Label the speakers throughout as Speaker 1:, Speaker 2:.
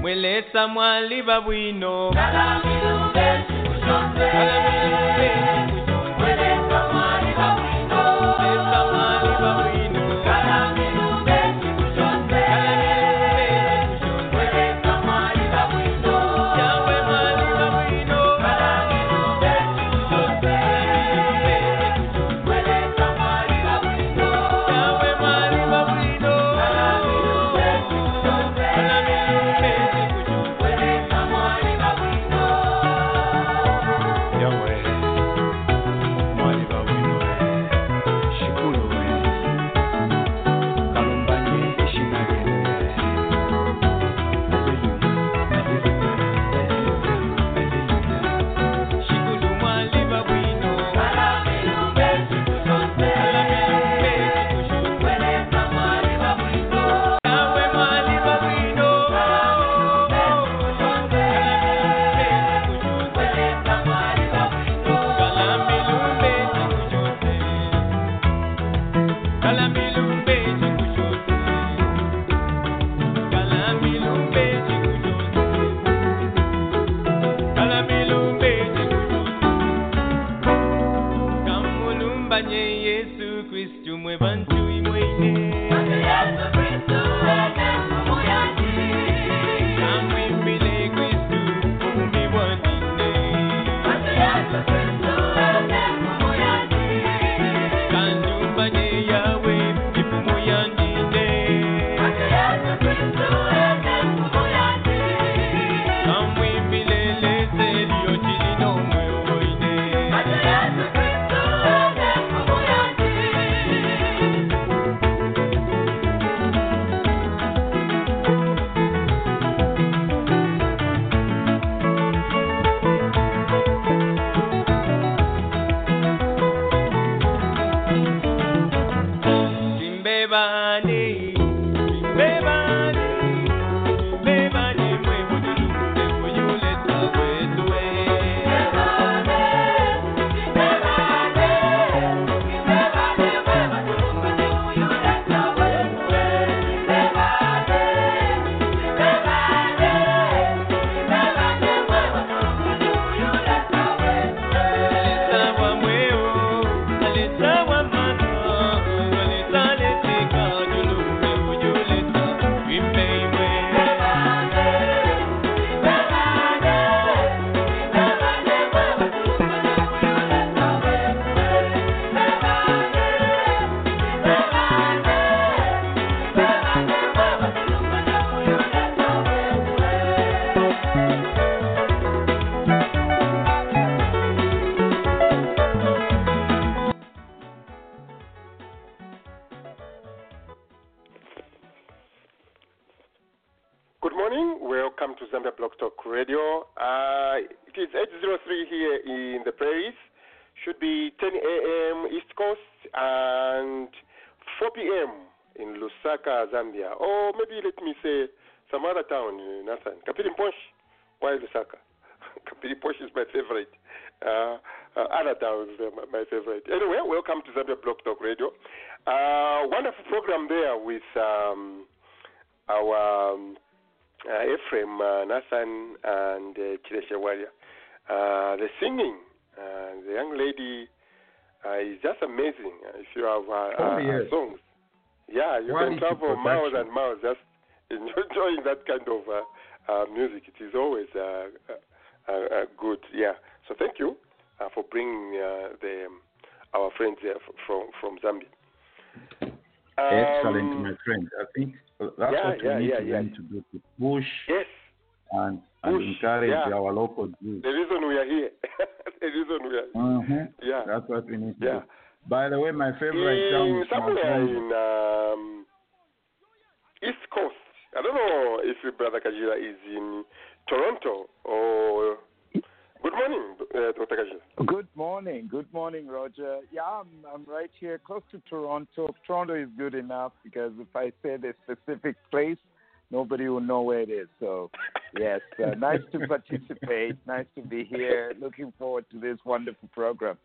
Speaker 1: mwelesa mwaliba bwino.
Speaker 2: Kalamilumbe
Speaker 3: the young lady uh, is just amazing. Uh, if you have uh,
Speaker 4: Oh, yes.
Speaker 3: songs, yeah, you
Speaker 4: Quality
Speaker 3: can travel miles and miles just enjoying that kind of uh, uh, music. It is always uh, uh, uh, good. Yeah. So thank you uh, for bringing uh, the um, our friends here from from Zambia.
Speaker 4: Excellent,
Speaker 3: Um,
Speaker 4: my friend. I think that's
Speaker 3: yeah,
Speaker 4: what we
Speaker 3: yeah,
Speaker 4: need
Speaker 3: yeah,
Speaker 4: to
Speaker 3: yeah.
Speaker 4: to do to push
Speaker 3: Yes.
Speaker 4: And, and
Speaker 3: Push,
Speaker 4: encourage
Speaker 3: yeah.
Speaker 4: our local youth.
Speaker 3: The reason we are here. the reason we are
Speaker 4: Mhm.
Speaker 3: Yeah.
Speaker 4: That's what we need to
Speaker 3: Yeah.
Speaker 4: do. By the way, my favorite
Speaker 3: in
Speaker 4: song is
Speaker 3: somewhere in um, East Coast. I don't know if your brother Kajira is in Toronto or. Good morning, uh, Dr. Kajira.
Speaker 5: Good morning. Good morning, Roger. Yeah, I'm, I'm right here close to Toronto. Toronto is good enough because if I say the specific place, nobody will know where it is. So, yes, uh, nice to participate. Nice to be here. Looking forward to this wonderful program.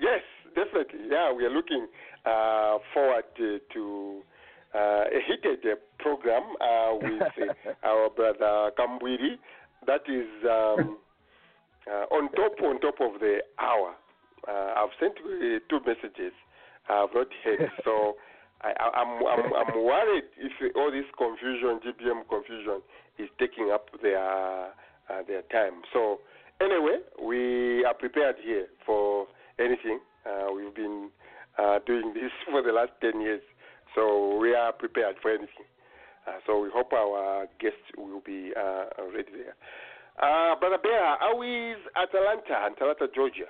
Speaker 3: Yes, definitely. Yeah, we are looking uh, forward to, to uh, a heated uh, program uh, with uh, our brother Kambwili. That is um, uh, on top on top of the hour. Uh, I've sent uh, two messages. I've not heard, so I, I, I'm, I'm I'm worried if all this confusion, GBM confusion, is taking up their uh, their time. So anyway, we are prepared here for anything. Uh, we've been uh, doing this for the last 10 years, so we are prepared for anything. Uh, so we hope our guests will be uh, ready there. Uh, Brother Bear, how is Atlanta, Atlanta, Georgia?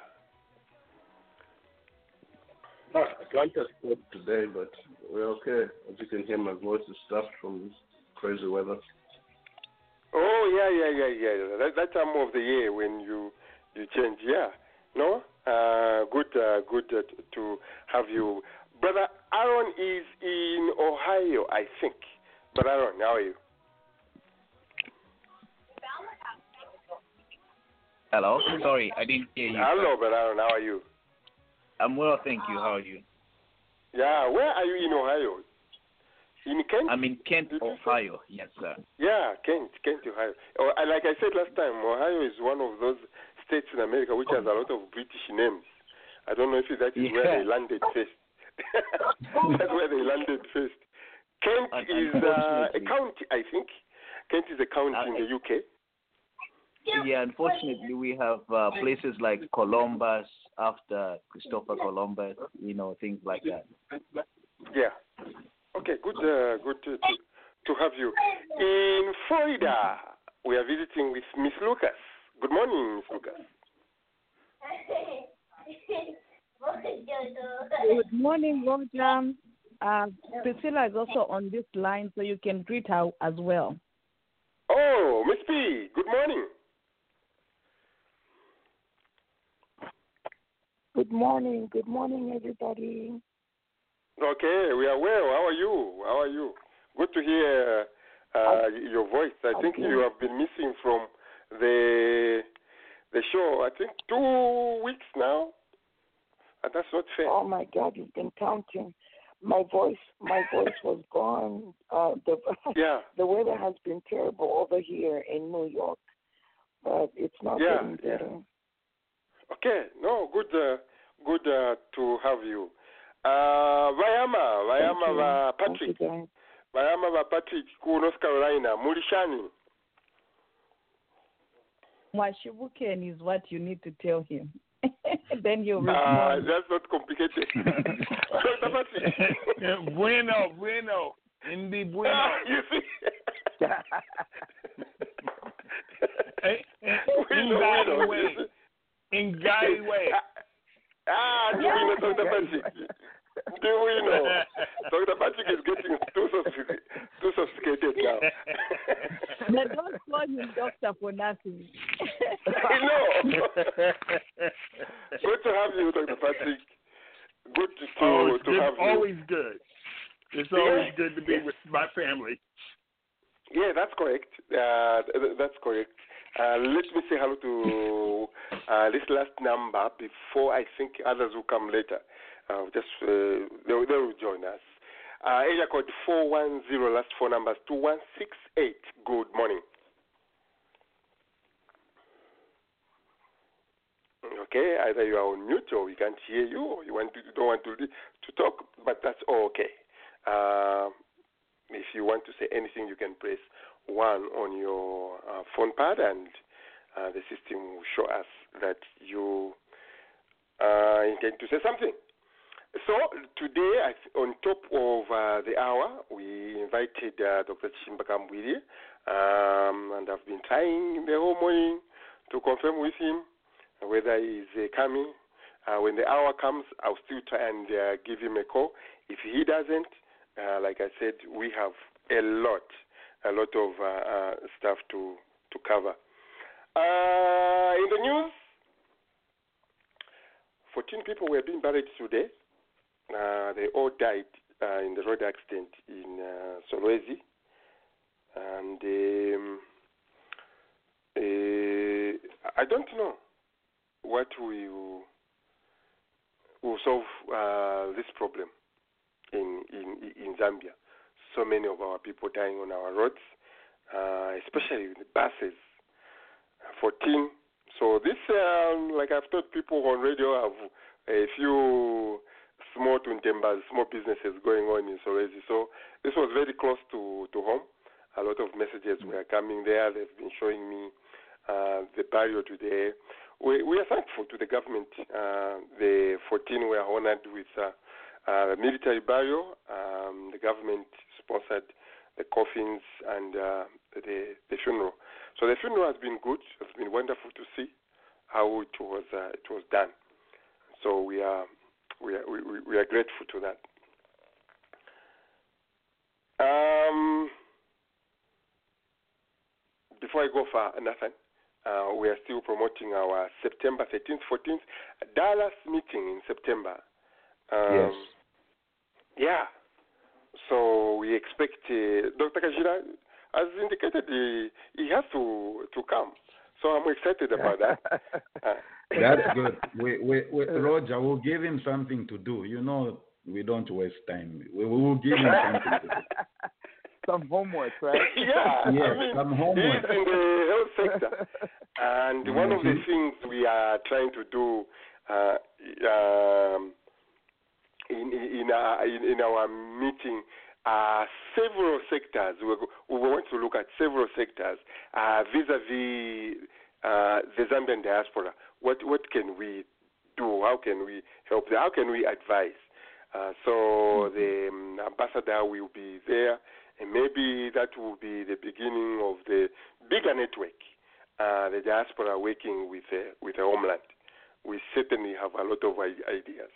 Speaker 6: Ah, Atlanta's good today, but we're okay. As you can hear, my voice is stuffed from crazy weather.
Speaker 3: Oh yeah, yeah, yeah, yeah. That, that time of the year when you you change, yeah. No, uh, good, uh, good uh, t- to have you, brother. Aaron is in Ohio, I think. Brother Aaron, how are you?
Speaker 7: Hello. Sorry, I didn't hear you.
Speaker 3: Hello, brother Aaron. How are you?
Speaker 7: I'm well, thank you. How are you?
Speaker 3: Yeah, where are you in Ohio? In Kent?
Speaker 7: I'm in Kent, Ohio. Yes, sir.
Speaker 3: Yeah, Kent, Kent, Ohio. Oh, I- like I said last time, Ohio is one of those states in America which has a lot of British names. I don't know if that is where they landed first. That's where they landed first. Kent is uh, a county, I think. Kent is a county
Speaker 7: Uh,
Speaker 3: in the UK.
Speaker 7: Yeah, unfortunately, we have uh, places like Columbus after Christopher Columbus. You know, things like that.
Speaker 3: Yeah. Okay, good, uh, good to, to, to have you. In Florida, we are visiting with Miss Lucas. Good morning, Miss Lucas.
Speaker 8: Good morning, Roger. Uh, Priscilla is also on this line, so you can greet her as well.
Speaker 3: Oh, Miss P, good morning.
Speaker 9: Good morning. Good morning, everybody.
Speaker 3: Okay, we are well. How are you? How are you? Good to hear uh, your voice. I think
Speaker 9: Okay.
Speaker 3: you have been missing from the the show. I think two weeks now, and that's not fair.
Speaker 9: Oh my God, you've been counting. My voice, my voice was gone. Uh, the
Speaker 3: Yeah,
Speaker 9: the weather has been terrible over here in New York, but it's not
Speaker 3: Yeah,
Speaker 9: getting
Speaker 3: yeah. Okay, no, good, uh, good uh, to have you. Uh, vayama, vayama
Speaker 9: Thank you.
Speaker 3: va Patrick,
Speaker 9: guys.
Speaker 3: vayama va Patrick ku North Carolina, mulishani.
Speaker 8: Mwashibuken is what you need to tell him. then he'll
Speaker 3: Uh, that's not complicated. Dr. Patrick.
Speaker 5: bueno, bueno. Indy bueno.
Speaker 3: Ah, you see.
Speaker 5: Eh, eh,
Speaker 3: We
Speaker 5: in
Speaker 3: know, we
Speaker 5: God's
Speaker 3: know.
Speaker 5: way. In God's way.
Speaker 3: Ah, do we know Dr. Patrick? Do we know? Dr. Patrick is getting too sophisticated, too sophisticated now.
Speaker 8: But don't call him doctor for nothing.
Speaker 3: I know. Good to have you, Dr. Patrick. Good to, to,
Speaker 5: oh, it's
Speaker 3: to
Speaker 5: good,
Speaker 3: have you.
Speaker 5: always good. It's always good to be with my family.
Speaker 3: Yeah, that's correct. Uh, th- that's correct. Uh, let me say hello to uh, this last number before I think others will come later. Uh, just uh, they, will- they will join us. Uh, area code 410, last four numbers 2168. Good morning. Okay, either you are on mute or we can't hear you, or you want to, you don't want to to talk, but that's okay. Uh, if you want to say anything, you can press one on your uh, phone pad, and uh, the system will show us that you uh, intend to say something. So today, on top of uh, the hour, we invited uh, Dr. Chishimba Kambwili, um, and I've been trying the whole morning to confirm with him whether he's uh, coming. Uh, when the hour comes, I'll still try and uh, give him a call. If he doesn't, uh, like I said, we have a lot, a lot of uh, uh, stuff to to cover. Uh, in the news, 14 people were being buried today. Uh, they all died in the road accident in Solwezi, and um, I don't know what will will solve this problem in, in in Zambia. So many of our people dying on our roads, uh, especially the buses. 14. So this, um, like I've told people on radio, have a few small tuntembas, small businesses going on in Solwezi. So this was very close to, to home. A lot of messages were coming there. They've been showing me uh, the barrier today. We, we are thankful to the government. Uh, the 14 were honored with uh, uh, military burial. Um, the government sponsored the coffins and uh, the, the funeral. So the funeral has been good. It's been wonderful to see how it was uh, it was done. So we are we are we, we- are grateful to that. Um, before I go far, Nathan, uh, we are still promoting our September 13th, 14th Dallas meeting in September. Um,
Speaker 5: Yes.
Speaker 3: Yeah. So we expect uh, Dr. Kajira has indicated he, he has to to come. So I'm excited about that. Uh,
Speaker 4: That's good. We, we, we, Roger, we'll give him something to do. You know, we don't waste time. We, we will give him something to do.
Speaker 5: Some homework, right?
Speaker 3: yeah,
Speaker 4: Yes,
Speaker 3: I mean,
Speaker 4: some
Speaker 3: he's
Speaker 4: homework.
Speaker 3: in the health sector. And one of the
Speaker 4: Mhm.
Speaker 3: things we are trying to do uh, um, in, in, our, in, in our meeting are several sectors. We, we want to look at several sectors uh, vis-a-vis uh, the Zambian diaspora. What, what can we do? How can we help? How can we advise? Uh, so the um, ambassador will be there, and maybe that will be the beginning of the bigger network, uh, the diaspora working with uh, with the homeland. We certainly have a lot of ideas.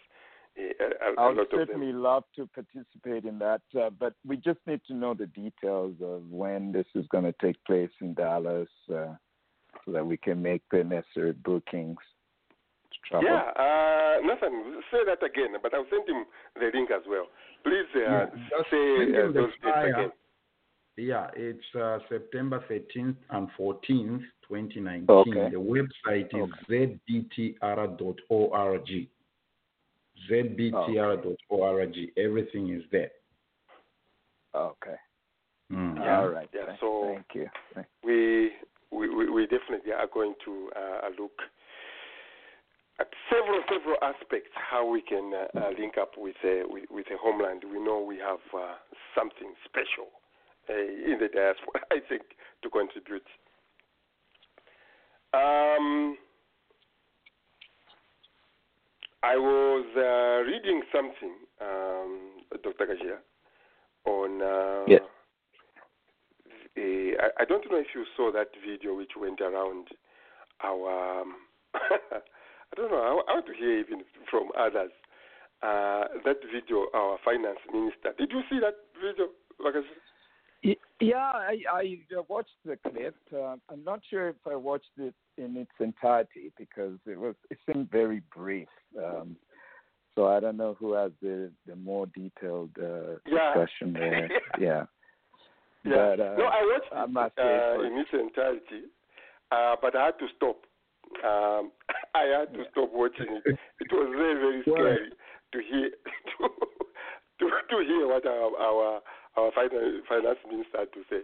Speaker 3: A, a
Speaker 5: I would
Speaker 3: lot of them.
Speaker 5: certainly love to participate in that, uh, but we just need to know the details of when this is going to take place in Dallas, uh, so that we can make the necessary bookings.
Speaker 3: Yeah, uh, Nathan, say that again, but I'll send him the link as well. Please uh,
Speaker 4: Yeah,
Speaker 3: say uh, those dates again.
Speaker 4: Yeah, it's uh, September 13th and 14th, 2019.
Speaker 5: Okay.
Speaker 4: The website is zdtr.org. zdtr.org. Everything is there.
Speaker 5: Okay.
Speaker 4: Mm.
Speaker 5: All right.
Speaker 3: Yeah,
Speaker 5: Thank-
Speaker 3: so-
Speaker 5: thank you.
Speaker 3: We we, we, we definitely are going to uh, look at several several aspects how we can uh, uh, link up with uh, with, with the homeland. We know we have uh, something special uh, in the diaspora. I think to contribute. Um, I was uh, reading something, um, Dr. Kajira, on. Uh,
Speaker 5: Yes.
Speaker 3: eh, I, I don't know if you saw that video which went around our. Um, I don't know. I, I want to hear even from others. Uh, that video, our finance minister. Did you see that video, Lakash?
Speaker 5: Y- Yeah, I, I uh, watched the clip. Uh, I'm not sure if I watched it in its entirety because it was it seemed very brief. Um, so I don't know who has the the more detailed uh,
Speaker 3: Yeah.
Speaker 5: discussion there. yeah.
Speaker 3: Yeah.
Speaker 5: But, uh,
Speaker 3: no, I watched
Speaker 5: I'm not it
Speaker 3: uh, in its entirety, uh, but I had to stop. Um, I had to stop watching it. It was very, very scary to hear to, to, to hear what our our, our finance, finance minister had to say.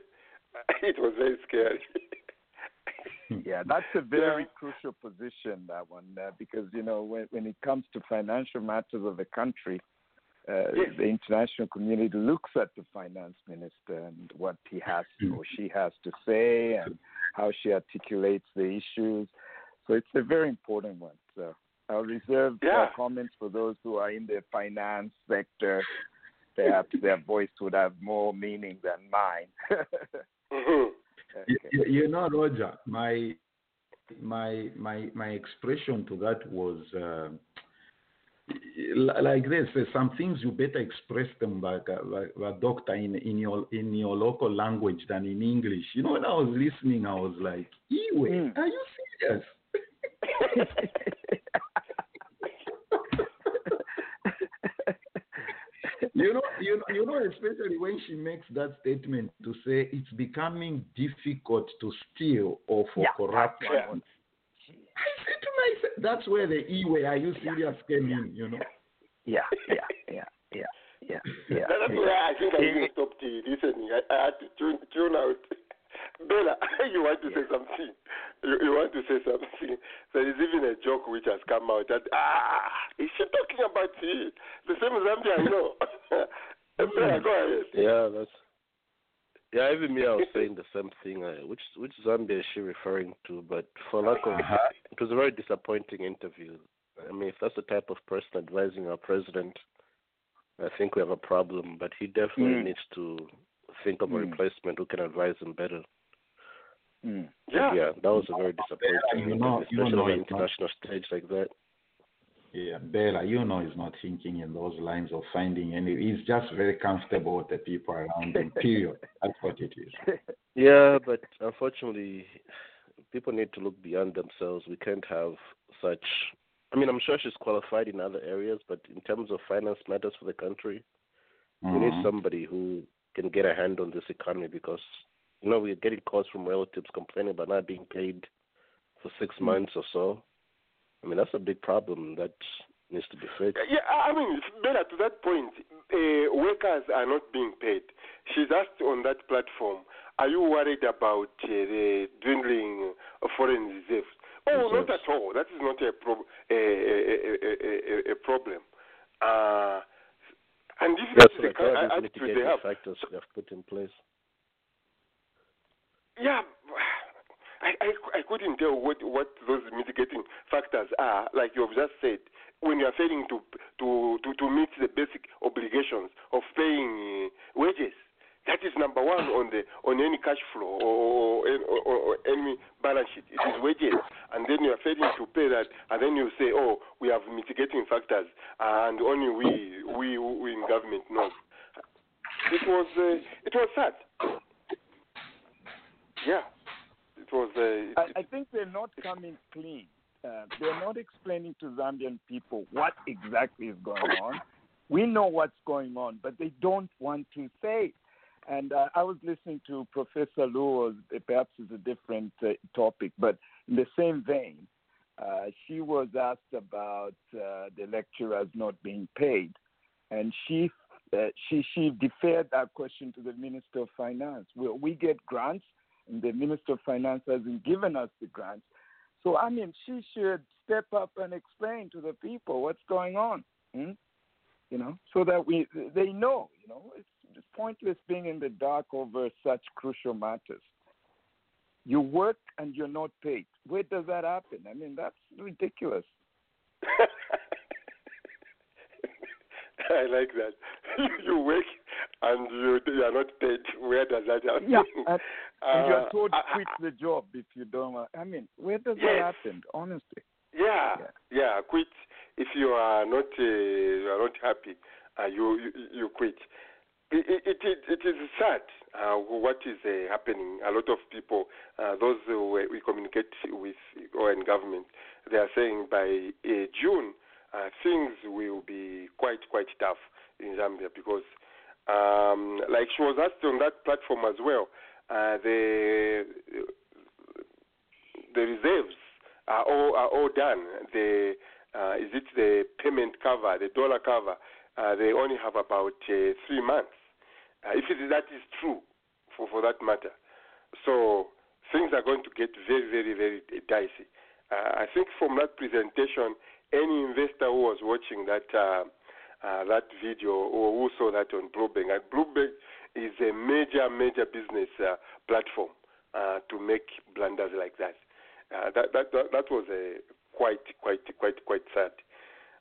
Speaker 3: It was very scary.
Speaker 5: Yeah, that's a very
Speaker 3: Yeah.
Speaker 5: crucial position, that one, uh, because you know when when it comes to financial matters of the country, uh,
Speaker 3: Yes.
Speaker 5: the international community looks at the finance minister and what he has or she has to say and how she articulates the issues. So it's a very important one. So I'll reserve
Speaker 3: Yeah.
Speaker 5: comments for those who are in the finance sector. Perhaps their voice would have more meaning than mine.
Speaker 3: Mhm.
Speaker 4: You, you- know, Roger, my my my my expression to that was uh, like this: uh, some things you better express them like a, like a doctor in in your in your local language than in English. You know, when I was listening, I was like, "Iwe,
Speaker 5: Mm.
Speaker 4: are you serious?" you know, you know, you know, especially when she makes that statement to say it's becoming difficult to steal or for
Speaker 5: Yeah,
Speaker 4: corruption.
Speaker 5: that's right.
Speaker 4: I said to myself, that's where the E way, are you serious, came in, you know.
Speaker 5: Yeah, yeah, yeah, yeah, yeah, yeah.
Speaker 3: That- That's why I think I even stopped uh, listening. I, I had to tune, tune out. Bella, you want to say something? You, you want to say something? There is even a joke which has come out that ah, is she talking about it? The same Zambia, I know. Bella, go ahead.
Speaker 6: Yeah, that's. Yeah, even me, I was saying the same thing. Uh, which which Zambia is she referring to? But for lack of,
Speaker 4: Uh-huh.
Speaker 6: it was a very disappointing interview. I mean, if that's the type of person advising our president, I think we have a problem. But he definitely
Speaker 5: Mm.
Speaker 6: needs to think of a
Speaker 5: Mm.
Speaker 6: replacement who can advise him better.
Speaker 5: Mm.
Speaker 3: Yeah.
Speaker 6: yeah, that was a very disappointing,
Speaker 4: you know- you
Speaker 6: especially
Speaker 4: know
Speaker 6: on an
Speaker 4: it's not-
Speaker 6: international stage like that.
Speaker 4: Yeah, Bella, you know, he's not thinking in those lines of finding any. He's just very comfortable with the people around him. Period. That's what it is.
Speaker 6: Yeah, but unfortunately, people need to look beyond themselves. We can't have such. I mean, I'm sure she's qualified in other areas, but in terms of finance matters for the country, we
Speaker 4: Mhm.
Speaker 6: need somebody who can get a hand on this economy because, you know, we're getting calls from relatives complaining about not being paid for six months or so. I mean, that's a big problem that needs to be fixed.
Speaker 3: Yeah, I mean, it's better to that point. Uh, workers are not being paid. She's asked on that platform, "Are you worried about uh, the dwindling foreign reserves?" Oh, not at all. That is not a, prob- a, a, a, a, problem. Uh, and if
Speaker 6: That's
Speaker 3: that is the kind of attitude they have,
Speaker 6: factors we have put in place.
Speaker 3: Yeah, I, I, I couldn't tell what, what those mitigating factors are. Like you've just said, when you are failing to to, to, to meet the basic obligations of paying uh, wages, that is number one on the on any cash flow or, or, or, any balance sheet. It is wages, and then you are failing to pay that, and then you say, oh, we have mitigating factors, and only we we, we in government know. It was uh, it was sad. Yeah, it was. Uh, it,
Speaker 5: I, I think they're not coming clean. Uh, they're not explaining to Zambian people what exactly is going on. We know what's going on, but they don't want to say. And uh, I was listening to Professor Lewis, perhaps it's a different uh, topic, but in the same vein, uh, she was asked about uh, the lecturers not being paid, and she uh, she she deferred that question to the Minister of Finance. Will we get grants? The Minister of Finance hasn't given us the grants. So I mean, she should step up and explain to the people what's going on. Hmm? You know, so that we they know. You know, it's, it's pointless being in the dark over such crucial matters. You work and you're not paid. Where does that happen? I mean, that's ridiculous.
Speaker 3: I like that. you work and you you are not paid. Where does that happen?
Speaker 5: Yeah, and, and
Speaker 3: Uh,
Speaker 5: told
Speaker 3: I- I-
Speaker 5: quit the job if you don't. I mean, where does
Speaker 3: Yes.
Speaker 5: that happen? Honestly.
Speaker 3: Yeah,
Speaker 5: Yeah.
Speaker 3: yeah, quit. If you are not uh, you are not happy, uh, you, you you quit. It it, it, it is sad uh, what is uh, happening. A lot of people, uh, those who we we communicate with or in government, they are saying by uh, June uh, things will be quite quite tough in Zambia because, um, like she was asked on that platform as well, uh, the the reserves are all are all done. The uh, is it the payment cover, the dollar cover? Uh, they only have about uh, three months. Uh, if it that is true, for for that matter, so things are going to get very very very dicey. Uh, I think from that presentation, any investor who was watching that uh, that video or who saw that on Bloomberg, and Bloomberg is a major major business uh, platform uh, to make blunders like that. Uh, that, that that that was a quite quite quite quite sad.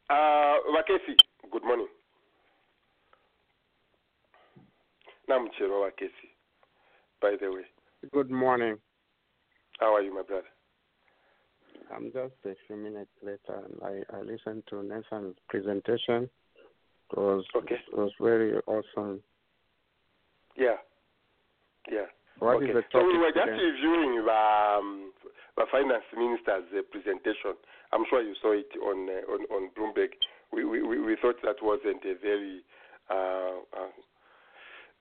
Speaker 3: Uh, Wakesi, good morning. Namchero Wakesi, by the way.
Speaker 10: Good morning.
Speaker 3: How are you, my brother?
Speaker 10: I'm just a few minutes later, and I, I listened to Nathan's presentation. It was
Speaker 3: Okay.
Speaker 10: it was very awesome.
Speaker 3: Yeah, yeah.
Speaker 10: What is
Speaker 3: okay. so we were just reviewing the, um, the finance minister's uh, presentation. I'm sure you saw it on uh, on, on Bloomberg. We, we we thought that wasn't a very uh, uh,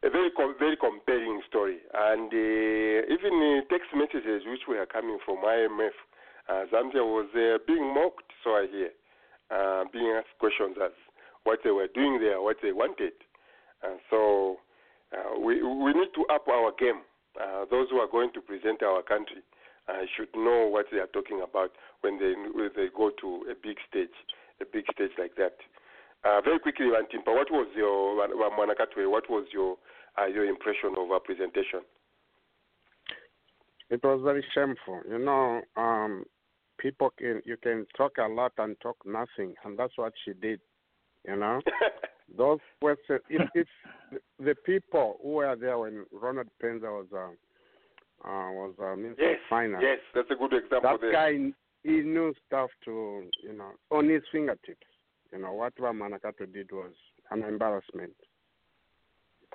Speaker 3: a very com- very compelling story, and uh, even uh, text messages which were coming from IMF Uh, Zambia was uh, being mocked, so I hear, uh, being asked questions as what they were doing there, what they wanted. And so uh, we we need to up our game. Uh, those who are going to present our country uh, should know what they are talking about when they when they go to a big stage, a big stage like that. Uh, very quickly, Wantimpa, what was your? What was your uh, your impression of our presentation?
Speaker 10: It was very shameful. You know, um, people can you can talk a lot and talk nothing, and that's what she did. You know, those questions. If, if the people who were there when Ronald Penza was uh, uh, was uh, Minister
Speaker 3: yes,
Speaker 10: of Finance,
Speaker 3: yes, that's a good example.
Speaker 10: that
Speaker 3: there.
Speaker 10: guy he knew stuff to you know on his fingertips. You know, whatever Mwanakatwe did was an embarrassment.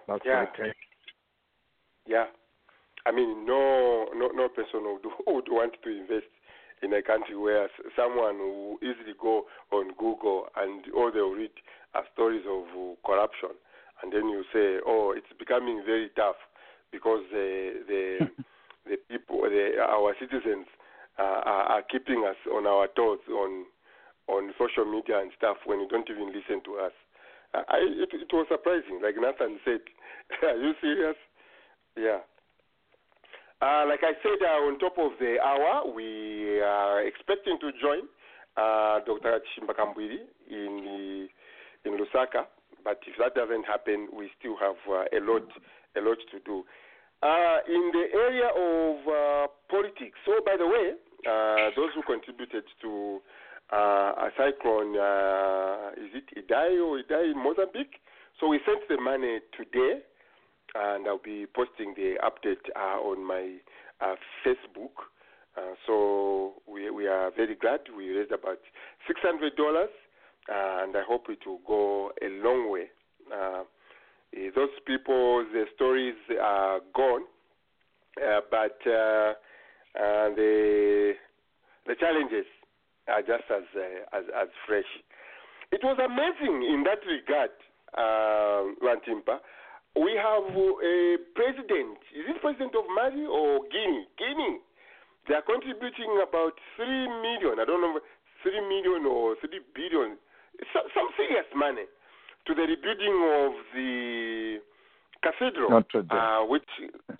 Speaker 10: That's
Speaker 3: Yeah.
Speaker 10: my take.
Speaker 3: Yeah, I mean, no, no, no person would, would want to invest in a country where someone will easily go on Google and all they'll read are stories of uh, corruption, and then you say, oh, it's becoming very tough because the the the people, the, our citizens, uh, are, are keeping us on our toes on on social media and stuff when you don't even listen to us. I, I it, it was surprising. Like Nathan said, are you serious? Yeah. Uh, like I said, uh, on top of the hour, we are expecting to join uh, Dr. Chishimba Kambwili in the, in Lusaka. But if that doesn't happen, we still have uh, a lot a lot to do. Uh, in the area of uh, politics, so by the way, uh, those who contributed to a cyclone, is it Idai or Idai in Mozambique? So we sent the money today and I'll be posting the update uh, on my uh, Facebook. Uh, so we we are very glad we raised about six hundred dollars, and I hope it will go a long way. Uh, eh, those people, the stories are gone, uh, but uh, uh, the the challenges are just as uh, as as fresh. It was amazing in that regard, uh, Wantimpa we have a president. Is it president of Mali or Guinea? Guinea. They are contributing about three million. I don't know, three million or three billion. Some, some serious money to the rebuilding of the cathedral,
Speaker 5: Notre Dame.
Speaker 3: uh, which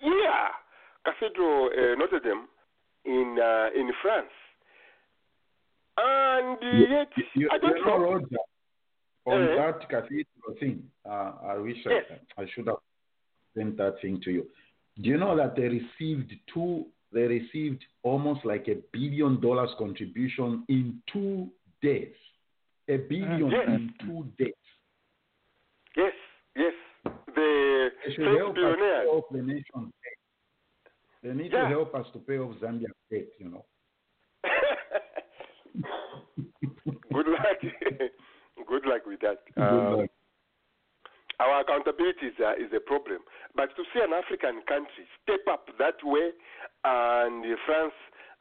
Speaker 3: yeah, cathedral uh, Notre Dame in uh, in France. And
Speaker 4: You- you,
Speaker 3: I don't
Speaker 4: you know,
Speaker 3: know.
Speaker 4: On
Speaker 3: Eh?
Speaker 4: that cathedral thing, uh, I wish
Speaker 3: Yes.
Speaker 4: I, I should have sent that thing to you. Do you know that they received two? They received almost like a billion dollars contribution in two days. A billion
Speaker 3: Yes.
Speaker 4: in two days.
Speaker 3: Yes, yes. The
Speaker 4: They should help us pay off the nation's debt. They need
Speaker 3: Yeah.
Speaker 4: to help us to pay off Zambia's debt. You know.
Speaker 3: Good luck. Good luck with that. Um,
Speaker 4: luck.
Speaker 3: our accountability is a, is a problem. But to see an African country step up that way, and France,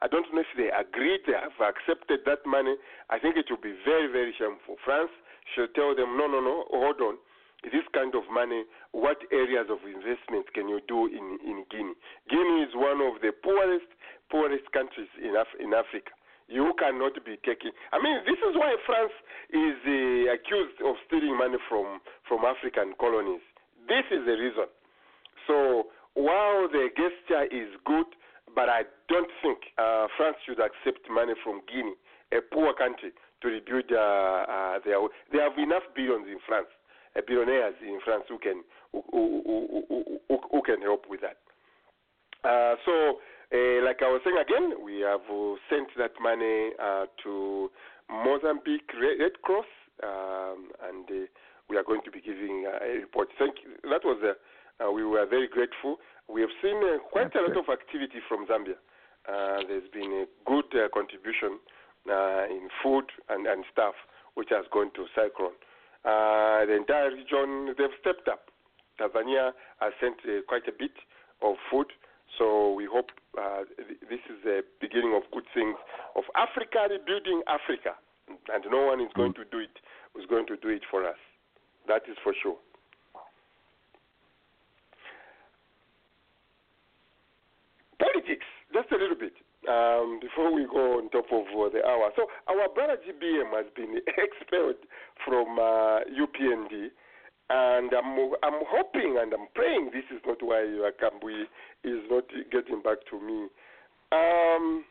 Speaker 3: I don't know if they agreed, they have accepted that money. I think it will be very, very shameful. France should tell them, no, no, no, hold on. This kind of money, what areas of investment can you do in, in Guinea? Guinea is one of the poorest, poorest countries in, Af- in Africa. You cannot be taking. I mean, this is why France is uh, accused of stealing money from from African colonies. This is the reason. So while the gesture is good, but I don't think uh, France should accept money from Guinea, a poor country, to rebuild uh, uh, their. They have enough billions in France, uh, billionaires in France who can who, who, who, who, who, can help with that. Uh, so, uh, like I was saying again, we have uh, sent that money uh, to Mozambique Red Cross, um, and uh, we are going to be giving uh, a report. Thank you. That was uh, we were very grateful. We have seen uh, quite a lot of activity from Zambia. Uh, there's been a good uh, contribution uh, in food and, and stuff, which has gone to Cyclone. Uh, the entire region, they've stepped up. Tanzania has sent uh, quite a bit of food. So we hope uh, th- this is the beginning of good things of Africa rebuilding Africa, and no one is going to do it. Is going to do it for us. That is for sure. Politics, just a little bit. um, before we go on top of uh, the hour. So our brother GBM has been expelled from uh, UPND, and I'm I'm hoping and I'm praying this is not why Akambui is not getting back to me. Um,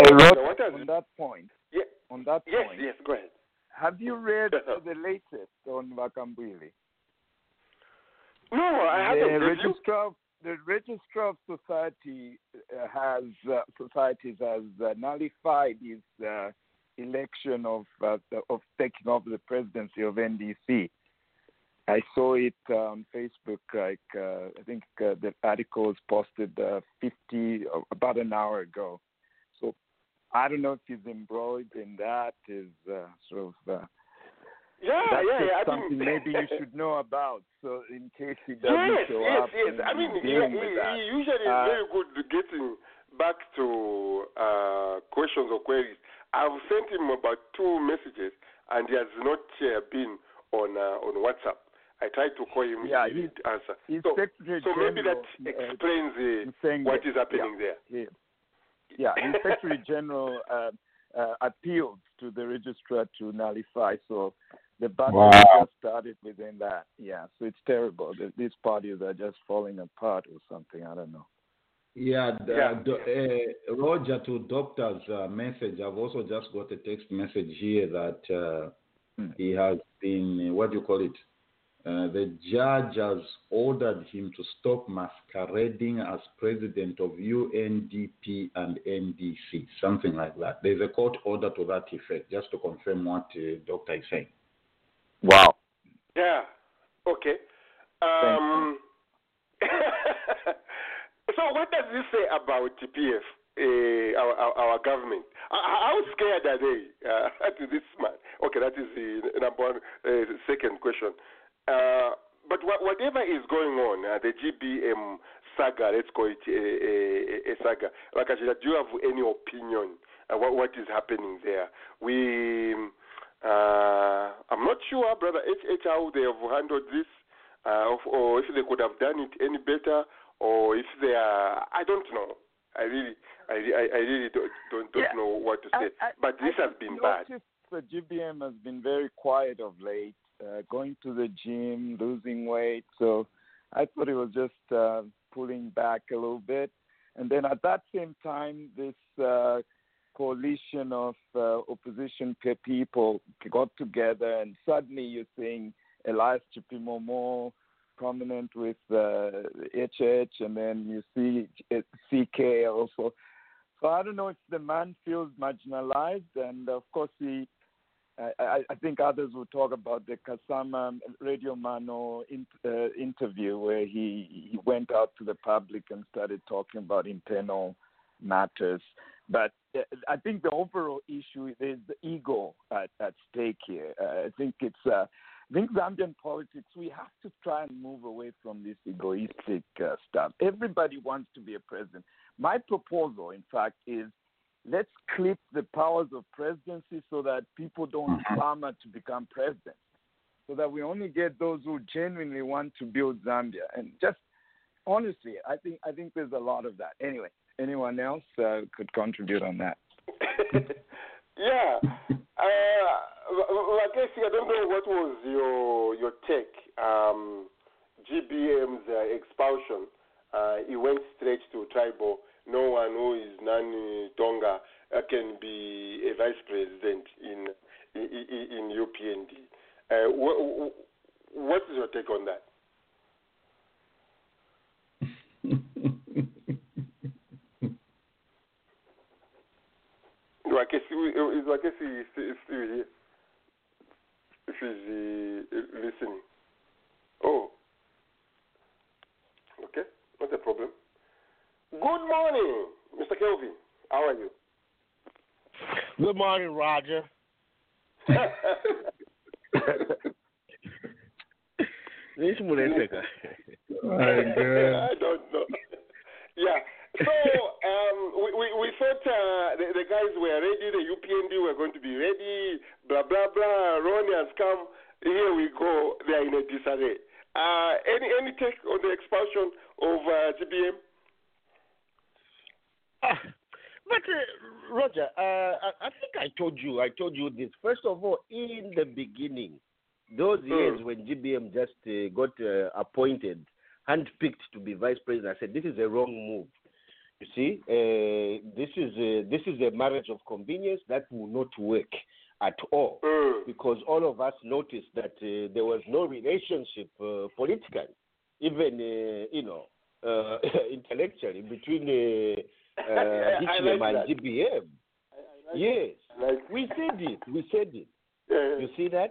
Speaker 5: Hey, Rod,
Speaker 3: what has-
Speaker 5: on that point,
Speaker 3: Yeah.
Speaker 5: on that
Speaker 3: yes,
Speaker 5: point,
Speaker 3: yes, go ahead.
Speaker 5: have you read the latest on Vakambwili?
Speaker 3: No, I
Speaker 5: the
Speaker 3: haven't. Did you?
Speaker 5: registrar of, the registrar of society uh, has uh, societies has uh, nullified his uh, election of uh, of taking over the presidency of NDC. I saw it on Facebook. Like uh, I think uh, the article was posted uh, 50 uh, about an hour ago. So I don't know if he's embroiled in that. Is uh, sort of uh,
Speaker 3: Yeah,
Speaker 5: that's
Speaker 3: yeah, yeah. I
Speaker 5: something
Speaker 3: mean,
Speaker 5: maybe you should know about. So in case he doesn't
Speaker 3: Yes,
Speaker 5: show
Speaker 3: yes,
Speaker 5: up,
Speaker 3: yes.
Speaker 5: and
Speaker 3: I mean, he, he, he usually is very good at getting back to uh, questions or queries. I've sent him about two messages, and he has not uh, been on uh, on WhatsApp. I tried to call him.
Speaker 5: Yeah,
Speaker 3: he didn't answer.
Speaker 5: He's
Speaker 3: So,
Speaker 5: Secretary
Speaker 3: so maybe that
Speaker 5: uh,
Speaker 3: explains uh,
Speaker 5: saying
Speaker 3: what
Speaker 5: that-
Speaker 3: is happening there.
Speaker 5: Yeah, yeah. The Secretary General uh, uh, appealed to the registrar to nullify. So the battle
Speaker 4: Wow.
Speaker 5: just started within that. Yeah, so it's terrible. that These parties are just falling apart or something. I don't know.
Speaker 4: Yeah, the,
Speaker 3: Yeah.
Speaker 4: do- uh, Roger, to doctor's uh, message, I've also just got a text message here that uh,
Speaker 5: Hmm.
Speaker 4: he has been, what do you call it? Uh, the judge has ordered him to stop masquerading as president of UNDP and NDC, something like that. There's a court order to that effect, just to confirm what uh, doctor is saying.
Speaker 5: Wow.
Speaker 3: Yeah. Okay. Um, so what does this say about TPF, uh, our, our our government? How- How scared are they uh, to this man? Okay, that is the number one, uh, second question. Uh, but wha- whatever is going on, uh, the GBM saga, let's call it a, a, a saga. Like I said, do you have any opinion uh, what what is happening there? We, uh, I'm not sure, brother H, how they have handled this, uh, or if they could have done it any better, or if they are, I don't know. I really, I, I, I really don't don't, don't
Speaker 5: Yeah.
Speaker 3: know what to say.
Speaker 5: I- I-
Speaker 3: but this
Speaker 5: I
Speaker 3: has been
Speaker 5: the
Speaker 3: bad.
Speaker 5: for GBM has been very quiet of late, uh, going to the gym, losing weight. So I thought it was just uh, pulling back a little bit. And then at that same time, this uh, coalition of uh, opposition people got together, and suddenly you're seeing Elias Chipimomo prominent with uh, HH, and then you see uh, CK also. So I don't know if the man feels marginalized, and of course he. I, I, think others will talk about the Kasama Radio Mano in, uh, interview where he, he went out to the public and started talking about internal matters. But uh, I think the overall issue is the ego at, at stake here. Uh, I think it's uh, I think Zambian politics, we have to try and move away from this egoistic uh, stuff. Everybody wants to be a president. My proposal, in fact, is let's clip the powers of presidency so that people don't
Speaker 4: Mhm.
Speaker 5: clamor to become president, so that we only get those who genuinely want to build Zambia. And just honestly, I think I think there's a lot of that. Anyway, anyone else uh, could contribute on that.
Speaker 3: yeah. Uh, Lakesi, I don't know what was your your take. Um, GBM's uh, expulsion. Uh, he went straight to tribal. No one who is Nani Tonga uh, can be a vice president in in, in, UPND. Uh, wh- wh- what is your take on that? Wakesi, is Wakesi still, still here? If he's uh, listening. Oh. Okay, not a problem. Good morning, Mr. Kelvin. How are you?
Speaker 11: Good morning, Roger. This one is second.
Speaker 3: I don't know. Yeah. So um, we, we, we thought uh, the, the guys were ready, the UPND were going to be ready, blah, blah, blah. Ronnie has come. Here we go. They are in a disarray. Uh, any, any take on the expulsion of uh, GBM?
Speaker 11: Ah,
Speaker 12: But uh, Roger, uh, I, I think I told you, I told you this. First of all, in the beginning, those years when GBM just uh, got uh, appointed, handpicked to be vice president, I said this is a wrong move. You see, uh, this is a, this is a marriage of convenience that will not work at all because all of us noticed that uh, there was no relationship uh, politically, even uh, you know uh, intellectually between uh,
Speaker 3: like
Speaker 12: and
Speaker 3: that.
Speaker 12: GBM. Yes, we said it. We said it. You see that?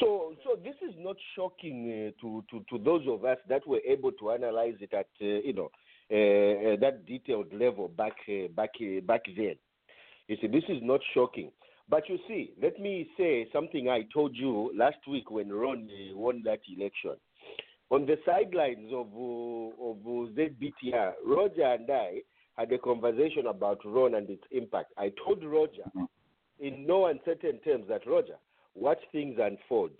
Speaker 12: So, so this is not shocking uh, to, to to those of us that were able to analyze it at uh, you know uh, uh, that detailed level back uh, back uh, back then. You see, this is not shocking. But you see, let me say something I told you last week when Roan won that election. On the sidelines of uh, of ZBTR, Roger and I had a conversation about Roan and its impact. I told Roger in no uncertain terms that Roger, watch things unfold.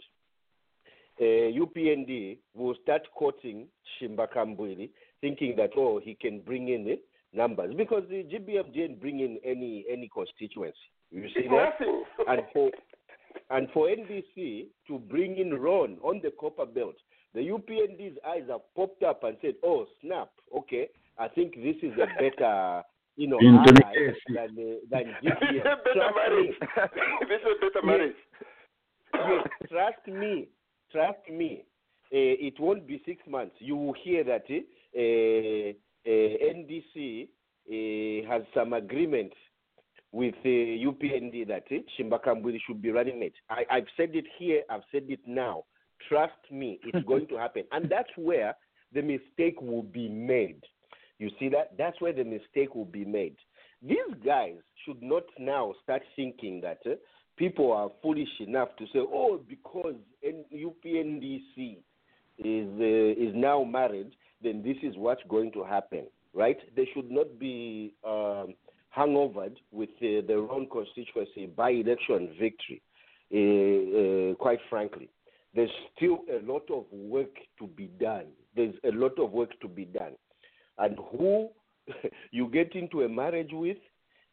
Speaker 12: Uh, UPND will start quoting Chishimba Kambwili, thinking that oh he can bring in eh, numbers because the GBM didn't bring in any any constituency. You see that?
Speaker 3: Nothing.
Speaker 12: And for and for NDC to bring in Roan on the copper belt, the UPND's eyes have popped up and said, "Oh snap! Okay, I think this is a better." You know,
Speaker 4: Into
Speaker 12: ally than uh, than
Speaker 3: This
Speaker 12: GBM.
Speaker 3: is better marriage. this is a better marriage.
Speaker 12: yes, trust me, trust me. Uh, it won't be six months. You will hear that eh, uh, uh, NDC uh, has some agreement with uh, UPND that uh, Chishimba Kambwili should be running it. I, I've said it here. I've said it now. Trust me, it's going to happen, and that's where the mistake will be made. You see that? That's where the mistake will be made. These guys should not now start thinking that uh, people are foolish enough to say, "Oh, because N- UPNDC is uh, is now married, then this is what's going to happen." Right? They should not be um, hangovered with uh, their own constituency by-election victory. Uh, uh, quite frankly, there's still a lot of work to be done. There's a lot of work to be done, and who you get into a marriage with,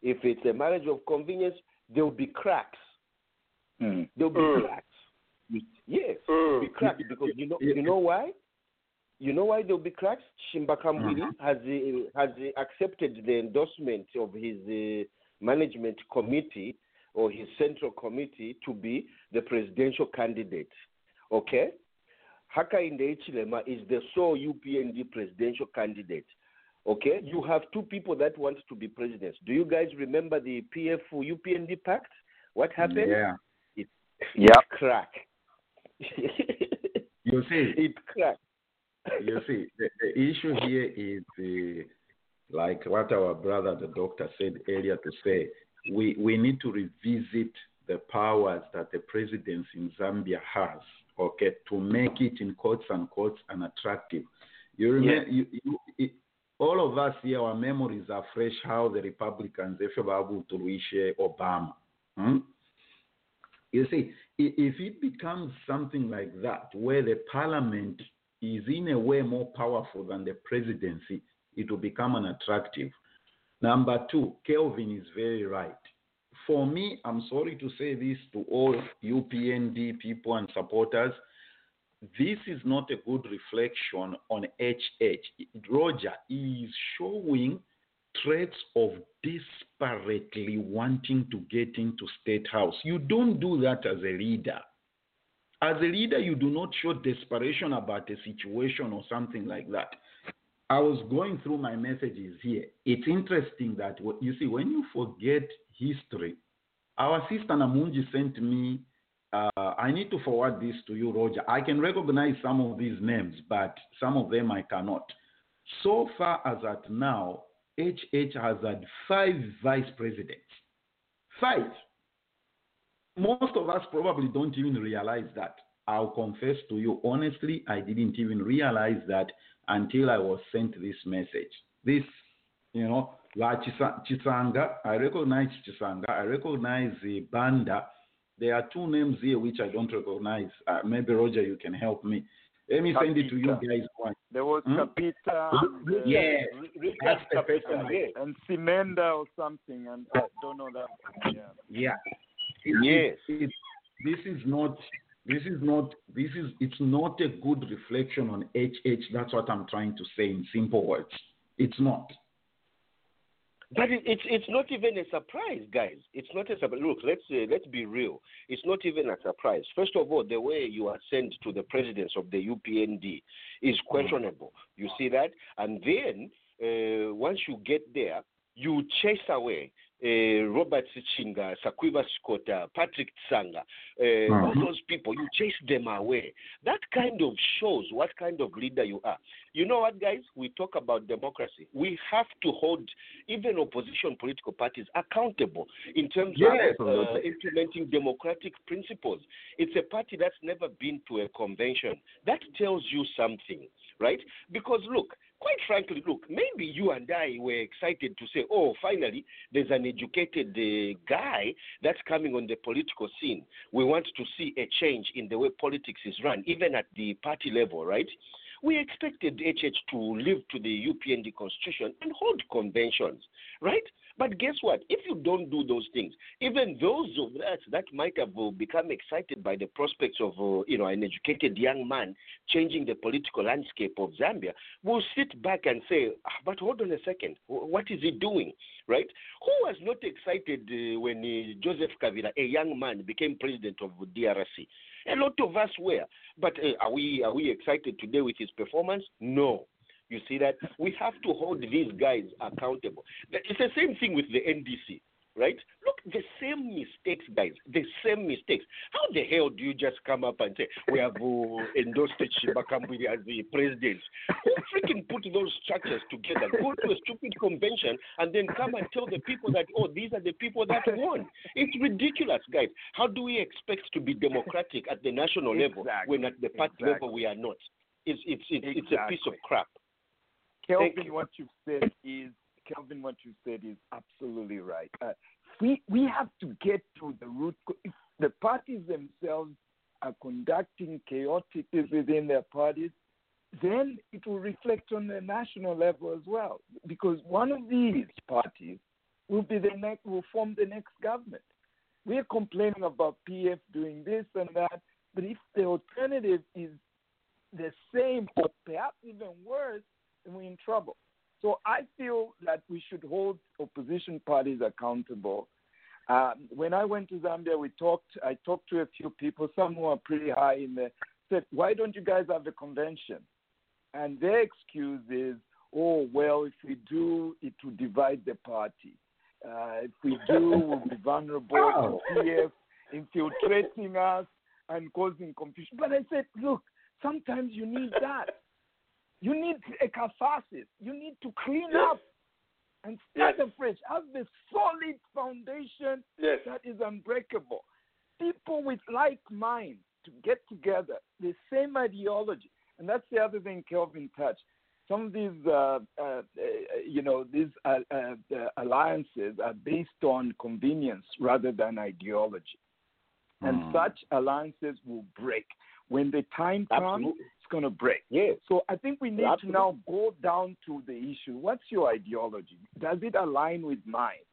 Speaker 12: if it's a marriage of convenience, there will be cracks.
Speaker 5: Mm.
Speaker 12: There'll be
Speaker 3: Mm.
Speaker 12: cracks. Yes,
Speaker 3: Mm.
Speaker 12: there'll be cracks because you know you know why? You know why there'll be cracks? Chishimba Kambwili has uh, has uh, accepted the endorsement of his uh, management committee or his central committee to be the presidential candidate. Okay, Hakainde Hichilema is the sole UPND presidential candidate. Okay, you have two people that want to be presidents. Do you guys remember the PF UPND pact? What happened?
Speaker 4: Yeah.
Speaker 12: It,
Speaker 5: Yep.
Speaker 12: it cracked.
Speaker 4: You see,
Speaker 12: it cracked.
Speaker 4: you see, the, the issue here is uh, like what our brother, the doctor, said earlier to say, we, we need to revisit the powers that the presidency in Zambia has, okay, to make it in quotes and quotes unattractive. You remember, you, you, it, all of us here, our memories are fresh how the Republicans, if you are able to reach uh, Obama. Hmm? You see, if it becomes something like that, where the parliament is in a way more powerful than the presidency, it will become unattractive. Number two, Kelvin is very right. For me, I'm sorry to say this to all UPND people and supporters. This is not a good reflection on HH. Roger is showing traits of desperately wanting to get into state house. You don't do that as a leader. As a leader, you do not show desperation about a situation or something like that. I was going through my messages here. It's interesting that you see when you forget history. Our sister Namunji sent me. Uh, I need to forward this to you, Roger. I can recognize some of these names, but some of them I cannot. So far as at now, HH has had five vice presidents. Five. Most of us probably don't even realize that. I'll confess to you honestly, I didn't even realize that until I was sent this message. This, you know, La Chisanga, I recognize Chisanga, I recognize the Banda. There are two names here which I don't recognize. Uh, maybe Roger, you can help me. Let me send it to you guys one.
Speaker 5: There was
Speaker 4: Hmm?
Speaker 5: Kapita and, uh,
Speaker 4: Yeah,
Speaker 12: Richard
Speaker 4: that's the person.
Speaker 12: Yes.
Speaker 5: and Simenda or something, and I don't know that. Yeah.
Speaker 4: Yeah. It-
Speaker 12: Yes.
Speaker 4: it- it- this is not. This is not. This is. It's not a good reflection on HH. That's what I'm trying to say in simple words. It's not.
Speaker 12: But it, it's it's not even a surprise, guys. It's not a surprise. Look, let's uh, let's be real. It's not even a surprise. First of all, the way you are sent to the presidents of the UPND is questionable. You see that, and then uh, once you get there, you chase away uh, Robert Sichinga, Sakwiba Sikota, Patrick Chisanga, uh, all
Speaker 4: Mhm.
Speaker 12: those people. You chase them away. That kind of shows what kind of leader you are. You know what, guys? We talk about democracy. We have to hold even opposition political parties accountable in terms
Speaker 4: Yes.
Speaker 12: of uh, implementing democratic principles. It's a party that's never been to a convention. That tells you something, right? Because look, quite frankly, look, maybe you and I were excited to say, oh, finally, there's an educated uh, guy that's coming on the political scene. We want to see a change in the way politics is run, even at the party level, right? We expected HH to live to the UPND constitution and hold conventions, right? But guess what? If you don't do those things, even those of us that might have uh, become excited by the prospects of, uh, you know, an educated young man changing the political landscape of Zambia, will sit back and say, "Ah, "But hold on a second, what is he doing?" Right? Who was not excited uh, when Joseph Kabila, a young man, became president of DRC? A lot of us were, but uh, are we are we excited today with his performance? No. You see that we have to hold these guys accountable. It's the same thing with the NDC, right? Look, the same mistakes, guys. The same mistakes. How the hell do you just come up and say we have uh, endorsed Chishimba Kambwili as the president? Who freaking put those structures together? Go to a stupid convention and then come and tell the people that oh these are the people that won. It's ridiculous, guys. How do we expect to be democratic at the national level
Speaker 5: Exactly.
Speaker 12: when at the party
Speaker 5: Exactly.
Speaker 12: level we are not? It's it's it's, it's a piece of crap.
Speaker 5: Kelvin, what you've said is Kelvin, what you said is absolutely right. Uh, we we have to get to the root. If the parties themselves are conducting chaotic within their parties, then it will reflect on the national level as well. Because one of these parties will be the next will form the next government. We're complaining about PF doing this and that, but if the alternative is the same or perhaps even worse, then we're in trouble. So I feel that we should hold opposition parties accountable. Um, when I went to Zambia, we talked. I talked to a few people, some who are pretty high in the. Said, "Why don't you guys have a convention?" And their excuse is, "Oh well, if we do, it will divide the party. Uh, if we do, we'll be vulnerable to PF infiltrating us and causing confusion." But I said, "Look, sometimes you need that. You need a catharsis. You need to clean
Speaker 3: Yes.
Speaker 5: up and start
Speaker 3: Yes.
Speaker 5: afresh. Have the solid foundation
Speaker 3: Yes.
Speaker 5: that is unbreakable. People with like minds to get together, the same ideology. And that's the other thing Kelvin touched. Some of these, uh, uh, uh, you know, these uh, uh, uh, alliances are based on convenience rather than ideology. And
Speaker 4: Hmm.
Speaker 5: such alliances will break. When the time comes,
Speaker 12: Absolutely.
Speaker 5: it's going to break.
Speaker 12: Yes.
Speaker 5: So I think we need to now go down to the issue. What's your ideology? Does it align with mine?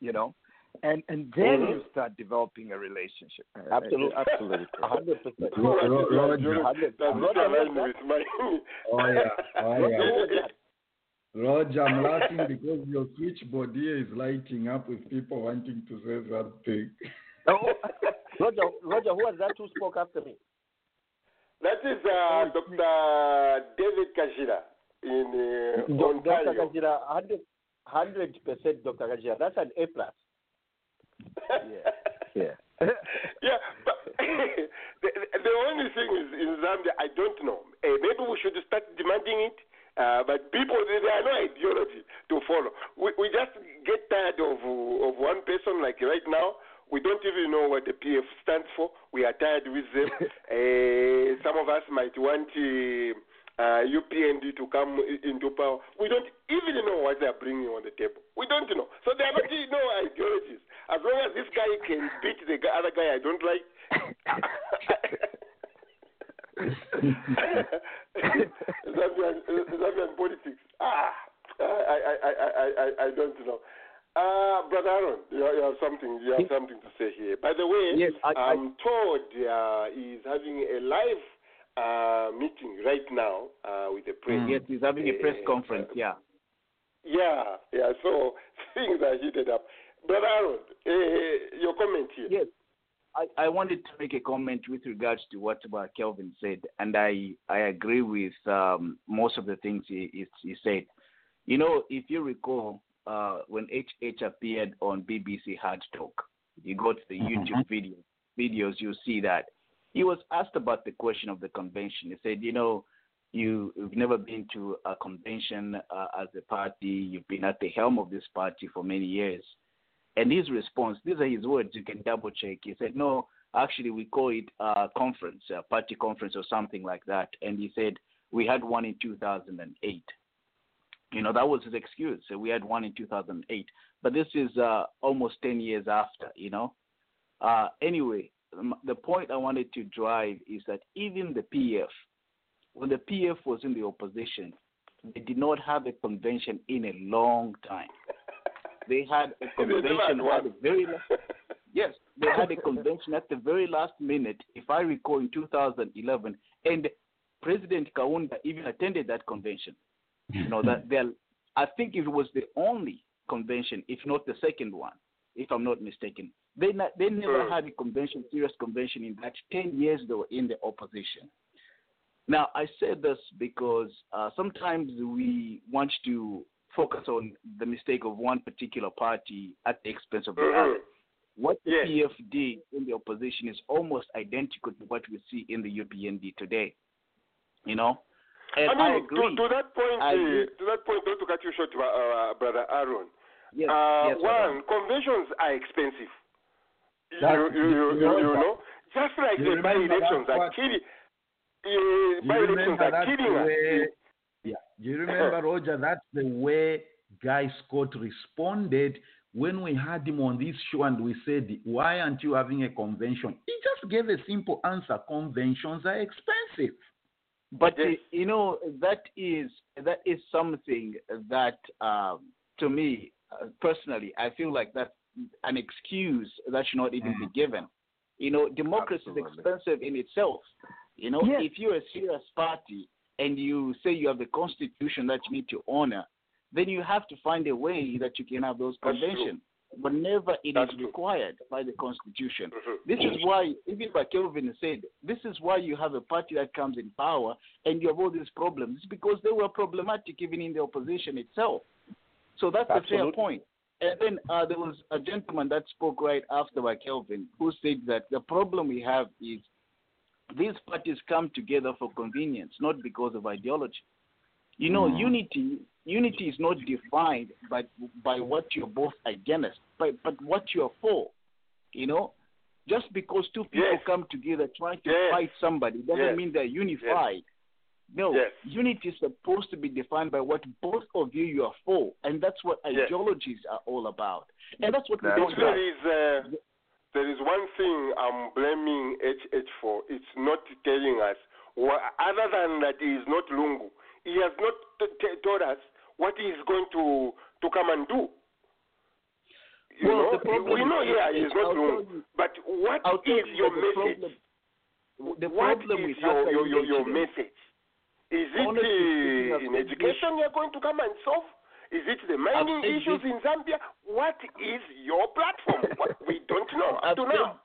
Speaker 5: You know, and and then
Speaker 12: Mhm.
Speaker 5: you start developing a relationship.
Speaker 12: Absolutely.
Speaker 5: absolutely.
Speaker 12: A hundred percent.
Speaker 4: Ro- ro- Roger.
Speaker 3: Does
Speaker 12: Roger,
Speaker 3: not align
Speaker 12: Roger.
Speaker 3: with mine.
Speaker 4: Oh yeah, oh yeah.
Speaker 12: what was that?
Speaker 4: Roger, I'm laughing because your switchboard here is lighting up with people wanting to say something.
Speaker 12: Oh, Roger, Roger, who was that who spoke after me?
Speaker 3: That is uh, Dr. David Kajira in uh,
Speaker 12: Dr.
Speaker 3: Ontario.
Speaker 12: Kajira, hundred percent, Dr. Kajira. That's an A plus.
Speaker 5: Yeah.
Speaker 3: yeah, yeah. but the, the only thing is in Zambia, I don't know. Uh, maybe we should start demanding it. Uh, but people, they, they are no ideology to follow. We, we just get tired of of one person. Like right now, we don't even know what the PF stands for. We are tired with them. uh, some of us might want uh, uh, UPND to come into power. We don't even know what they are bringing on the table. We don't know. So there are no ideologies. As long as this guy can beat the other guy I don't like. Zambian, Zambian politics. Ah, I, I, I, I, I don't know. Uh, Brother Aaron, you, you have something. You have something to say here. By the way,
Speaker 7: Yes, I- I-
Speaker 3: I'm told uh, he's having a live uh, meeting right now uh, with the press.
Speaker 7: Yes, he's having a press
Speaker 3: Uh,
Speaker 7: conference. Yeah.
Speaker 3: Yeah, yeah. So things are heated up. Brother Aaron, uh, your comment here.
Speaker 7: Yes. I, I wanted to make a comment with regards to what uh, Kelvin said, and I, I agree with um, most of the things he, he, he said. You know, if you recall, uh, when HH appeared on BBC Hard Talk, you go to the YouTube video, videos, you see that he was asked about the question of the convention. He said, you know, you, you've never been to a convention uh, as a party, you've been at the helm of this party for many years. And his response, these are his words, you can double check. He said, No, actually, we call it a conference, a party conference or something like that. And he said, We had one in 2008. You know, that was his excuse. So we had one in 2008. But this is uh, almost 10 years after, you know. Uh, anyway, the point I wanted to drive is that even the PF, when the PF was in the opposition, they did not have a convention in a long time. They had a
Speaker 3: They never had
Speaker 7: convention at the very last, yes, they had a convention at the very last minute, if I recall, in 2011, and President Kaunda even attended that convention. You know that they're, I think it was the only convention, if not the second one, if I'm not mistaken. They not, they never
Speaker 3: Mm.
Speaker 7: had a convention, serious convention in that 10 years they were in the opposition. Now, I say this because uh, sometimes we want to focus on the mistake of one particular party at the expense of the
Speaker 3: Mhm.
Speaker 7: other. What the
Speaker 3: Yes.
Speaker 7: PF did in the opposition is almost identical to what we see in the UPND today. You know? And
Speaker 3: I
Speaker 7: I,
Speaker 3: mean,
Speaker 7: agree.
Speaker 3: To, to that point,
Speaker 7: I
Speaker 3: uh, to that point, not to cut you short, uh, uh, brother Aaron.
Speaker 7: Yes,
Speaker 3: uh,
Speaker 7: yes,
Speaker 3: one,
Speaker 7: Madam.
Speaker 3: conventions are expensive. You,
Speaker 4: That-
Speaker 3: you, you, you,
Speaker 4: you
Speaker 3: you
Speaker 4: know
Speaker 3: know, just like
Speaker 4: You
Speaker 3: the by elections
Speaker 4: that
Speaker 3: are killing. Uh,
Speaker 4: You
Speaker 3: by elections
Speaker 4: remember
Speaker 3: are killing us.
Speaker 4: way, yeah. Do you remember, Roger? That's the way Guy Scott responded when we had him on this show and we said, Why aren't you having a convention? He just gave a simple answer conventions are expensive.
Speaker 7: But
Speaker 3: Yes.
Speaker 7: you know that is that is something that um, to me uh, personally I feel like that's an excuse that should not even be given. You know, democracy
Speaker 4: Absolutely.
Speaker 7: is expensive in itself. You know,
Speaker 5: Yes.
Speaker 7: if you're a serious party and you say you have the constitution that you need to honor, then you have to find a way that you can have those conventions whenever it is
Speaker 3: That's true.
Speaker 7: required by the constitution.
Speaker 3: Mhm.
Speaker 7: This is why, even like Kelvin said, this is why you have a party that comes in power and you have all these problems. It's because they were problematic even in the opposition itself. So that's a fair point. And then uh, there was a gentleman that spoke right after by Kelvin who said that the problem we have is these parties come together for convenience, not because of ideology. You know,
Speaker 4: Mm.
Speaker 7: unity unity is not defined by by what you're both against, but but what you're for. You know, just because two people
Speaker 3: Yes.
Speaker 7: come together trying to
Speaker 3: Yes.
Speaker 7: fight somebody doesn't
Speaker 3: Yes.
Speaker 7: mean they're unified. No, unity is supposed to be defined by what both of you you are for, and that's what ideologies are all about. And that's what we don't
Speaker 3: there is, uh, there is one thing I'm blaming HH for. It's not telling us. Wha other than that, he is not Lungu. He has not t- t- told us what he is going to to come and do. You
Speaker 7: Well,
Speaker 3: know,
Speaker 7: the problem
Speaker 3: we know
Speaker 7: is-
Speaker 3: here he is not
Speaker 7: I'll tell
Speaker 3: Lungu.
Speaker 7: you-
Speaker 3: But what is
Speaker 7: you
Speaker 3: your
Speaker 7: the
Speaker 3: message?
Speaker 7: problem- the
Speaker 3: what
Speaker 7: problem
Speaker 3: is your, your, your, your message? Is it uh, in education you're going to come and solve? Is it the mining issues
Speaker 7: this-
Speaker 3: in Zambia? What is your platform? What- we don't know up to
Speaker 7: said-
Speaker 3: now.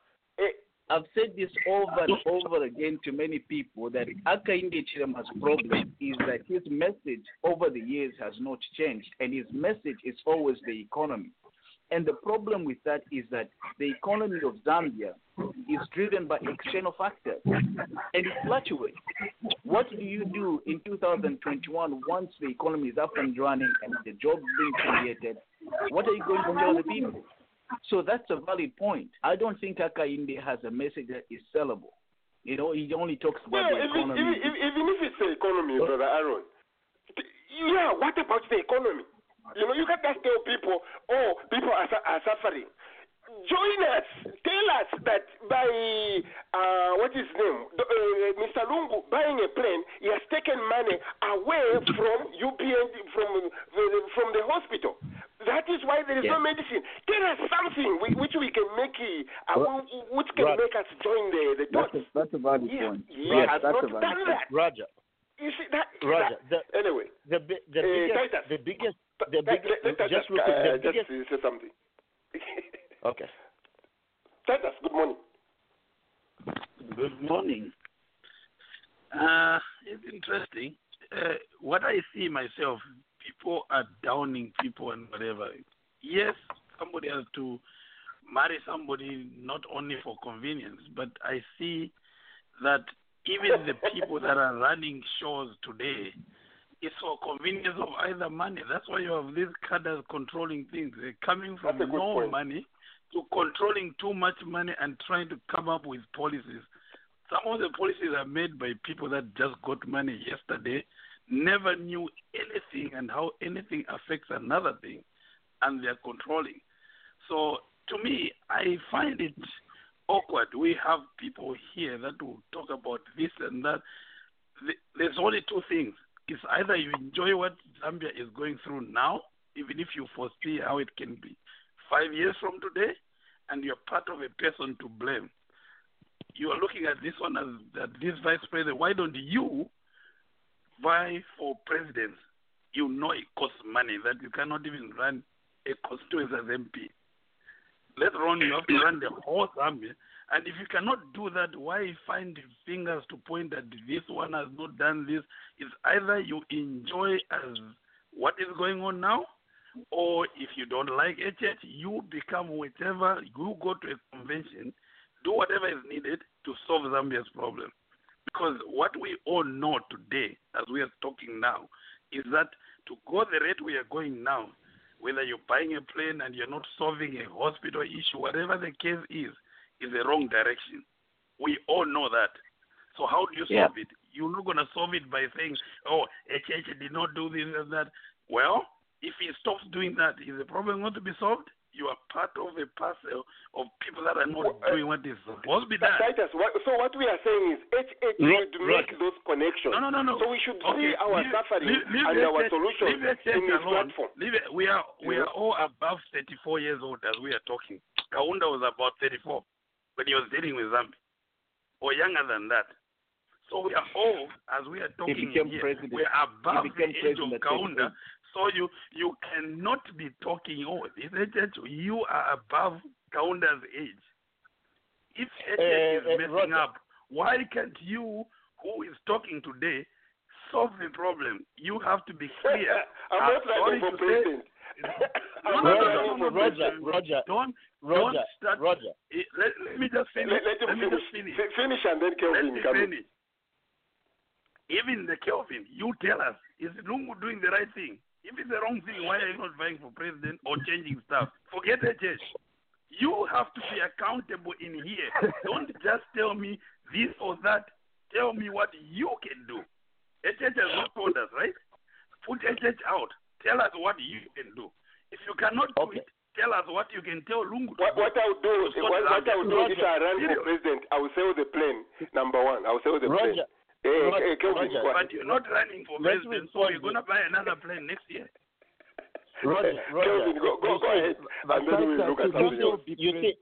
Speaker 7: I've said this over and over again to many people that Hakainde Hichilema's problem is that his message over the years has not changed, and his message is always the economy. And the problem with that is that the economy of Zambia is driven by external factors, and it fluctuates. What do you do in 2021 once the economy is up and running and the jobs being created? What are you going to tell the people? So that's a valid point. I don't think Hakainde has a message that is sellable. You know, he only talks about the economy.
Speaker 3: even, even even if it's the economy, brother Aaron, yeah, what about the economy? You know, you can't just tell people, oh, people are, are suffering. join us. Tell us that by uh, what is his name, uh, Mr. Lungu buying a plane, he has taken money away from UPND from from the hospital. That is why there is no medicine. Tell us something whi- which we can make, uh,
Speaker 5: Well,
Speaker 3: which can
Speaker 5: Raj-
Speaker 3: make us join the the
Speaker 5: That's
Speaker 3: dots.
Speaker 5: a, that's a valid
Speaker 3: He,
Speaker 5: point.
Speaker 3: he
Speaker 5: Yes, that's
Speaker 3: not
Speaker 5: a valid
Speaker 3: done
Speaker 5: point.
Speaker 3: that.
Speaker 12: Roger,
Speaker 3: You see that?
Speaker 12: Roger. The,
Speaker 3: anyway,
Speaker 12: the bi- the
Speaker 3: Uh,
Speaker 12: biggest,
Speaker 3: Titus.
Speaker 12: the biggest, the
Speaker 3: let, let,
Speaker 12: biggest.
Speaker 3: let us
Speaker 12: just
Speaker 3: just,
Speaker 12: real quick,
Speaker 3: uh,
Speaker 12: the
Speaker 3: just
Speaker 12: biggest.
Speaker 3: say something.
Speaker 12: Okay.
Speaker 3: Titus, good morning.
Speaker 13: Good morning. Uh, it's interesting. Uh, what I see myself, people are downing people and whatever. Yes, somebody has to marry somebody not only for convenience, but I see that even the people that are running shows today, it's for convenience of either money. That's why you have these cadres controlling things. They're coming from
Speaker 3: That's a good
Speaker 13: no
Speaker 3: point.
Speaker 13: money to controlling too much money and trying to come up with policies. Some of the policies are made by people that just got money yesterday, never knew anything and how anything affects another thing, and they're controlling. So to me, I find it awkward. We have people here that will talk about this and that. There's only two things. It's either you enjoy what Zambia is going through now, even if you foresee how it can be five years from today, and you're part of a person to blame. You are looking at this one as that this vice president. Why don't you vie for president? You know it costs money that you cannot even run a constituency as MP. Let alone you have to run the whole Zambia. And if you cannot do that, why find fingers to point that this one has not done this? It's either you enjoy as what is going on now, or if you don't like HH, you become whichever, you go to a convention, do whatever is needed to solve Zambia's problem. Because what we all know today, as we are talking now, is that to go the rate we are going now, whether you're buying a plane and you're not solving a hospital issue, whatever the case is, is the wrong direction. We all know that. So how do you
Speaker 5: Yeah.
Speaker 13: solve it? You're not going to solve it by saying, oh, HH did not do this and that. Well, if he stops doing that, is the problem going to be solved? You are part of a parcel of people that are not doing what is supposed to be done.
Speaker 3: Titus, what, so what we are saying is HH
Speaker 13: Ro-
Speaker 3: should make
Speaker 13: Roger.
Speaker 3: those connections.
Speaker 13: No, no, no, no.
Speaker 3: So we should
Speaker 13: Okay,
Speaker 3: see our
Speaker 13: leave-
Speaker 3: suffering
Speaker 13: leave- leave
Speaker 3: and
Speaker 13: the
Speaker 3: our
Speaker 13: church-
Speaker 3: solution
Speaker 13: leave the
Speaker 3: in this platform.
Speaker 13: Leave. We are we
Speaker 3: Yeah.
Speaker 13: are all above 34 years old as we are talking. Kaunda was about 34 when he was dealing with Zambia, or younger than that. So we are all, as we are talking
Speaker 5: became
Speaker 13: here,
Speaker 5: president.
Speaker 13: we are above
Speaker 5: He
Speaker 13: the
Speaker 5: became
Speaker 13: age of
Speaker 5: president at
Speaker 13: Kaunda.
Speaker 5: 38.
Speaker 13: So you you cannot be talking. Oh, this age, you are above Kaunda's age. If HH is
Speaker 12: uh,
Speaker 13: messing
Speaker 12: Roger.
Speaker 13: up, why can't you, who is talking today, solve the problem? You have to be clear.
Speaker 3: I'm not running for president.
Speaker 13: No, no, no, no,
Speaker 12: Roger. Roger,
Speaker 13: Don't
Speaker 12: Roger,
Speaker 13: don't start.
Speaker 12: Roger.
Speaker 13: Eh, Let, let me just finish.
Speaker 3: Let, let him
Speaker 13: me
Speaker 3: finish.
Speaker 13: just finish.
Speaker 3: Fi- Finish and then
Speaker 13: Let
Speaker 3: Kelvin
Speaker 13: me
Speaker 3: come in.
Speaker 13: finish. Even the Kelvin, you tell us, is Lungu doing the right thing? If it's the wrong thing, why are you not vying for president or changing stuff? Forget HH. You have to be accountable in here. Don't just tell me this or that. Tell me what you can do. HH has not told us, right? Put HH out. Tell us what you can do. If you cannot do it, tell us what you can tell Lungu. to
Speaker 3: What, what I would do,
Speaker 13: to
Speaker 3: what, what I would do
Speaker 13: Zambia.
Speaker 3: if I run for president, I will sell the plane. Number one, I will sell the plane.
Speaker 12: Roger,
Speaker 3: Hey,
Speaker 12: Roger,
Speaker 3: hey,
Speaker 12: Roger.
Speaker 13: But you're not running for
Speaker 12: Let's
Speaker 13: president, so you're going to buy another plane next year.
Speaker 12: Roger,
Speaker 3: Kelvin,
Speaker 12: Roger.
Speaker 3: go, go, go ahead, and look at
Speaker 12: you
Speaker 3: something
Speaker 12: see- you see-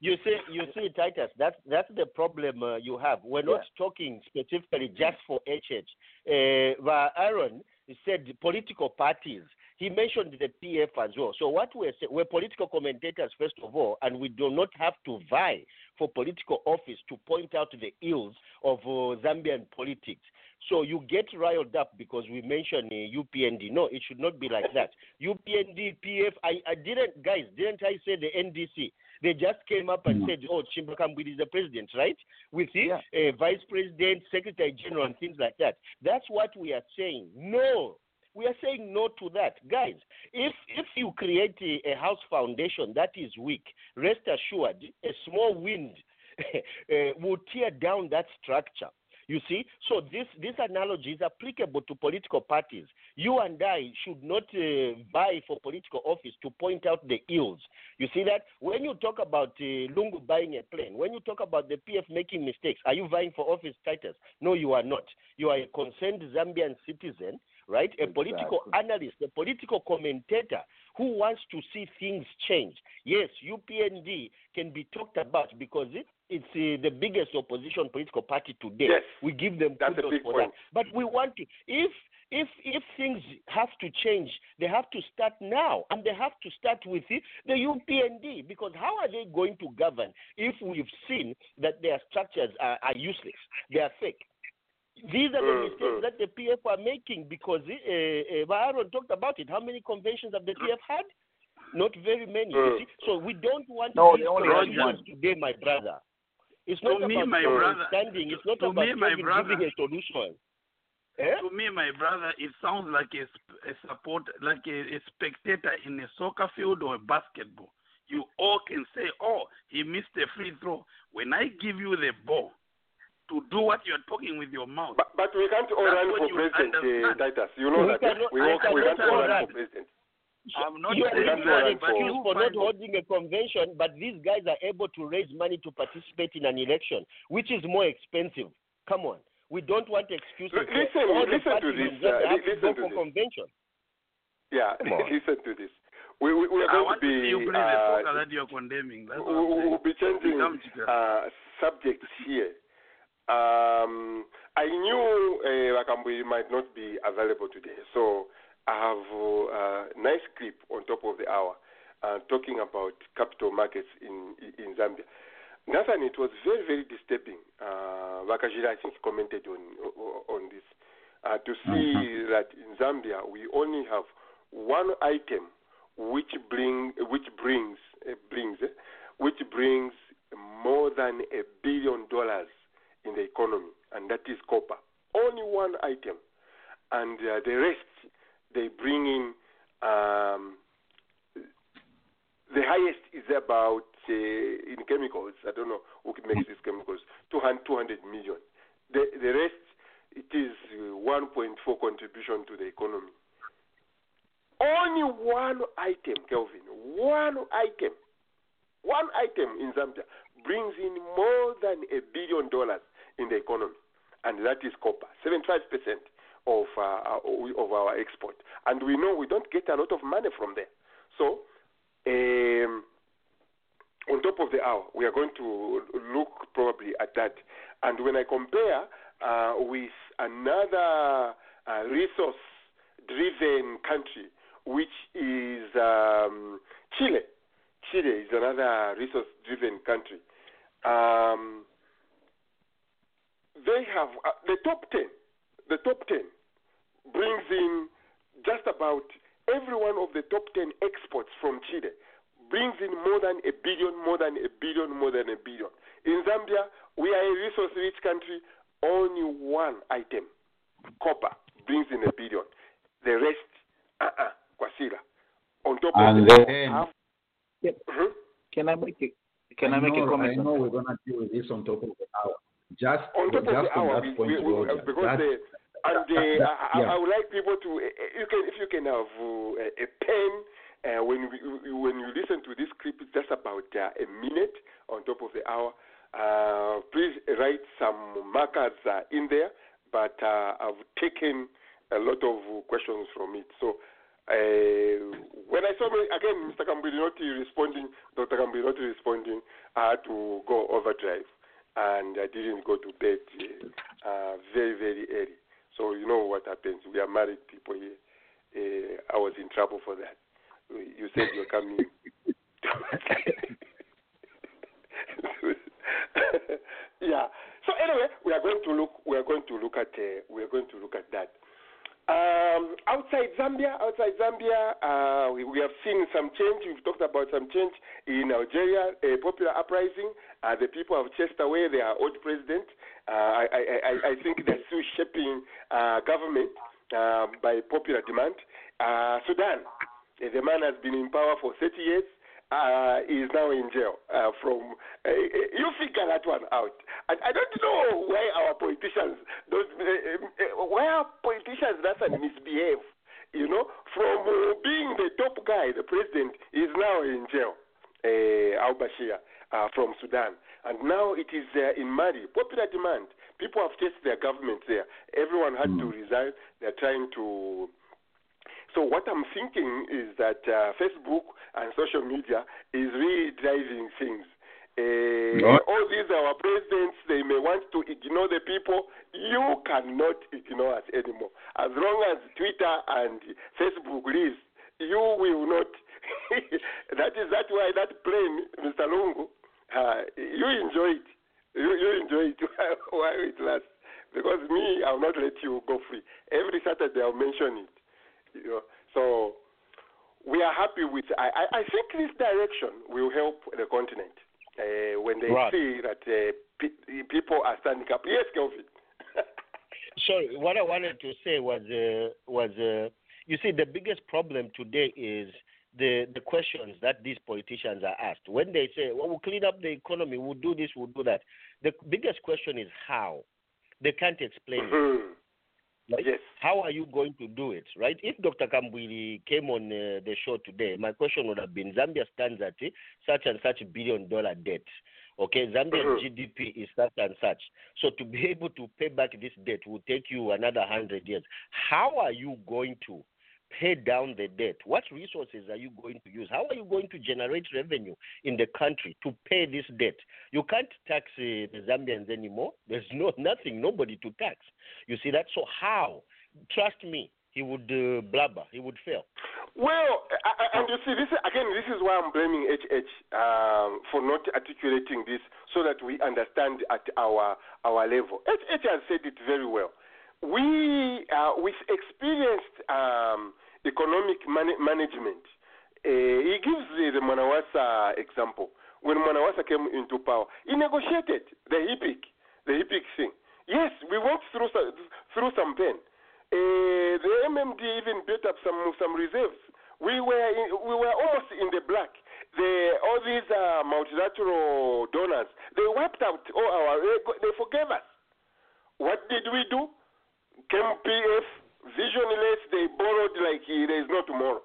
Speaker 12: You see, you see, Titus. That's that's the problem uh, you have. We're not talking specifically just for HH. Uh, but Aaron said political parties. He mentioned the PF as well. So what we're saying, we're political commentators first of all, and we do not have to vie for political office to point out the ills of uh, Zambian politics. So you get riled up because we mentioned uh, UPND. No, it should not be like that. UPND, PF. I, I didn't, guys. Didn't I say the NDC? They just came up and said, "Oh, Chishimba Kambwili is the president, right?" With the uh, vice president, secretary general, and things like that. That's what we are saying. No, we are saying no to that, guys. If if you create a, a house foundation that is weak, rest assured, a small wind uh, will tear down that structure. You see, so this this analogy is applicable to political parties. You and I should not uh, vie for political office to point out the ills. You see that when you talk about uh, Lungu buying a plane, when you talk about the PF making mistakes, are you vying for office titles? No, you are not. You are a concerned Zambian citizen, right? A political analyst, a political commentator who wants to see things change. Yes, UPND can be talked about because it, it's uh, the biggest opposition political party today.
Speaker 3: Yes,
Speaker 12: we give them
Speaker 3: that's a
Speaker 12: kudos
Speaker 3: big
Speaker 12: for
Speaker 3: point.
Speaker 12: that. But we want to if if if things have to change, they have to start now, and they have to start with the, the UPND because how are they going to govern if we've seen that their structures are, are useless, they are fake. These are the
Speaker 3: Mm,
Speaker 12: mistakes
Speaker 3: mm.
Speaker 12: that the PF are making because uh, uh, Aaron talked about it. How many conventions have the PF had? Not very many. You
Speaker 13: Mm.
Speaker 12: see? So we don't want
Speaker 13: No,
Speaker 12: these
Speaker 13: they only had
Speaker 12: conventions today, my brother. It's
Speaker 13: To
Speaker 12: not
Speaker 13: me,
Speaker 12: about
Speaker 13: my brother-
Speaker 12: standing. It's not
Speaker 13: to
Speaker 12: about
Speaker 13: me, my brother-
Speaker 12: giving a solution.
Speaker 13: To me, my brother, it sounds like a, a support, like a, a spectator in a soccer field or a basketball. You all can say, "Oh, he missed a free throw." When I give you the ball to do what you're talking with your mouth,
Speaker 3: But, but we can't all
Speaker 13: That's
Speaker 3: run for president, uh. Titus. You know
Speaker 12: We
Speaker 3: that.
Speaker 12: cannot-
Speaker 3: we,
Speaker 12: I
Speaker 3: all, we
Speaker 12: cannot
Speaker 3: can't all
Speaker 12: all
Speaker 3: run
Speaker 12: run.
Speaker 3: for president.
Speaker 13: I'm not
Speaker 12: you are
Speaker 13: saying
Speaker 12: not
Speaker 13: that,
Speaker 12: an
Speaker 13: but
Speaker 12: excuse
Speaker 13: you
Speaker 12: for not holding a convention, but these guys are able to raise money to participate in an election, which is more expensive. Come on. We don't want excuses.
Speaker 3: L- listen,
Speaker 12: for all the
Speaker 3: listen to
Speaker 12: parties
Speaker 3: this,
Speaker 12: in
Speaker 3: uh,
Speaker 12: have to
Speaker 3: listen
Speaker 12: go
Speaker 3: to
Speaker 12: for
Speaker 3: this.
Speaker 12: convention.
Speaker 3: Yeah, listen to this. We, we, we are
Speaker 13: I
Speaker 3: going
Speaker 13: want
Speaker 3: to
Speaker 13: to
Speaker 3: be.
Speaker 13: see you play the
Speaker 3: uh,
Speaker 13: that you're condemning. That's
Speaker 3: we-
Speaker 13: I'm
Speaker 3: we-
Speaker 13: saying.
Speaker 3: we'll be changing uh, subjects here. Um, I knew uh, Wakambui might not be available today, so I have uh, a nice clip on top of the hour uh, talking about capital markets in in Zambia. Nathan, it was very very disturbing. Uh, Wakajira, I think, commented on on this uh, to see that in Zambia we only have one item which bring which brings uh, brings eh, which brings more than a billion dollars in the economy, and that is copper. Only one item, and uh, the rest they bring in. Um, the highest is about uh, in chemicals. I don't know who makes these chemicals. 200, 200 million. The the rest it is uh, 1.4 contribution to the economy. Only one item, Kelvin. One item. One item in Zambia brings in more than a billion dollars in the economy, and that is copper. 75 percent of uh, of our export, and we know we don't get a lot of money from there. So. Um, on top of the hour, we are going to look probably at that. And when I compare uh, with another uh, resource driven country, which is um, Chile, Chile is another resource driven country. Um, they have uh, the top 10, the top 10 brings in just about every one of the top 10 exports from Chile brings in more than a billion, more than a billion, more than a billion. In Zambia, we are a resource rich country. Only one item, copper, brings in a billion. The rest, uh uh Kwasila. On top
Speaker 4: And
Speaker 3: of that,
Speaker 4: then-
Speaker 3: have- Mhm.
Speaker 7: Can I make a Can I, make
Speaker 4: know,
Speaker 7: a comment?
Speaker 4: I know we're gonna deal with this on top of the hour. Just
Speaker 3: on top
Speaker 4: just
Speaker 3: of the hour, we, we, we, because the, and uh,
Speaker 4: that-
Speaker 3: I, I-
Speaker 4: yeah.
Speaker 3: I would like people to uh, you can if you can have uh, a, a pen uh, when we, when you listen to this clip, it's just about uh, a minute on top of the hour. Uh, please write some markers uh, in there, but uh, I've taken a lot of questions from it. So uh, when I saw me, again Mr. Kambirinotti responding, Dr. Kambirinotti responding, I had to go overdrive and I didn't go to bed uh, very, very early. So you know what happens. We are married people here. Uh, I was in trouble for that. You said you're coming. yeah. So anyway, we are going to look. We are going to look at. Uh, we are going to look at that. Um, outside Zambia, outside Zambia, uh, we, we have seen some change. We've talked about some change in Algeria, a popular uprising. Uh, the people have chased away their old president. Uh, I, I, I, I think they're still shaping uh, government uh, by popular demand. Uh, Sudan, the man has been in power for 30 years, uh, is now in jail uh, from. Uh, you figure that one out. And I don't know why our politicians, those, uh, uh, why our politicians doesn't misbehave. You know, from uh, being the top guy, the president is now in jail, uh, Al Bashir uh, from Sudan, and now it is in Mali. Popular demand. People have chased their government there. Everyone had to resign. They're trying to so what I'm thinking is that uh, Facebook and social media is really driving things. Uh. All these our presidents, they may want to ignore the people. You cannot ignore us anymore. As long as Twitter and Facebook lives, you will not. that is that why that plane, Mr. Lungu, uh, you enjoy it. You, you enjoy it while it lasts. Because me, I'll not let you go free. Every Saturday, I'll mention it. You know, so we are happy with. I, I, I think this direction will help the continent uh, when they
Speaker 12: Right.
Speaker 3: see that uh, pe- people are standing up. Yes, Kelvin.
Speaker 12: Sorry, what I wanted to say was uh, was uh, you see the biggest problem today is the the questions that these politicians are asked when they say, "Well, we'll clean up the economy, we'll do this, we'll do that." The biggest question is how. They can't explain it.
Speaker 3: Yes.
Speaker 12: How are you going to do it, right? If Dr. Kambwili came on uh, the show today, my question would have been Zambia stands at eh, such and such billion dollar debt. Okay, Zambia's
Speaker 3: Mhm.
Speaker 12: GDP is such and such. So to be able to pay back this debt will take you another hundred years. How are you going to pay down the debt? What resources are you going to use? How are you going to generate revenue in the country to pay this debt? You can't tax uh, the Zambians anymore. There's no nothing, nobody to tax. You see that? So how? Trust me, he would uh, blabber. He would fail.
Speaker 3: Well, I, I, and you see, this again, this is why I'm blaming HH um, for not articulating this so that we understand at our our level. HH has said it very well. We, uh, with experienced um, economic man- management, uh, he gives the, the Mwanawasa example. When Mwanawasa came into power, he negotiated the HIPC, the HIPC thing. Yes, we went through some, through some pain. Uh, the MMD even built up some some reserves. We were in, we were almost in the black. The all these uh, multilateral donors they wiped out all our they forgave us. What did we do? Came PF visionless. They borrowed like uh, there is no tomorrow.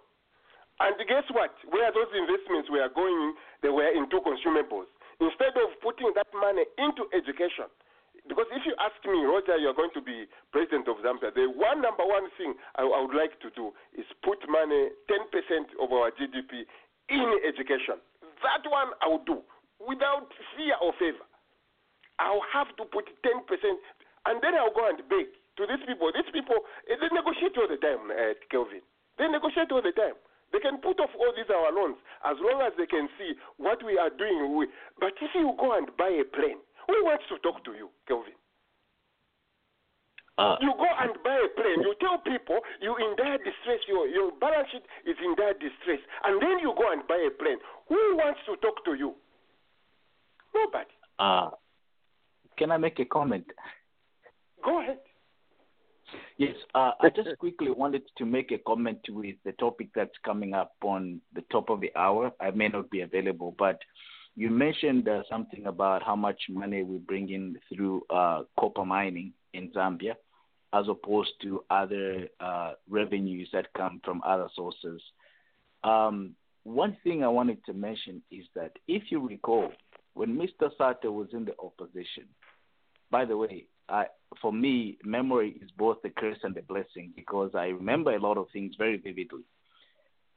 Speaker 3: And guess what? Where those investments were going, they were into consumables. Instead of putting that money into education, because if you ask me, Roger, you're going to be president of Zambia, the one number one thing I, I would like to do is put money, 10% of our GDP, in education. That one I will do without fear or favor. I'll have to put 10%, and then I'll go and beg to these people. These people, eh, they negotiate all the time, uh, Kelvin. They negotiate all the time. They can put off all these our loans as long as they can see what we are doing. We, but if you go and buy a plane, who wants to talk to you, Kelvin?
Speaker 12: Uh,
Speaker 3: You go and buy a plane. You tell people you're in dire distress. Your your balance sheet is in dire distress, and then you go and buy a plane. Who wants to talk to you? Nobody.
Speaker 7: Uh, can I make a comment?
Speaker 3: Go ahead.
Speaker 7: Yes, uh, I just quickly wanted to make a comment with the topic that's coming up on the top of the hour. I may not be available, but you mentioned uh, something about how much money we bring in through uh, copper mining in Zambia, as opposed to other uh, revenues that come from other sources. Um, one thing I wanted to mention is that if you recall, when Mr. Sata was in the opposition, by the way, I, for me, memory is both a curse and a blessing because I remember a lot of things very vividly.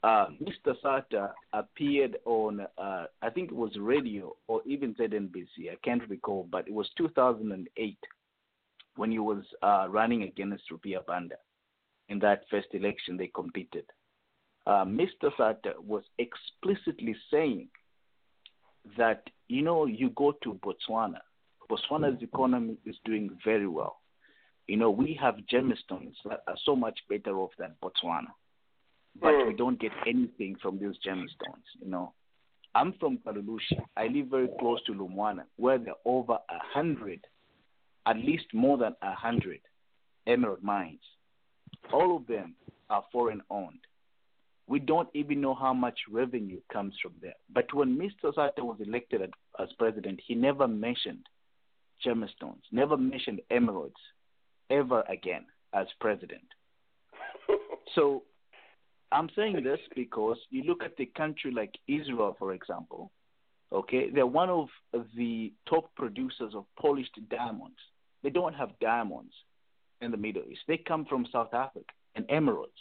Speaker 7: Uh, Mr. Sata appeared on, uh, I think it was radio or even ZNBC, I can't recall, but it was 2008 when he was uh, running against Rupia Banda in that first election they competed. Uh, Mr. Sata was explicitly saying that, you know, you go to Botswana, Botswana's economy is doing very well. You know, we have gemstones that are so much better off than Botswana, but hmm. we don't get anything from these gemstones. You know, I'm from Kalulushi. I live very close to Lumwana, where there are over a hundred, at least more than a hundred, emerald mines. All of them are foreign owned. We don't even know how much revenue comes from there. But when Mr. Sata was elected as president, he never mentioned gemstones, never mentioned emeralds ever again as president. so I'm saying this because you look at the country like Israel, for example, okay, they're one of the top producers of polished diamonds. They don't have diamonds in the Middle East. They come from South Africa and emeralds.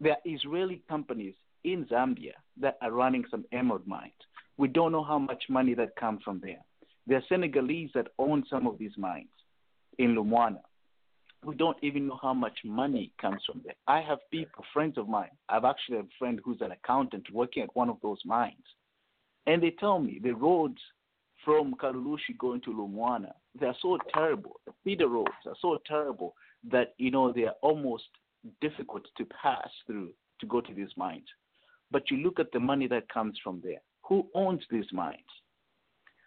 Speaker 7: There are Israeli companies in Zambia that are running some emerald mines. We don't know how much money that comes from there. There are Senegalese that own some of these mines in Lumwana. We don't even know how much money comes from there. I have people, friends of mine. I've actually a friend who's an accountant working at one of those mines. And they tell me the roads from Kalulushi going to Lumwana, they're so terrible. The feeder roads are so terrible that, you know, they are almost difficult to pass through to go to these mines. But you look at the money that comes from there. Who owns these mines?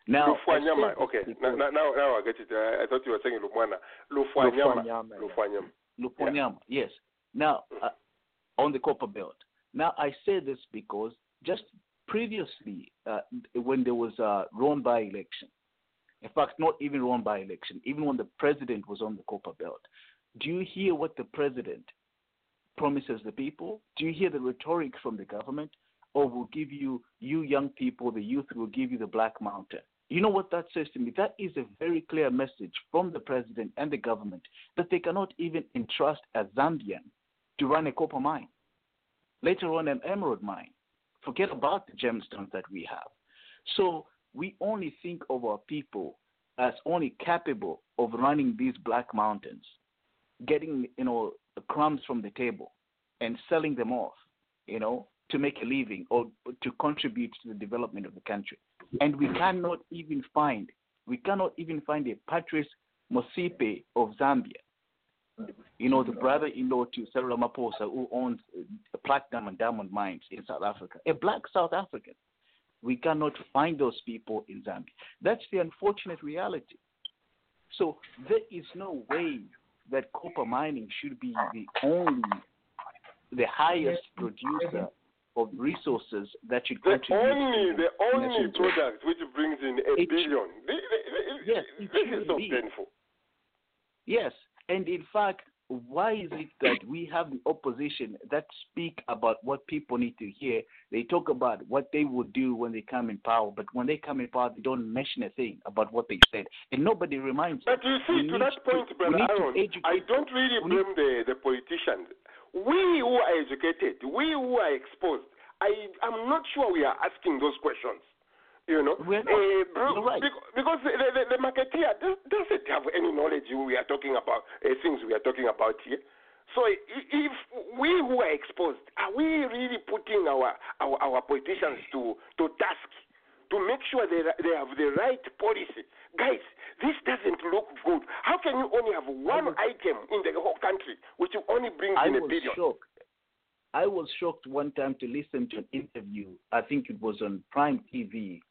Speaker 7: Now,
Speaker 3: Lufwanyama. Okay. Now, now, now I get it. I, I thought you were saying Lumwana. Lufwanyama.
Speaker 5: Lufwanyama, yeah.
Speaker 3: Lufwanyama.
Speaker 7: Luponyama, yes. Now, uh, on the copper belt. Now, I say this because just previously, uh, when there was a Roan by election, in fact, not even Roan by election, even when the president was on the copper belt, do you hear what the president promises the people? Do you hear the rhetoric from the government? Or will give you, you young people, the youth will give you the Black Mountain. You know what that says to me? That is a very clear message from the president and the government that they cannot even entrust a Zambian to run a copper mine, later on an emerald mine. Forget about the gemstones that we have. So we only think of our people as only capable of running these black mountains, getting you know crumbs from the table and selling them off, you know, to make a living or to contribute to the development of the country. And we cannot even find we cannot even find a Patrice Motsepe of Zambia you know, the brother-in-law to Cyril Ramaphosa, who owns platinum and diamond mines in South Africa, a black South African. We cannot find those people in Zambia. That's the unfortunate reality. So there is no way that copper mining should be the only, the highest producer of resources that should
Speaker 3: The
Speaker 7: contribute.
Speaker 3: only,
Speaker 7: to
Speaker 3: the only product which brings in a
Speaker 7: It-
Speaker 3: billion. This,
Speaker 7: Yes,
Speaker 3: this is so
Speaker 7: be.
Speaker 3: painful.
Speaker 7: Yes, and in fact, why is it that we have the opposition that speak about what people need to hear? They talk about what they would do when they come in power, but when they come in power, they don't mention a thing about what they said, and nobody reminds them.
Speaker 3: But you see,
Speaker 7: We
Speaker 3: to that point,
Speaker 7: we
Speaker 3: Brother Aaron, I don't really blame the, the politicians. We who are educated, we who are exposed, I am not sure we are asking those questions. You know,
Speaker 7: We're not.
Speaker 3: Eh, bro-
Speaker 7: right.
Speaker 3: because the, the, the marketeer does, doesn't have any knowledge we are talking about, uh, things we are talking about here. So if we who are exposed, are we really putting our, our, our politicians to, to task to make sure they, they have the right policy? Guys, this doesn't look good. How can you only have one item in the whole country which only brings
Speaker 7: I
Speaker 3: in a billion?
Speaker 7: shocked. I was shocked one time to listen to an interview. I think it was on Prime TV.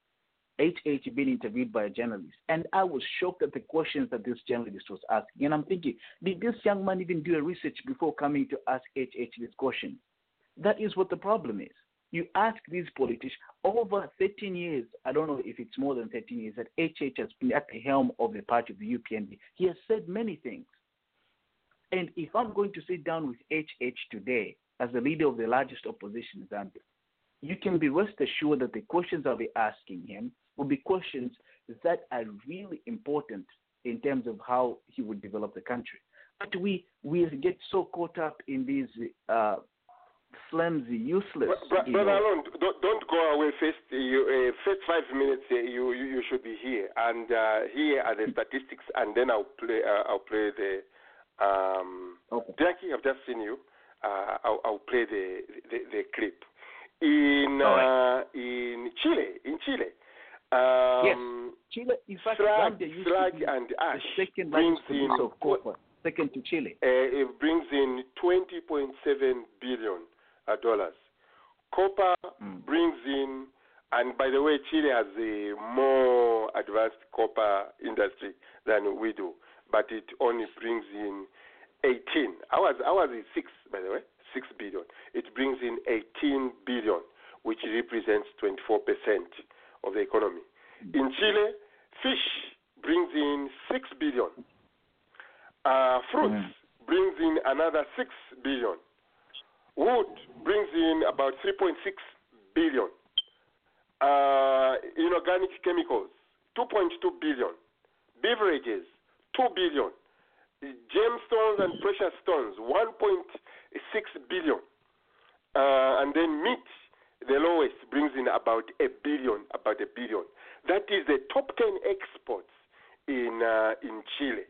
Speaker 7: HH being interviewed by a journalist, and I was shocked at the questions that this journalist was asking. And I'm thinking, did this young man even do a research before coming to ask HH this question? That is what the problem is. You ask these politicians over 13 years. I don't know if it's more than 13 years that HH has been at the helm of the party of the UPND. He has said many things. And if I'm going to sit down with HH today as the leader of the largest opposition in Zambia, you can be rest assured that the questions I'll be asking him will be questions that are really important in terms of how he would develop the country. But we we get so caught up in these uh, flimsy, useless.
Speaker 3: Bro-
Speaker 7: you
Speaker 3: Brother
Speaker 7: know,
Speaker 3: Alon, don't, don't go away first. You, uh, first five minutes, uh, you, you you should be here, and uh, here are the statistics, and then I'll play. Uh, I'll play the. Um,
Speaker 7: Okay.
Speaker 3: Jackie, I've just seen you. Uh, I'll, I'll play the, the the clip. In uh, in Chile, in Chile, um,
Speaker 7: Chile, in fact,
Speaker 3: slag, slag and
Speaker 7: the
Speaker 3: ash
Speaker 7: second
Speaker 3: brings in
Speaker 7: of copper, second to Chile.
Speaker 3: uh, it brings in 20.7 billion uh, dollars. Copper
Speaker 7: Mm.
Speaker 3: brings in, and by the way, Chile has a more advanced copper industry than we do, but it only brings in 18. Ours, ours is six, by the way, six billion. It brings in 18 billion, which represents 24% of the economy. In Chile, fish brings in 6 billion. Uh, fruits brings in another 6 billion. Wood brings in about 3.6 billion. Uh, inorganic chemicals, 2.2 billion. Beverages, 2 billion. Gemstones and precious stones, 1.6 billion. Uh, and then meat, the lowest, brings in about a billion, about a billion. That is the top 10 exports in uh, in Chile.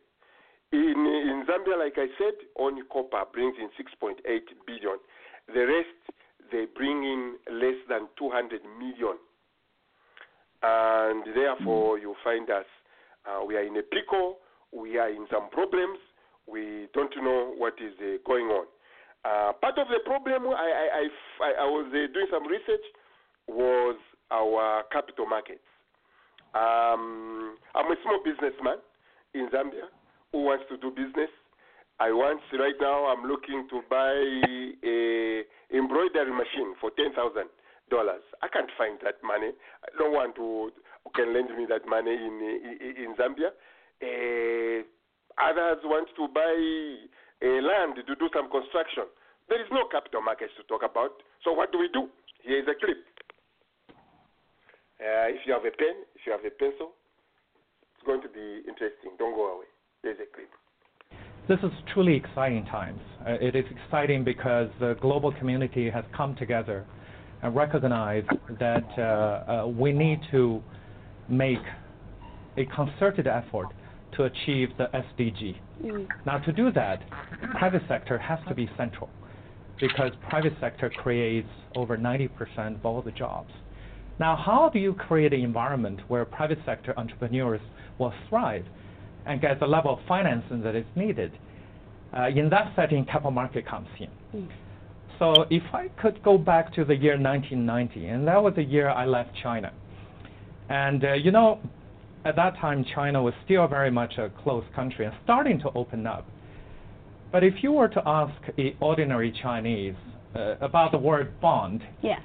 Speaker 3: In in Zambia, like I said, only copper brings in 6.8 billion. The rest they bring in less than 200 million, and therefore you find us uh, we are in a pickle. We are in some problems. We don't know what is uh, going on. Uh, part of the problem, I, I, I, I- was uh, doing some research, was our capital markets. Um, I'm a small businessman in Zambia who wants to do business. I want right now. I'm looking to buy a embroidery machine for ten thousand dollars. I can't find that money. Don't want to can lend me that money in in, in Zambia. Uh, others want to buy a land to do some construction. There is no capital markets to talk about. So what do we do? Here is a clip. Uh, if you have a pen, if you have a pencil, it's going to be interesting. Don't go away. There's a clip.
Speaker 14: This is truly exciting times. Uh, it is exciting because the global community has come together and recognized that uh, uh, we need to make a concerted effort to achieve the SDG. Now, to do that, private sector has to be central because private sector creates over 90% of all the jobs. Now, how do you create an environment where private sector entrepreneurs will thrive and get the level of financing that is needed? Uh, in that setting, capital market comes in. So if I could go back to the year 1990, and that was the year I left China. And uh, you know, at that time, China was still very much a closed country and starting to open up. But if you were to ask a ordinary Chinese uh, about the word bond,
Speaker 15: Yeah.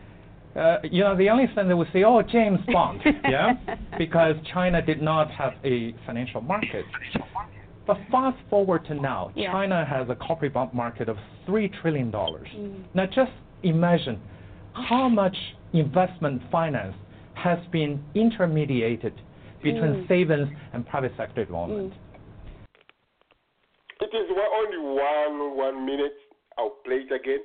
Speaker 14: uh, you know, the only thing they would say, oh, James Bond, yeah, because China did not have a financial market. But fast forward to now,
Speaker 15: Yeah.
Speaker 14: China has a corporate bond market of three trillion dollars.
Speaker 15: Mm.
Speaker 14: Now, just imagine how much investment finance has been intermediated between
Speaker 15: Mm.
Speaker 14: savings and private sector involvement.
Speaker 3: It is only one one minute. I'll play it again.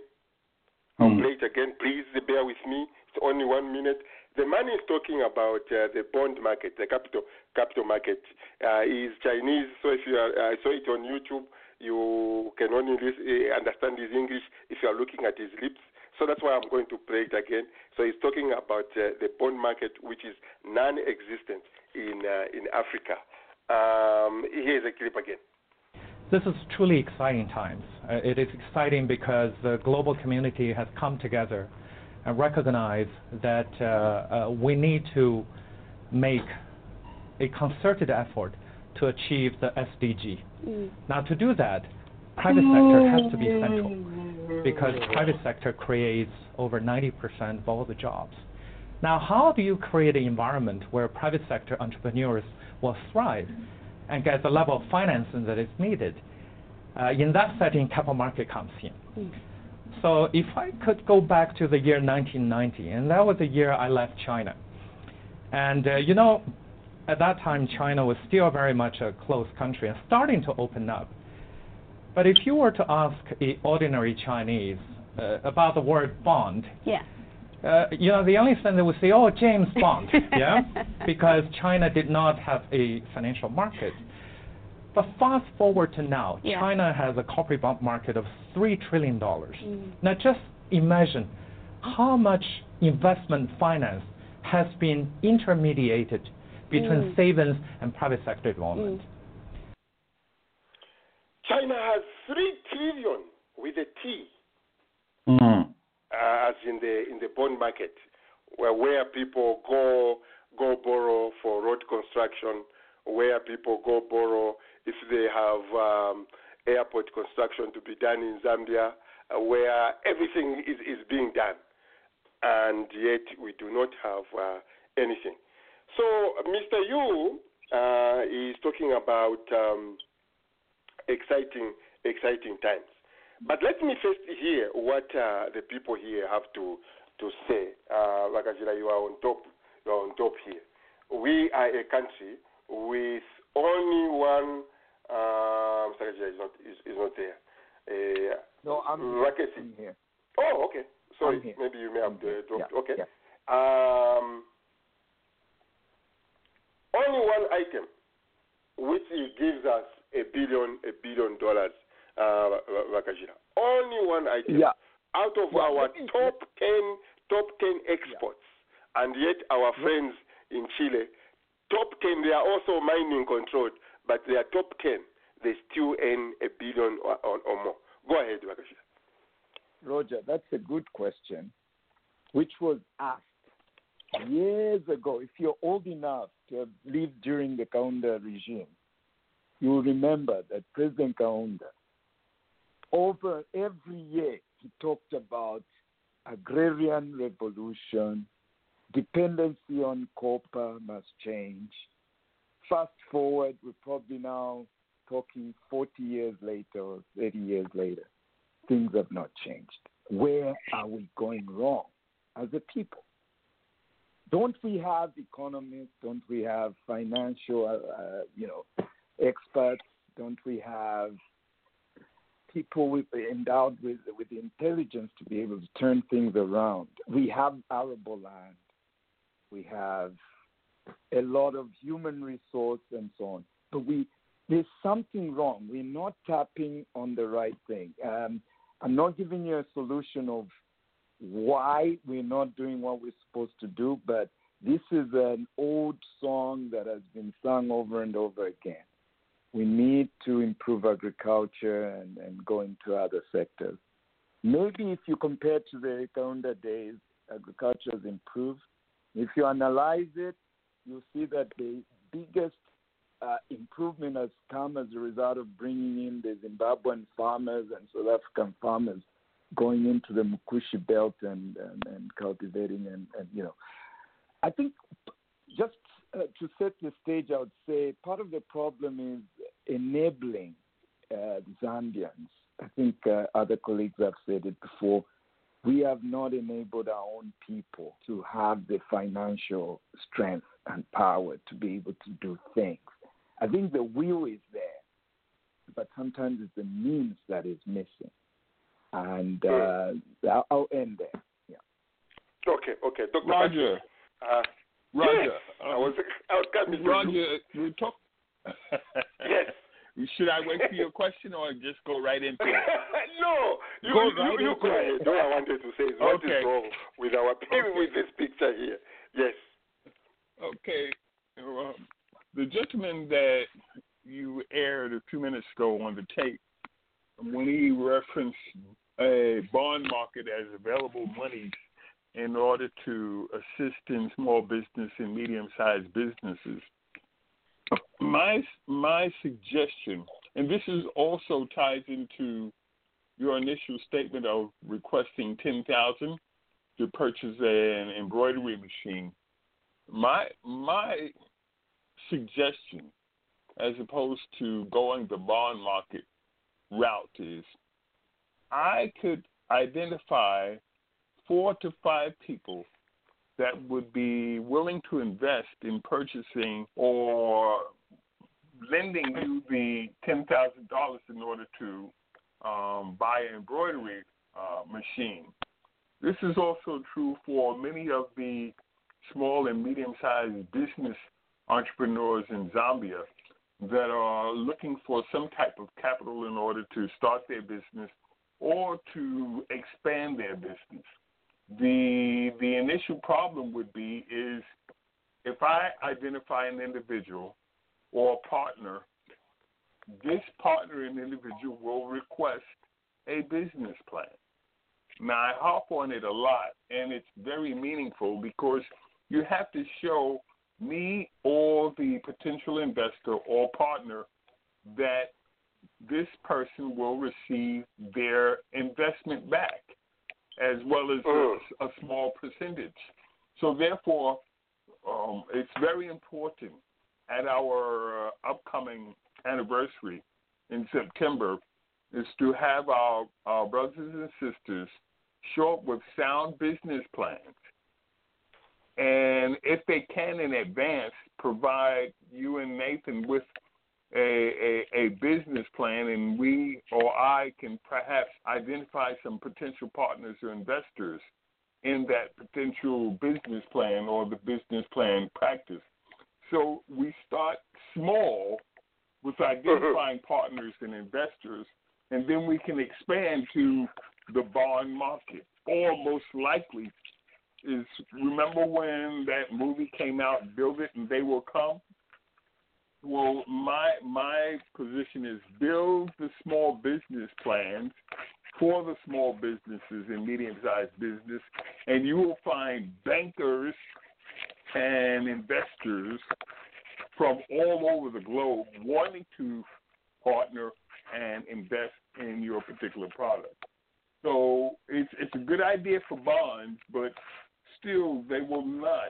Speaker 3: I'll play it again. Please bear with me. It's only one minute. The man is talking about uh, the bond market, the capital capital market. Uh, is Chinese, so if you are, I saw it on YouTube. You can only lis- uh, understand his English if you are looking at his lips. So that's why I'm going to play it again. So he's talking about uh, the bond market, which is non-existent in uh, in Africa. Um, here's a clip again.
Speaker 14: This is truly exciting times. Uh, it is exciting because the global community has come together and recognized that uh, uh, we need to make a concerted effort to achieve the SDG. Now, to do that, private sector has to be central because private sector creates over 90% of all the jobs. Now, how do you create an environment where private sector entrepreneurs will thrive and get the level of financing that is needed? Uh, in that setting, capital market comes in. So if I could go back to the year 1990, and that was the year I left China. And uh, you know, at that time, China was still very much a closed country and starting to open up. But if you were to ask a ordinary Chinese uh, about the word bond,
Speaker 15: Yeah.
Speaker 14: Uh, you know, the only thing they would say, oh, James Bond, yeah, because China did not have a financial market. But fast forward to now,
Speaker 15: Yeah.
Speaker 14: China has a corporate bond market of three trillion dollars.
Speaker 15: Mm.
Speaker 14: Now, just imagine how much investment finance has been intermediated between
Speaker 15: Mm.
Speaker 14: savings and private sector involvement.
Speaker 3: China has three trillion with a T,
Speaker 4: Mm.
Speaker 3: Uh, as in the in the bond market, where where people go go borrow for road construction, where people go borrow if they have um, airport construction to be done in Zambia, uh, where everything is, is being done. and yet we do not have uh, anything. So, Mr. Yu uh, is talking about um, exciting, exciting times. But let me first hear what uh, the people here have to to say. Uh, Wakajira, you are on top. You are on top here. We are a country with only one. Um, Sakajira is not is, is not there. Uh,
Speaker 5: No, I'm here.
Speaker 3: Rakesi.
Speaker 5: I'm here.
Speaker 3: Oh, okay. Sorry, maybe you may have uh, dropped.
Speaker 5: Yeah,
Speaker 3: okay.
Speaker 5: yeah.
Speaker 3: Um, only one item, which gives us a billion, a billion dollars, uh. Only one item.
Speaker 5: Yeah.
Speaker 3: Out of
Speaker 5: Well,
Speaker 3: our top ten, top ten exports, and yet our friends in Chile, top ten, they are also mining controlled, but they are top ten. They still earn a billion or, or, or more. Go ahead, Wakajira.
Speaker 5: Roger, that's a good question, which was asked years ago. If you're old enough to have lived during the Kaunda regime, you will remember that President Kaunda, over every year, he talked about agrarian revolution, dependency on copper must change. Fast forward, we're probably now talking 40 years later or 30 years later things have not changed. Where are we going wrong as a people? Don't we have economists? Don't we have financial, uh, you know, experts? Don't we have people with, endowed with with the intelligence to be able to turn things around? We have arable land. We have a lot of human resource and so on. But we there's something wrong. We're not tapping on the right thing. Um, I'm not giving you a solution of why we're not doing what we're supposed to do, but this is an old song that has been sung over and over again. We need to improve agriculture and, and go into other sectors. Maybe if you compare to the Kaunda days, agriculture has improved. If you analyze it, you'll see that the biggest uh, improvement has come as a result of bringing in the Zimbabwean farmers and South African farmers going into the Mukushi belt and, and, and cultivating and, and, you know. I think just uh, to set the stage, I would say part of the problem is enabling uh, Zambians. I think uh, other colleagues have said it before. We have not enabled our own people to have the financial strength and power to be able to do things. I think the will is there, but sometimes it's the means that is missing. And uh, I'll, I'll end there. Yeah.
Speaker 3: Okay, okay. Dr.
Speaker 15: Roger.
Speaker 3: Uh,
Speaker 15: Roger.
Speaker 3: Yes, I was, I was coming to.
Speaker 15: Roger, we talk.
Speaker 3: Yes.
Speaker 15: Should I wait for your question or just go right into it?
Speaker 3: no, you,
Speaker 15: Go
Speaker 3: you,
Speaker 15: right
Speaker 3: you, you
Speaker 15: into
Speaker 3: go
Speaker 15: it.
Speaker 3: ahead. All I wanted to say is what is
Speaker 15: Okay.
Speaker 3: wrong with our with this picture here. Yes.
Speaker 15: Okay. Um, the gentleman that you aired a few minutes ago on the tape, when he referenced a bond market as available money in order to assist in small business and medium-sized businesses, my my suggestion, and this is also ties into your initial statement of requesting ten thousand to purchase an embroidery machine. My my suggestion, as opposed to going the bond market route, is I could identify four to five people that would be willing to invest in purchasing or lending you the ten thousand dollars in order to um, buy an embroidery uh, machine. This is also true for many of the small and medium-sized business entrepreneurs in Zambia that are looking for some type of capital in order to start their business or to expand their business. The the initial problem would be is if I identify an individual or a partner, this partner and individual will request a business plan. Now I harp on it a lot and it's very meaningful because you have to show me or the potential investor or partner that this person will receive their investment back. As well as a, a small percentage. So therefore, um, it's very important at our uh, upcoming anniversary in September is to have our, our brothers and sisters show up with sound business plans. And if they can in advance, provide you and Nathan with a, a, a business plan, and we or I can perhaps identify some potential partners or investors in that potential business plan or the business plan practice. So we start small with mm-hmm. identifying partners and investors, and then we can expand to the bond market. Or most likely, is remember when that movie came out, Build It and They Will Come? Well, my my position is build the small business plans for the small businesses and medium-sized business, and you will find bankers and investors from all over the globe wanting to partner and invest in your particular product. So it's it's a good idea for bonds, but still they will not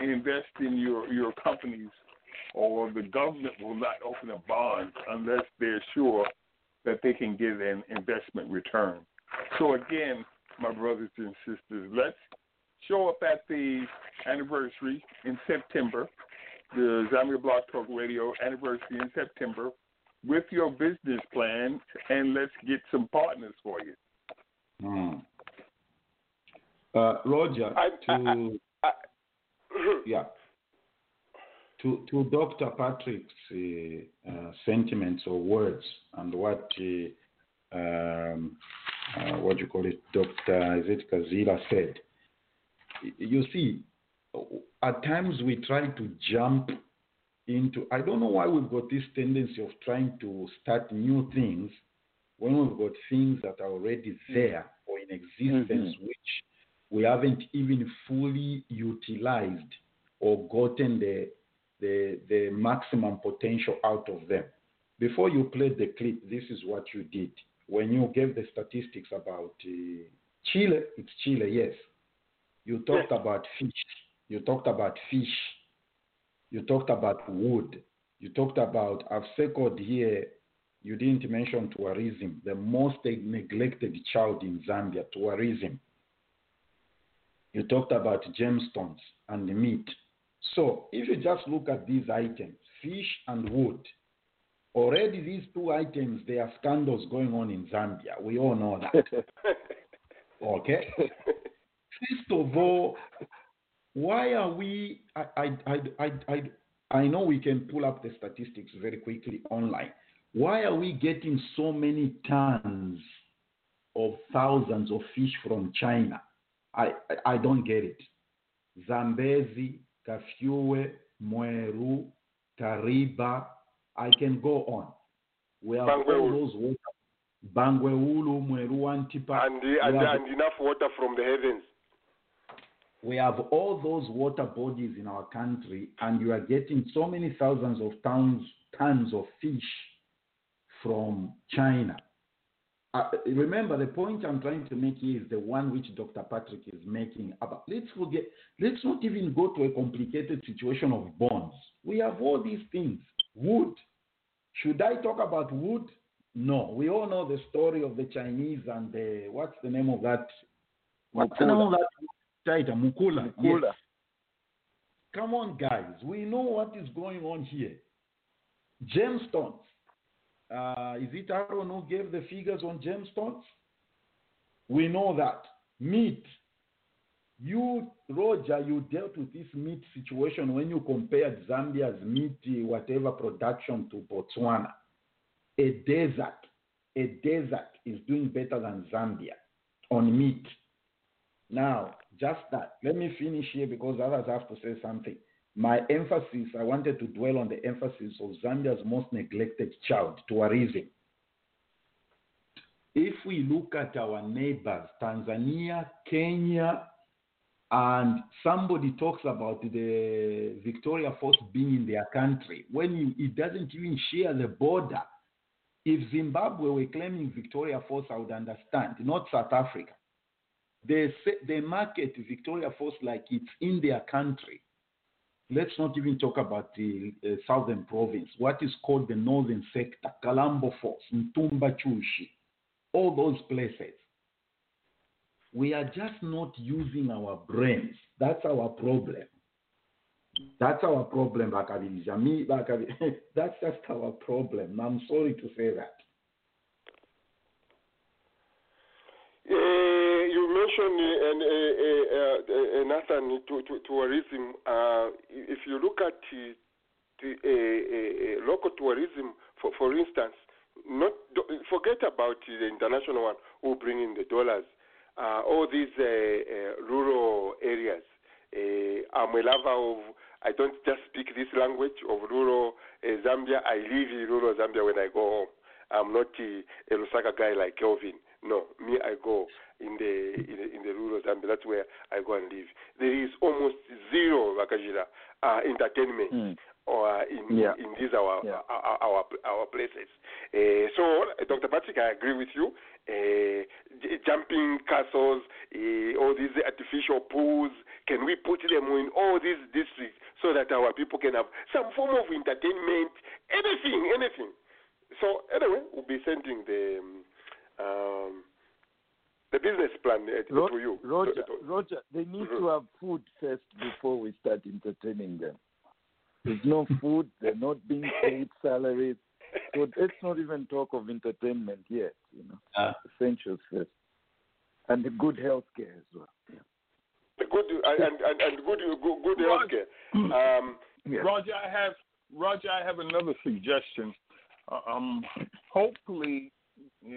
Speaker 15: invest in your your companies or the government will not open a bond unless they're sure that they can get an investment return. So again, my brothers and sisters, let's show up at the anniversary in September, the Zambia Block Talk Radio anniversary in September, with your business plan, and let's get some partners for you.
Speaker 4: Hmm. Uh, Roger, to yeah, to to Dr. Patrick's uh, uh, sentiments or words and what uh, um, uh, what you call it, Dr. Is it Kazila said. You see, at times we try to jump into. I don't know why we've got this tendency of trying to start new things when we've got things that are already there or in existence, which we haven't even fully utilized or gotten the, the, the maximum potential out of them. Before you played the clip, this is what you did. When you gave the statistics about uh, Chile, it's Chile, yes. You talked about fish. You talked about fish. You talked about wood. You talked about, I've circled here, you didn't mention tourism, the most neglected child in Zambia, tourism. You talked about gemstones and meat. So if you just look at these items, fish and wood, already these two items, there are scandals going on in Zambia. We all know that. okay? First of all, why are we? I, I, I, I, I, I know we can pull up the statistics very quickly online. Why are we getting so many tons of thousands of fish from China? I, I, I don't get it. Zambezi, Kafue, Mweru, Kariba, I can go on. We have all those water. Bangweulu, Mweru Wantipa.
Speaker 3: and,
Speaker 4: we,
Speaker 3: and,
Speaker 4: have,
Speaker 3: and enough water from the heavens.
Speaker 4: we have all those water bodies in our country, and you are getting so many thousands of tons, tons of fish from China. Uh, remember, the point I'm trying to make here is the one which Dr. Patrick is making about. Let's forget. Let's not even go to a complicated situation of bonds. We have all these things. Wood. Should I talk about wood? No. We all know the story of the Chinese and the what's the name of that? What's the name of that? Mukula.
Speaker 5: Mukula.
Speaker 4: Yes. Come on, guys. We know what is going on here. Gemstones. Uh, is it Aaron who gave the figures on gemstones? We know that. Meat. You, Roger, you dealt with this meat situation when you compared Zambia's meat, whatever production to Botswana. A desert, a desert is doing better than Zambia on meat. Now, just that. Let me finish here because others have to say something. My emphasis, I wanted to dwell on the emphasis of Zambia's most neglected child, tourism. If we look at our neighbors, Tanzania, Kenya, and somebody talks about the Victoria Falls being in their country, when you, it doesn't even share the border. If Zimbabwe were claiming Victoria Falls, I would understand, not South Africa. They they market Victoria Falls like it's in their country. Let's not even talk about the uh, southern province, what is called the northern sector, Kalambo Falls, Ntumbachushi, all those places. We are just not using our brains. That's our problem. That's our problem, that's just our problem. I'm sorry to say that.
Speaker 3: You mentioned and, uh, uh, uh, Nathan to, to tourism. Uh, if you look at uh, the uh, uh, local tourism, for for instance, not forget about the international one who bring in the dollars. Uh, all these rural areas. I'm a lover of. I don't just speak this language of rural Zambia. I live in rural Zambia when I go home. I'm not uh, a Lusaka guy like Kelvin. No, me, I go in the in the, in the rural Zambia. That's where I go and live. There is almost zero Bakajira uh, entertainment or uh, in,
Speaker 5: Yeah.
Speaker 3: in these our our, our our places. Uh, so, Dr. Patrick, I agree with you. Uh, j- jumping castles, uh, all these artificial pools. Can we put them in all these districts so that our people can have some form of entertainment? Anything, anything. So anyway, we'll be sending the um, um, the business plan uh,
Speaker 5: Ro-
Speaker 3: to you.
Speaker 5: Roger, Roger, they need to have food first before we start entertaining them. There's no food, they're not being paid salaries. So let's not even talk of entertainment yet, you know.
Speaker 4: Uh,
Speaker 5: Essentials first. And the good health care as well.
Speaker 3: The good and and, and good good, good healthcare. Um,
Speaker 15: Roger, I have Roger, I have another suggestion. Uh, um, hopefully,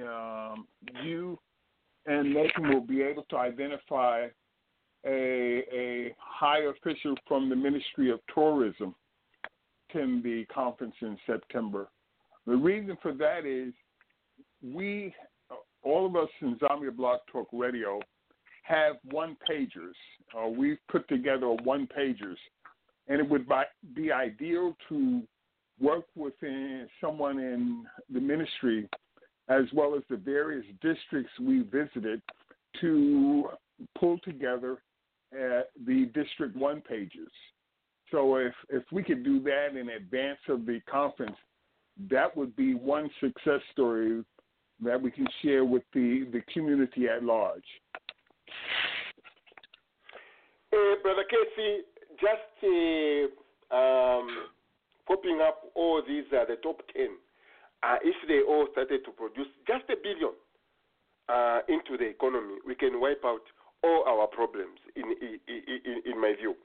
Speaker 15: um, you and Nathan will be able to identify a a high official from the Ministry of Tourism attend the conference in September. The reason for that is we, all of us in Zambia Block Talk Radio, have one pagers. Uh, we've put together one pagers, and it would be ideal to work within someone in the ministry as well as the various districts we visited to pull together uh, the district one pages. So if if we could do that in advance of the conference, that would be one success story that we can share with the, the community at large.
Speaker 3: Uh, Brother Casey, just uh, um, popping up all these uh, the top ten. Uh, if they all started to produce just a billion uh, into the economy, we can wipe out all our problems. In in, in, in my view,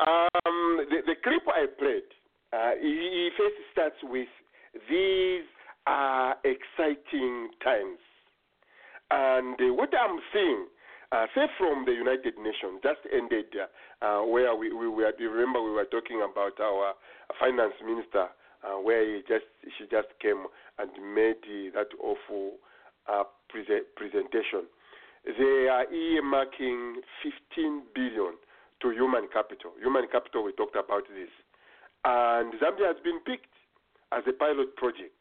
Speaker 3: um, the, the clip I played, uh, he first starts with these are exciting times, and what I'm seeing uh, say from the United Nations just ended, uh, where we, we were. Remember we were talking about our finance minister, uh, where he just she just came and made that awful uh, prese- presentation. They are earmarking 15 billion to human capital. Human capital. We talked about this, and Zambia has been picked as a pilot project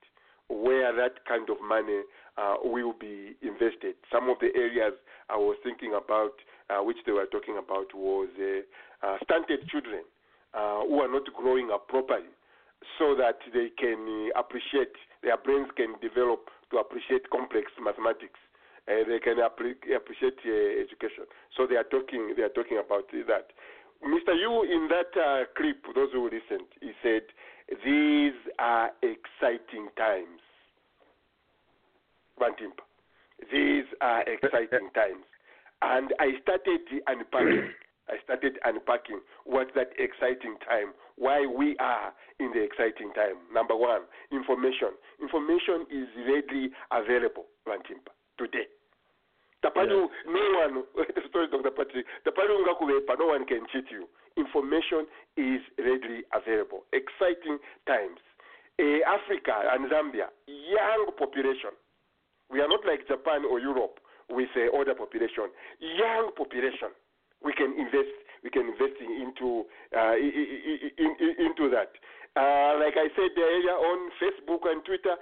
Speaker 3: where that kind of money uh, will be invested. Some of the areas I was thinking about, uh, which they were talking about, was uh, uh, stunted children uh, who are not growing up properly, so that they can uh, appreciate their brains can develop to appreciate complex mathematics. Uh, they can appre- appreciate uh, education. So they are talking. They are talking about that. Mr. Yu, in that uh, clip, those who listened, he said, "These are exciting times." Bantimpa. These are exciting times. And I started unpacking. I started unpacking what's that exciting time, why we are in the exciting time. Number one, information. Information is readily available, Bantimpa, today. Tapadu, no one, sorry, Dr. Patrick, Tapadu Ngakuwepa, no one can cheat you. Information is readily available. Exciting times. Eh, Africa and Zambia, young population. We are not like Japan or Europe with uh, older population. Young population. We can invest. We can invest in, into uh, in, in, into that. Uh, like I said earlier on Facebook and Twitter,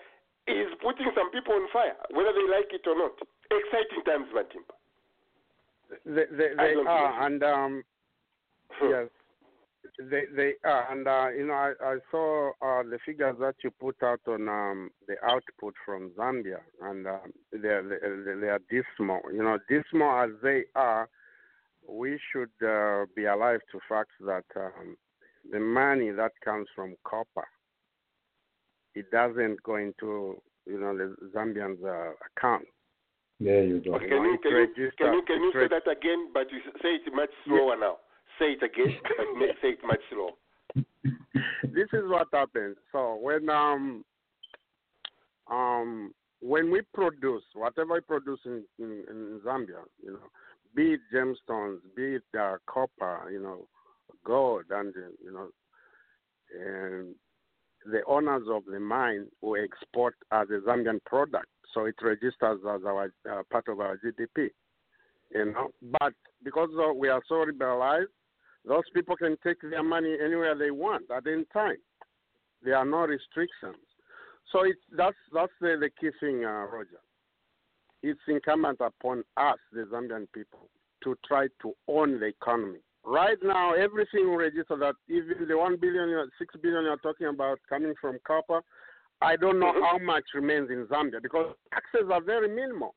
Speaker 3: is putting some people on fire, whether they like it or not. Exciting times, Matimba.
Speaker 10: They they, they are, and um, yes, they they are, and uh, you know I I saw uh, the figures that you put out on um, the output from Zambia, and um, they are they, they are dismal. You know, dismal as they are, we should uh, be alive to facts that um, the money that comes from copper, it doesn't go into you know the Zambians' uh, account.
Speaker 4: There you go.
Speaker 3: Okay, can you
Speaker 10: it
Speaker 3: can you can you, can you say that again? But you say it much slower now. Say it again, but say it much slower.
Speaker 10: this is what happens. So when um um when we produce whatever we produce in, in, in Zambia, you know, be it gemstones, be it uh, copper, you know, gold, and uh, you know, and the owners of the mine will export as a Zambian product, so it registers as our uh, part of our GDP. You know, but because we are so liberalized, those people can take their money anywhere they want at any time. There are no restrictions. So it's that's that's the, the key thing, uh, Roger. It's incumbent upon us, the Zambian people, to try to own the economy. Right now, everything we register that even the one billion, you're- six billion you're talking about coming from copper, I don't know how much remains in Zambia because taxes are very minimal.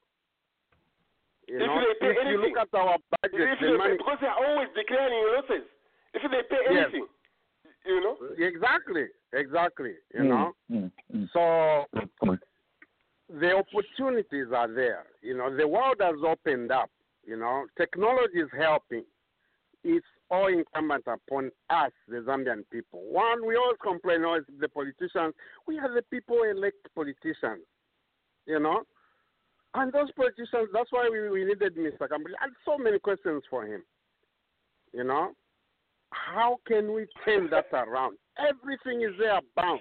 Speaker 10: You
Speaker 3: If
Speaker 10: know,
Speaker 3: they pay
Speaker 10: if you
Speaker 3: anything.
Speaker 10: look at our budget,
Speaker 3: If
Speaker 10: the
Speaker 3: they
Speaker 10: money
Speaker 3: pay, because they are always declaring losses. If they pay
Speaker 10: Yes.
Speaker 3: anything, you know.
Speaker 10: Exactly, exactly. You
Speaker 5: Mm,
Speaker 10: know,
Speaker 5: mm, mm.
Speaker 10: so
Speaker 5: Good point.
Speaker 10: The opportunities are there. You know, the world has opened up. You know, technology is helping. It's all incumbent upon us, the Zambian people. One, we always complain, oh, always the politicians. We are the people elect politicians. You know, and those politicians. That's why we, we needed Mr. Kambwili. I had so many questions for him. You know, how can we turn that around? Everything is there bound.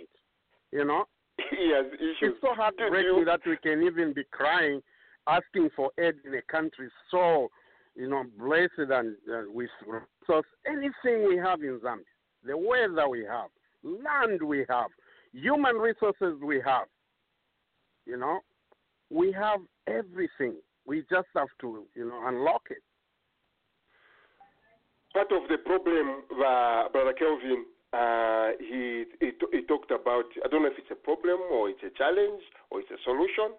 Speaker 10: You know,
Speaker 3: he has issues.
Speaker 10: it's so heartbreaking that we can even be crying, asking for aid in a country so, you know, blessed and uh, with resources. Anything we have in Zambia, the weather we have, land we have, human resources we have, you know, we have everything. We just have to, you know, unlock it.
Speaker 3: part of the problem, uh, Brother Kelvin, uh, he, he he talked about. I don't know if it's a problem or it's a challenge or it's a solution.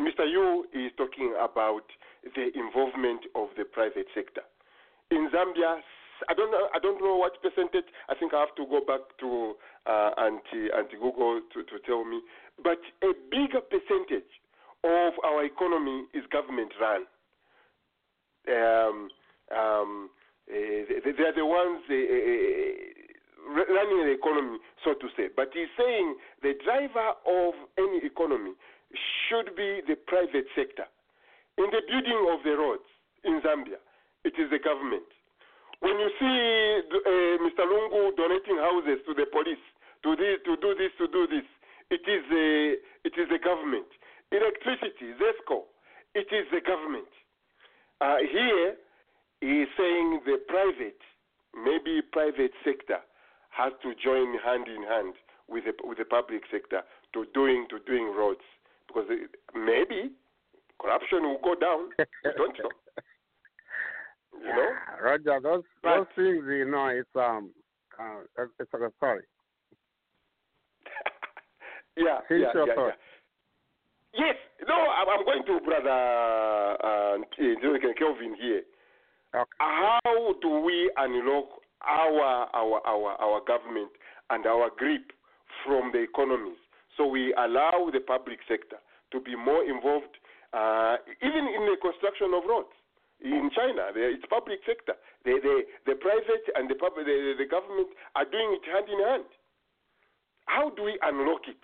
Speaker 3: Mr. Yu is talking about the involvement of the private sector in Zambia. I don't know. I don't know what percentage. I think I have to go back to uh, anti anti Google to, to tell me. But a bigger percentage of our economy is government run. Um, um, they, they are the ones uh, uh, running the economy, so to say. But he's saying the driver of any economy should be the private sector. In the building of the roads in Zambia, it is the government. When you see uh, Mr. Lungu donating houses to the police, to to do this, to do this, it is the it is the government. Electricity, ZESCO, it is the government. Uh, here, he is saying the private, maybe private sector, has to join hand in hand with the with the public sector to doing to doing roads because it, maybe corruption will go down. we don't know. You know?
Speaker 10: Roger, those
Speaker 3: But-
Speaker 10: those things, you know, it's um, uh, it's a sorry.
Speaker 3: Yeah,
Speaker 10: Finish
Speaker 3: yeah, yeah, yeah. Yes, no, I'm I'm going to brother uh, uh, Kelvin here. How do we unlock our our our our government and our grip from the economies so we allow the public sector to be more involved, uh, even in the construction of roads? In China, it's public sector. The, the, the private and the, public, the, the government are doing it hand in hand. How do we unlock it?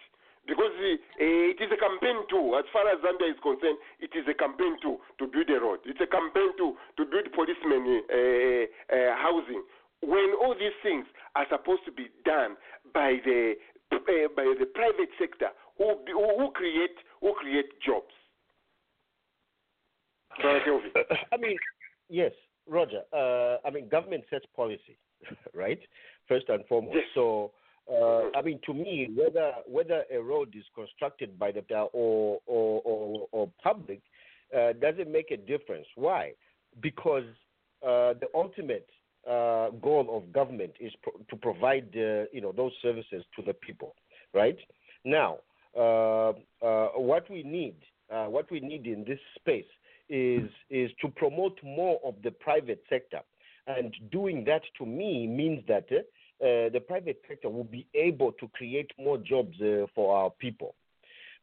Speaker 3: Because uh, it is a campaign too. As far as Zambia is concerned, it is a campaign too to build a road. It's a campaign too to build policemen uh, uh, housing. When all these things are supposed to be done by the uh, by the private sector, who who who create who create jobs.
Speaker 12: I mean, yes, Roger. Uh, I mean, government sets policy, right? First and foremost. So, uh, I mean, to me, whether whether a road is constructed by the or or or, or public, uh, doesn't make a difference. Why? Because uh, the ultimate uh, goal of government is pro- to provide you know those services to the people, right? Now, uh, uh, what we need, what we need in this space is is to promote more of the private sector, and doing that to me means that uh, the private sector will be able to create more jobs uh, for our people.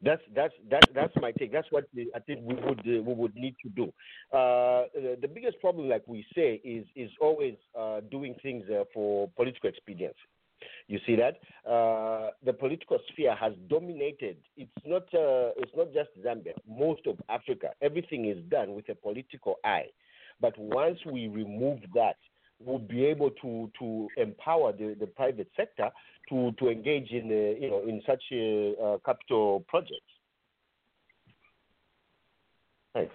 Speaker 12: That's that's that, that's my take. That's what I think we would uh, we would need to do. Uh, the, biggest problem, like we say, is is always uh, doing things for political expediency. You see that the political sphere has dominated. It's not it's not just Zambia. Most of Africa, everything is done with a political eye. But once we remove that, we'll be able to to empower the, the private sector to to engage in uh, you know in such uh, uh, capital projects. Thanks.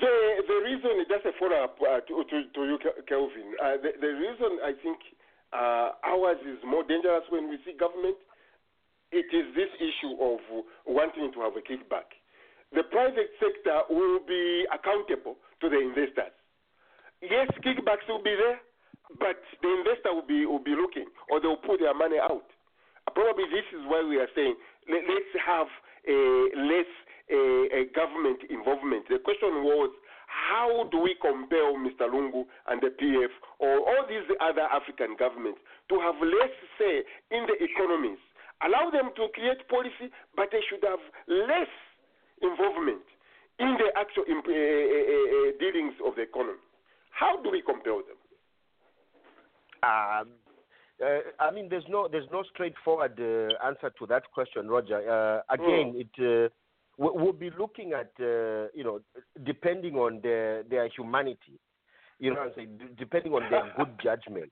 Speaker 3: The the reason just a follow up uh, to, to to you, Kelvin. Uh, the the reason I think ours is more dangerous when we see government. It is this issue of wanting to have a kickback. The private sector will be accountable to the investors. Yes, kickbacks will be there, but the investor will be will be looking, or they will put their money out. Probably this is why we are saying let, let's have a less a, a government involvement. The question was how do we compel Mr. Lungu and the PF or all these other African governments to have less say in the economies? Allow them to create policy, but they should have less involvement in the actual uh, uh, uh, dealings of the economy. How do we compare them?
Speaker 12: Um, uh, I mean, there's no there's no straightforward uh, answer to that question, Roger. Uh, again, it uh, we- we'll be looking at uh, you know depending on their their humanity, you know, what I'm saying, depending on their good judgment.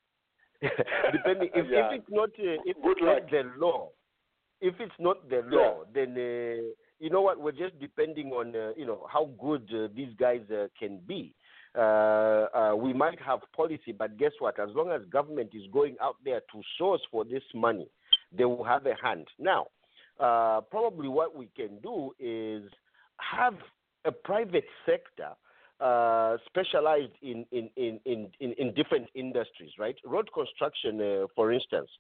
Speaker 12: depending if,
Speaker 3: Yeah.
Speaker 12: if it's not uh, if
Speaker 3: Good
Speaker 12: it's not the law, if it's not the
Speaker 3: Yeah.
Speaker 12: law, then uh, you know what? We're just depending on uh, you know how good uh, these guys uh, can be. Uh, uh, we might have policy, but guess what? As long as government is going out there to source for this money, they will have a hand. Now, uh, probably what we can do is have a private sector uh, specialized in, in, in, in, in, different industries, right? Road construction, uh, for instance,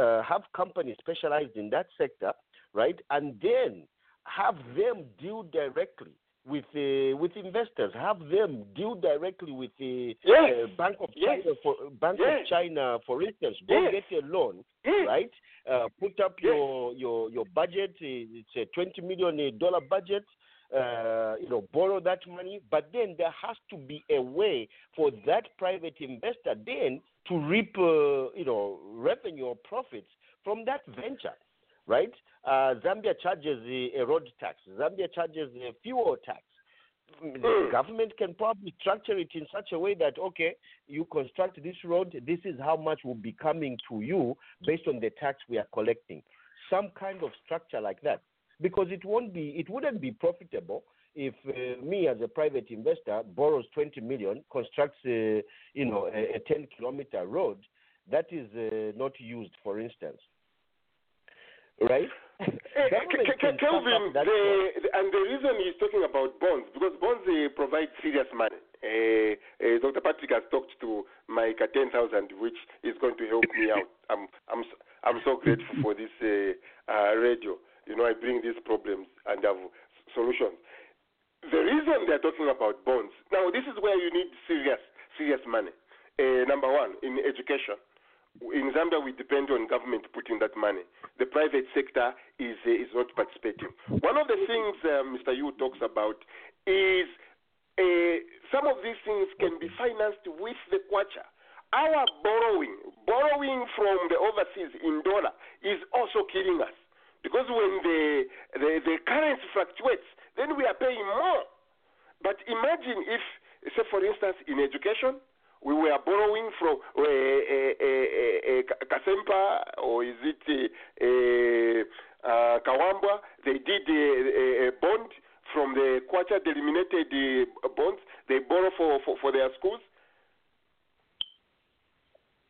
Speaker 12: uh, have companies specialized in that sector, right? And then have them deal directly with uh, with investors. Have them deal directly with the
Speaker 3: Yes.
Speaker 12: uh, Bank of
Speaker 3: Yes.
Speaker 12: China, for Bank
Speaker 3: Yes.
Speaker 12: of China, for instance. Go get a loan, right? Uh, put up your your your budget. uh, It's a twenty million dollar budget. Uh, you know, borrow that money, but then there has to be a way for that private investor then to reap, uh, you know, revenue or profits from that venture, right? Uh, Zambia charges a, a road tax. Zambia charges a fuel tax. Mm, The government can probably structure it in such a way that okay, you construct this road. This is how much will be coming to you based on the tax we are collecting. Some kind of structure like that, because it won't be, it wouldn't be profitable if uh, me as a private investor borrows 20 million, constructs uh, you know a, a 10 kilometer road that is uh, not used, for instance, right?
Speaker 3: Hey,
Speaker 12: Government
Speaker 3: Ke- Ke-
Speaker 12: can
Speaker 3: Kelvin,
Speaker 12: come up that
Speaker 3: the, and the reason he's talking about bonds because bonds uh, provide serious money. Uh, uh, Dr. Patrick has talked to Mike at 10,000, which is going to help me out. I'm, I'm, so- I'm so grateful for this uh, uh, radio. You know, I bring these problems and have solutions. The reason they're talking about bonds, now this is where you need serious, serious money. Uh, number one, in education. In Zambia, we depend on government putting that money. The private sector is uh, is not participating. One of the things uh, Mr. Yu talks about is uh, some of these things can be financed with the kwacha. Our borrowing, borrowing from the overseas in dollar, is also killing us because when the the, the currency fluctuates, then we are paying more. But imagine if, say, for instance, in education, we were borrowing from uh, uh, uh, uh, Kasempa or is it uh, uh, They did a, bond from the delimited uh, bonds. They borrow for, for, for their schools.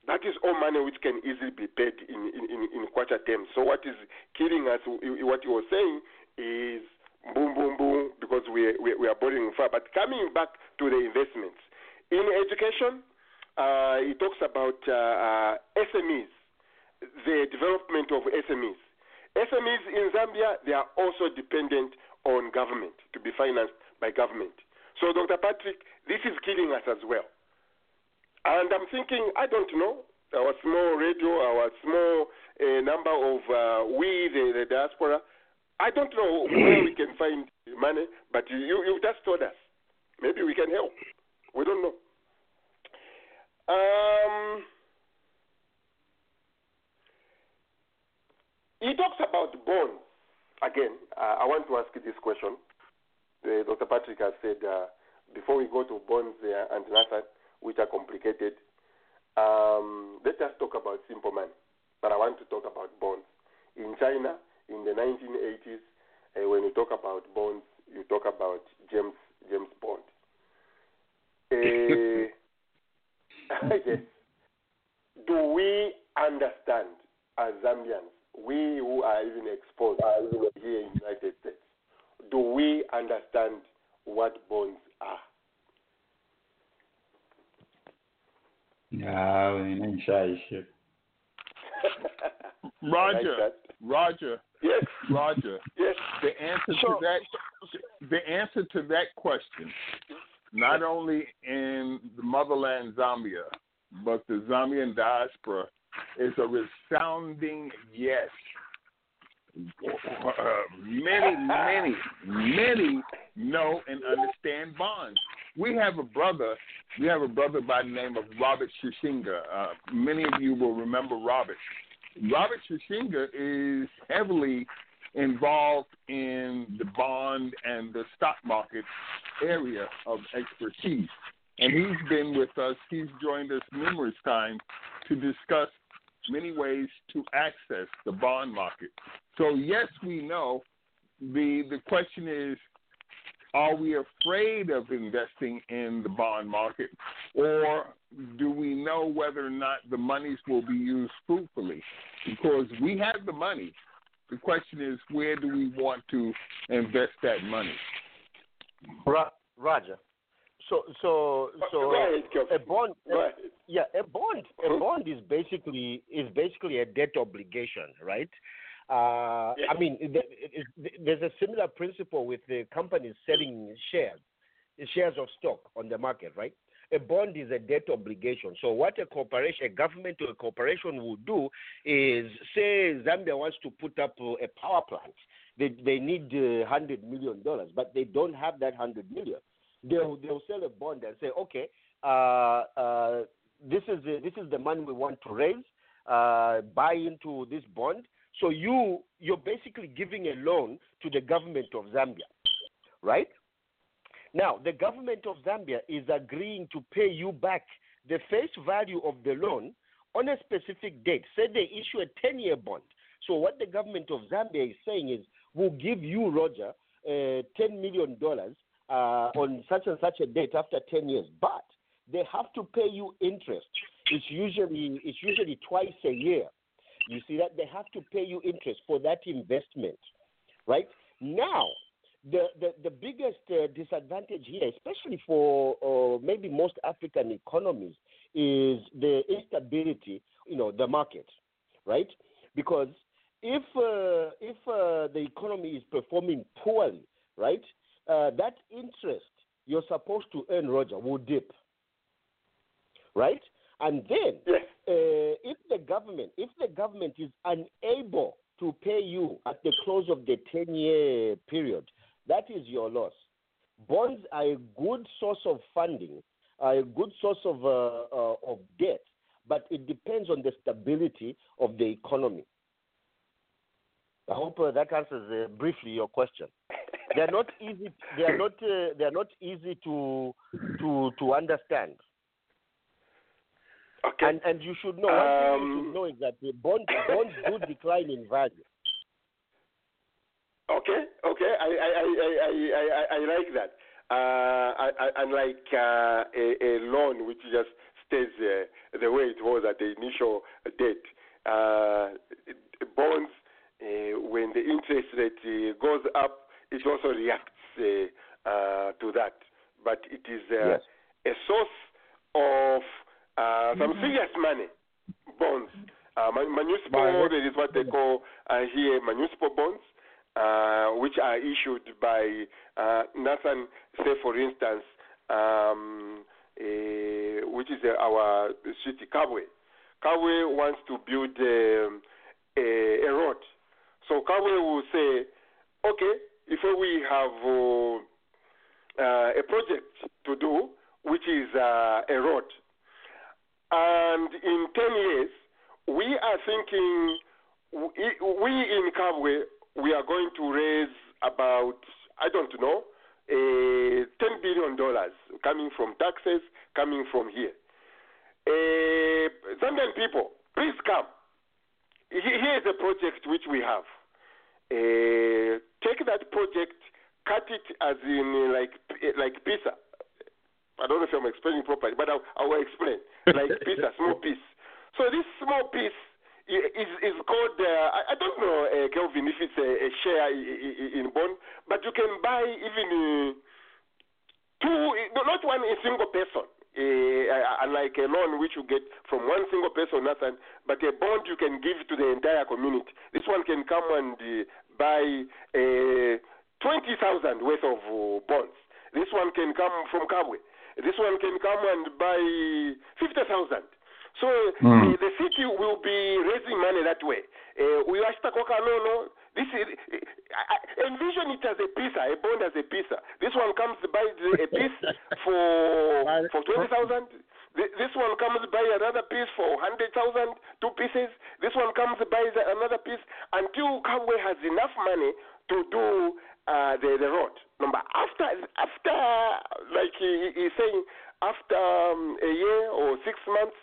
Speaker 3: That is all money which can easily be paid in, in, in, in Kwacha terms. So what is killing us, what he was saying is boom, boom, boom, because we, we, we are borrowing far. But coming back to the investments, in education, uh, he talks about uh, uh, SMEs, the development of SMEs. SMEs in Zambia, they are also dependent on government to be financed by government. So, Dr. Patrick, this is killing us as well. And I'm thinking, I don't know, our small radio, our small uh, number of uh, we, the, the diaspora, I don't know where we can find money, but you, you just told us. Maybe we can help. We don't know. Um, he talks about bonds. Again, uh, I want to ask you this question. Uh, Dr. Patrick has said uh, before we go to bonds uh, and NASAT, which are complicated, um, let us talk about simple money. But I want to talk about bonds. In China, in the 1980s, uh, when you talk about bonds, you talk about James James Bond. Uh, yes. Do we understand as Zambians, we who are even exposed here in the United States, do we understand what bonds are?
Speaker 4: Yeah, we ain't shy shit.
Speaker 15: Roger, Roger,
Speaker 3: yes,
Speaker 15: Roger.
Speaker 3: Yes.
Speaker 15: The answer to that, the answer to that question, not only in the motherland Zambia, but the Zambian diaspora, is a resounding yes. Uh, many, many, many know and understand bonds. We have a brother. We have a brother by the name of Robert Shishinga. Uh, many of you will remember Robert. Robert Shishinga is heavily involved in the bond and the stock market area of expertise. And he's been with us, he's joined us numerous times to discuss many ways to access the bond market. So, yes, we know. The, the question is are we afraid of investing in the bond market, or do we know whether or not the monies will be used fruitfully? Because we have the money. The question is, where do we want to invest that money?
Speaker 12: Ro- Roger. So, so, so
Speaker 3: Go ahead, Kelvin.
Speaker 12: a bond.
Speaker 3: Go ahead.
Speaker 12: Yeah, a bond. A bond is basically is basically a debt obligation, right? Uh, I mean, th- th- there's a similar principle with the companies selling shares, shares of stock on the market, right? A bond is a debt obligation. So what a corporation, a government or a corporation will do is, say, Zambia wants to put up uh, a power plant. They they need uh, hundred million but they don't have that hundred million. They'll they'll sell a bond and say, okay, uh, uh, this is the, this is the money we want to raise. Uh, buy into this bond. So you you're basically giving a loan to the government of Zambia, right? Now the government of Zambia is agreeing to pay you back the face value of the loan on a specific date. Say they issue a 10-year bond. So what the government of Zambia is saying is, we'll give you Roger uh, 10 million dollars uh, on such and such a date after 10 years, but they have to pay you interest. It's usually it's usually twice a year. You see that they have to pay you interest for that investment, right? Now, the the, the biggest uh, disadvantage here, especially for uh, maybe most African economies, is the instability. You know, the market, right? Because if uh, if uh, the economy is performing poorly, right, uh, that interest you're supposed to earn, Roger, will dip, right? And then, uh, if the government if the government is unable to pay you at the close of the ten year period, that is your loss. Bonds are a good source of funding, are a good source of uh, uh, of debt, but it depends on the stability of the economy. I hope uh, that answers uh, briefly your question. They are not easy. They are not. Uh, they are not easy to to to understand.
Speaker 3: Okay.
Speaker 12: And and you should know. One thing you
Speaker 3: Um,
Speaker 12: should know is that the bond bonds do decline in value.
Speaker 3: Okay, okay, I I I I I, I, like that. Uh, I, I, unlike uh, a, a loan which just stays uh, the way it was at the initial date, uh, bonds uh, when the interest rate uh, goes up, it also reacts. uh, uh, to that, but it is uh,
Speaker 11: Yes.
Speaker 3: a source of uh, some serious money, bonds. Uh, municipal, there is what they call uh, here municipal bonds, uh, which are issued by uh, Nathan, say for instance, um, eh, which is uh, our city, Kabwe. Kabwe wants to build um, a, a road. So Kabwe will say, okay, if we have uh, uh, a project to do, which is uh, a road, and in 10 years, we are thinking, we in Kabwe, we are going to raise about, I don't know, uh, $10 billion coming from taxes, coming from here. Uh, Zambian people, please come. Here is a project which we have. Uh, take that project, cut it as in uh, like like pizza. I don't know if I'm explaining properly, but I, I will explain. Like pizza, small piece. So this small piece i- is is called. Uh, I, I don't know, uh, Kelvin, if it's a, a share in bond, but you can buy even uh, two, no, not one a single person. Unlike a loan which you get from one single person, nothing, but a bond you can give to the entire community. This one can come and uh, buy uh, 20,000 worth of uh, bonds. This one can come from Kabwe. This one can come and buy 50,000. So
Speaker 4: Mm.
Speaker 3: uh, the city will be raising money that way. Uh, we are Koka, no, no. This is, I, I envision it as a pizza, a bond as a pizza. This one comes to buy the- a piece for for twenty thousand. This one comes to buy another piece for hundred thousand, two pieces. This one comes to buy the, another piece until Kabwe has enough money to do uh, the the road. Number after after like he, he's saying after um, a year or six months,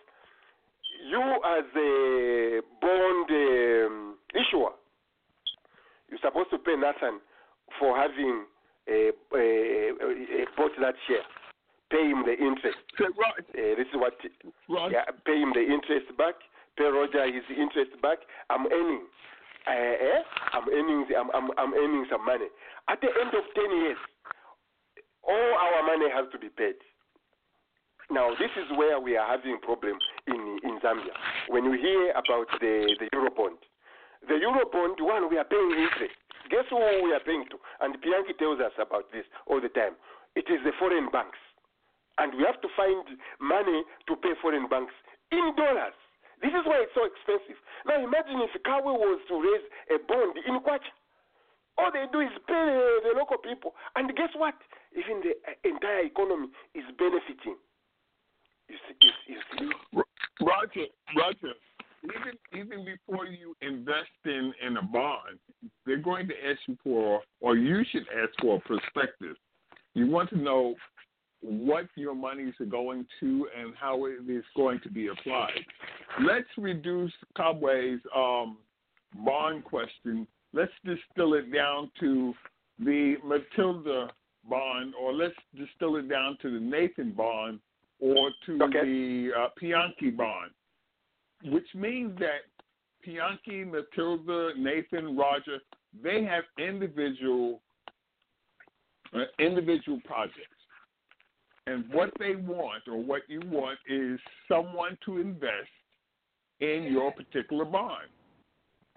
Speaker 3: you as a bond um, issuer, you're supposed to pay nothing for having a, a, a, a bought that share. Pay him the interest.
Speaker 15: So, Ro-
Speaker 3: Uh, this is what.
Speaker 15: Ro-
Speaker 3: Yeah, pay him the interest back. Pay Roger his interest back. I'm earning. Uh, eh? I'm earning. I'm, I'm, I'm earning some money. At the end of ten years, all our money has to be paid. Now, this is where we are having problem in in Zambia. When you hear about the the Eurobond, the Eurobond one we are paying interest. Guess who we are paying to? And Bianchi tells us about this all the time. It is the foreign banks, and we have to find money to pay foreign banks in dollars. This is why it's so expensive. Now, imagine if Kabwe was to raise a bond in Kwacha. All they do is pay the, the local people, and guess what? Even the entire economy is benefiting. You, see- you see.
Speaker 15: Roger, Roger, even even before you invest in in a bond, they're going to ask you for, or you should ask for a prospectus. You want to know what your monies are going to and how it is going to be applied. Let's reduce Kabwe's um, bond question. Let's distill it down to the Matilda bond, or let's distill it down to the Nathan bond, or to the uh, Pianki bond, which means that Pianki, Matilda, Nathan, Roger, they have individual uh, individual projects. And what they want, or what you want, is someone to invest in your particular bond.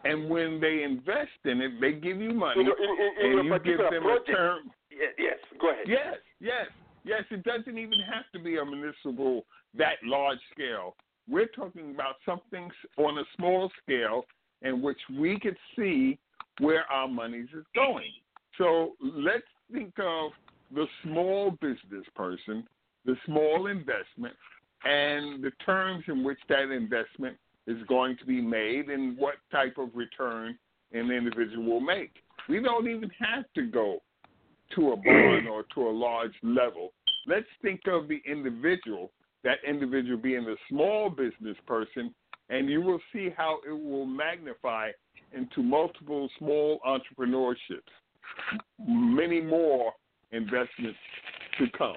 Speaker 15: And when they invest in it, they give you money,
Speaker 3: in- in- in
Speaker 15: and you give them
Speaker 3: project.
Speaker 15: a term.
Speaker 3: Yes, go ahead.
Speaker 15: Yes, yes, yes. It doesn't even have to be a municipal that large scale. We're talking about something on a small scale in which we could see where our monies is going. So let's think of the small business person, the small investment, and the terms in which that investment is going to be made and what type of return an individual will make. We don't even have to go to a bond or to a large level. Let's think of the individual, that individual being the small business person, and you will see how it will magnify into multiple small entrepreneurships, many more investments to come.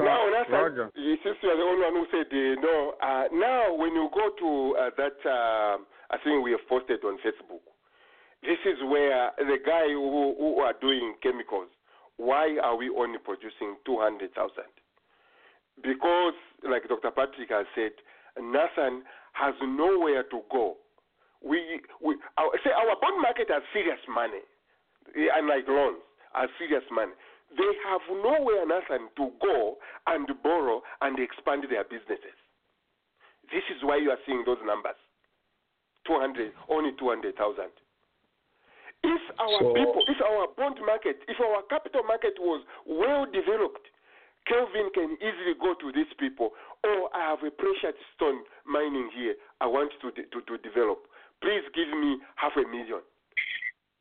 Speaker 3: now, Nathan,
Speaker 10: Roger.
Speaker 3: you- since you are the only one who said uh, no, uh, now when you go to uh, that, um I think we have posted on Facebook, this is where the guy who, who are doing chemicals, why are we only producing 200,000? Because, like Dr. Patrick has said, Nathan has nowhere to go. We, we our, say our bond market has serious money, unlike loans, are serious money. They have nowhere, Nathan, to go and borrow and expand their businesses. This is why you are seeing those numbers. 200, only 200,000. If our
Speaker 4: So-
Speaker 3: people, if our bond market, if our capital market was well developed, Kelvin can easily go to these people. Oh, I have a precious stone mining here. I want to de- to, to develop. Please give me half a million.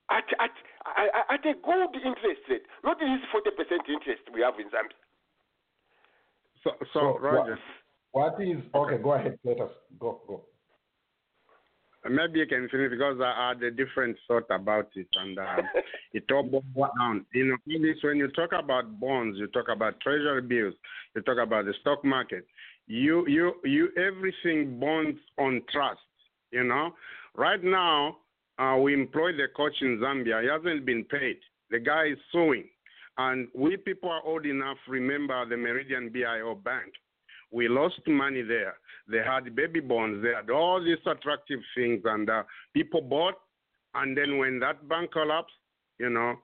Speaker 3: At at at, at a good interest rate, not this forty percent interest we have in Zambia.
Speaker 10: So, so, Roger,
Speaker 4: What is okay? Go ahead. Let us go. Go.
Speaker 10: Maybe you can finish because I had a different thought about it, and uh, it all boils down. You know, this when you talk about bonds, you talk about treasury bills, you talk about the stock market. You, you, you, everything bonds on trust. You know, right now uh, we employ the coach in Zambia. He hasn't been paid. The guy is suing, and we people are old enough. Remember the Meridien BIAO Bank. We lost money there. They had baby bonds. They had all these attractive things, and uh, people bought. And then when that bank collapsed, you know,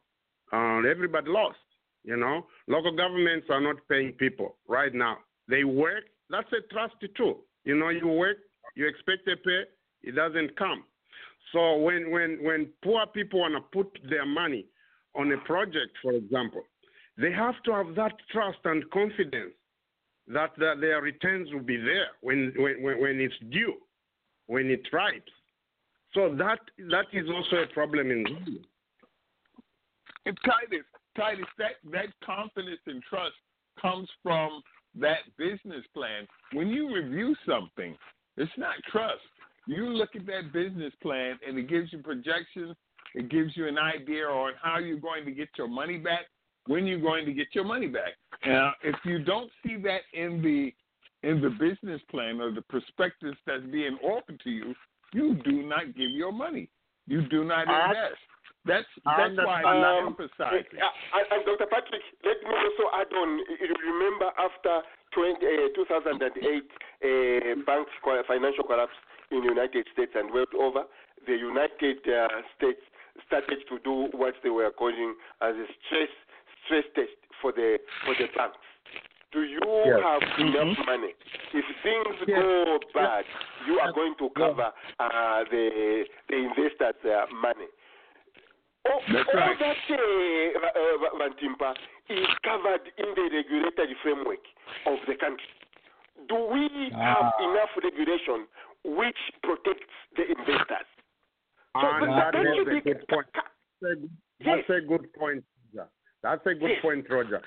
Speaker 10: uh, everybody lost. You know, local governments are not paying people right now. They work. That's a trust too. You know, you work, you expect a pay, it doesn't come. So when when when poor people want to put their money on a project, for example, they have to have that trust and confidence that, that their returns will be there when, when, when, it's due, when it ripes. So that that is also a problem in Zambia.
Speaker 15: And Titus, Titus, that, that confidence and trust comes from that business plan. When you review something, it's not trust. You look at that business plan and it gives you projections, it gives you an idea on how you're going to get your money back, when you're going to get your money back. Now, if you don't see that in the in the business plan or the prospectus that's being offered to you, you do not give your money. You do not
Speaker 3: I-
Speaker 15: invest. That's
Speaker 3: I
Speaker 15: that's why. I
Speaker 3: Um,
Speaker 15: emphasize it.
Speaker 3: Uh, and, and Dr. Patrick, let me also add on. Remember after 20, uh, 2008 uh, bank financial collapse in the United States and world over, the United uh, States started to do what they were calling as a stress stress test for the for the banks. Do you
Speaker 10: Yes.
Speaker 3: have
Speaker 10: Mhm.
Speaker 3: enough money? If things
Speaker 10: Yes.
Speaker 3: go bad, you are going to cover uh, the the investors' uh, money. All,
Speaker 15: That's
Speaker 3: all
Speaker 15: right.
Speaker 3: that uh, uh, Vantimpa is covered in the regulatory framework of the country. Do we have
Speaker 4: Ah.
Speaker 3: enough regulation which protects the investors? So,
Speaker 10: And
Speaker 3: but
Speaker 10: that
Speaker 3: don't you
Speaker 10: is a good point. That's a good point. That's a good point, Roger.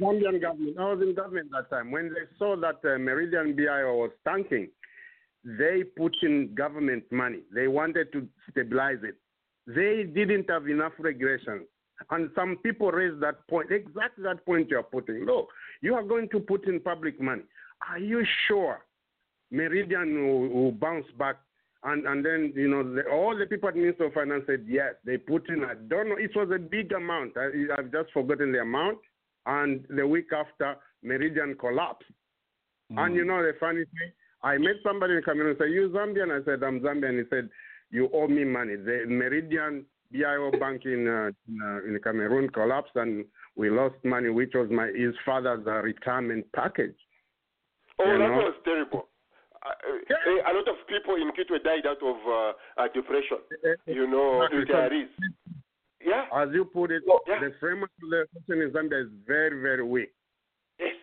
Speaker 10: Zambian government, I was in government that time. When they saw that uh, Meridien BIAO was tanking, they put in government money. They wanted to stabilize it. They didn't have enough regulations. And some people raised that point, exactly that point you're putting. Look, you are going to put in public money. Are you sure Meridien will, will bounce back? And and then you know the, all the people at Minister of Finance said yes. They put in. I don't know. It was a big amount. I, I've just forgotten the amount. And the week after, Meridien collapsed. And you know the funny thing, I met somebody in Cameroon. And say you Zambian? I said I'm Zambian. He said you owe me money. The Meridien BIAO bank in uh, in, uh, in Cameroon collapsed, and we lost money, which was my his father's uh, retirement package.
Speaker 3: Oh,
Speaker 10: You
Speaker 3: that
Speaker 10: know?
Speaker 3: was terrible. Uh, uh, a lot of people in Kitwe died out of uh, uh, depression. You know,
Speaker 10: Exactly.
Speaker 3: retirees. Yeah.
Speaker 10: As you put it, yeah. the framework of the situation in Zambia is very, very weak.
Speaker 3: Yes.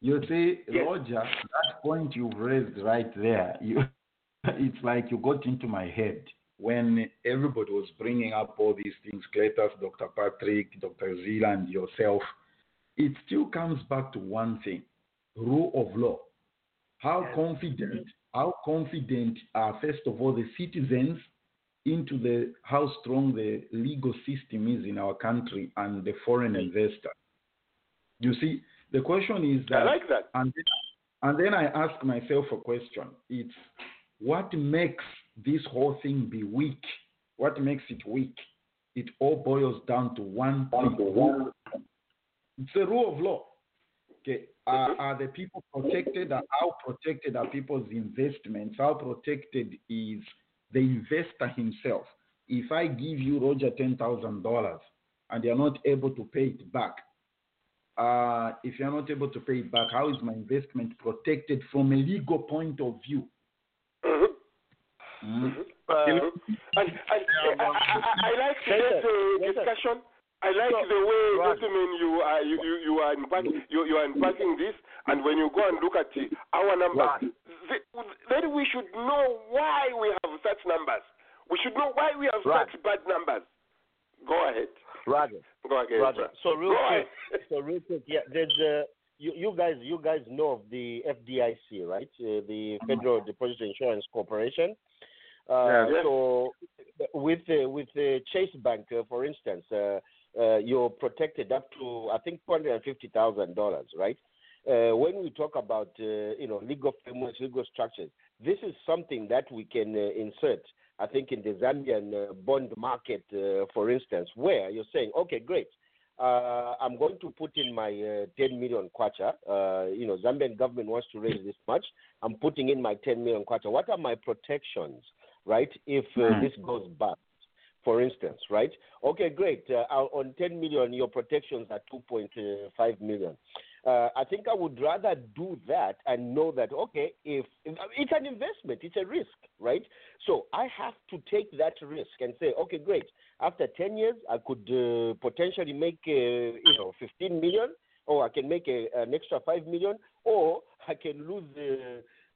Speaker 4: You see, Roger, that point you've raised right there, you, it's like you got into my head when everybody was bringing up all these things, Cletus, Dr. Patrick, Dr. Zila, and yourself. It still comes back to one thing rule of law. How confident, how confident are, first of all, the citizens into the how strong the legal system is in our country and the foreign investor. You see, the question is that,
Speaker 3: I like that.
Speaker 4: and then, and then I ask myself a question. It's what makes this whole thing be weak what makes it weak? It all boils down to one thing. It's a rule of law. Okay, are, are the people protected? Are- How protected are people's investments? How protected is the investor himself? If I give you Roger ten thousand dollars and you're not able to pay it back, uh, if you're not able to pay it back, how is my investment protected from a legal point of view? Mm.
Speaker 3: Uh, and, and I, I, I, I like today's uh, discussion. I like the way, gentlemen, you are you, you, you are unpacking you, you are unpacking this, and when you go and look at uh, our numbers, th- then we should know why we have such numbers. We should know why we have
Speaker 12: Right.
Speaker 3: such bad numbers. Go ahead.
Speaker 12: Roger.
Speaker 3: Go ahead.
Speaker 12: Roger. So real
Speaker 3: Go
Speaker 12: quick,
Speaker 3: ahead.
Speaker 12: so real quick, yeah. There's uh, you, you guys, you guys know of the FDIC, right? Uh, the Federal Deposit Insurance Corporation. Uh,
Speaker 3: Yes.
Speaker 12: So with uh, with uh, Chase Bank, uh, for instance, uh, you're protected up to I think two hundred and fifty thousand dollars, right? Uh, when we talk about uh, you know legal frameworks, legal structures, this is something that we can uh, insert. I think in the Zambian uh, bond market, uh, for instance, where you're saying, okay, great, uh, I'm going to put in my uh, 10 million kwacha. Uh, you know, Zambian government wants to raise this much. I'm putting in my 10 million kwacha. What are my protections, right? If uh,
Speaker 16: Mm.
Speaker 12: this goes bust, for instance, right? Okay, great. Uh, on 10 million, your protections are 2.5 million. Uh, I think I would rather do that and know that okay, if, if it's an investment, it's a risk, right? So I have to take that risk and say, okay, great. After ten years, I could uh, potentially make uh, you know 15 million, or I can make a, an extra five million, or I can lose.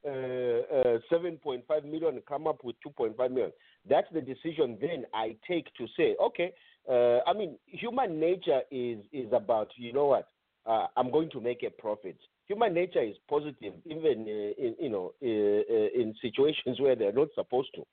Speaker 12: Uh, uh, uh, 7.5 million come up with 2.5 million. That's the decision then I take to say, okay, uh, I mean, human nature is, is about, you know what, uh, I'm going to make a profit. Human nature is positive, even uh, in, you know, uh, uh, in situations where they're not supposed to.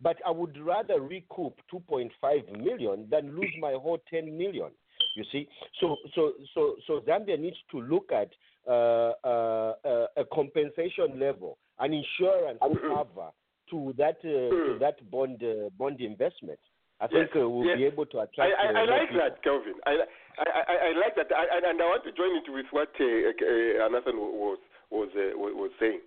Speaker 12: But I would rather recoup 2.5 million than lose my whole 10 million. You see, so so so so Zambia needs to look at uh, uh, uh, a compensation level, an insurance cover to that uh, to that bond uh, bond investment. I think uh, we'll
Speaker 3: yes.
Speaker 12: be able to attract.
Speaker 3: I,
Speaker 12: uh,
Speaker 3: I like
Speaker 12: people.
Speaker 3: that, Kelvin. I, I, I, I like that, I, I- and I want to join it with what uh, uh, Nathan was was uh, was was saying.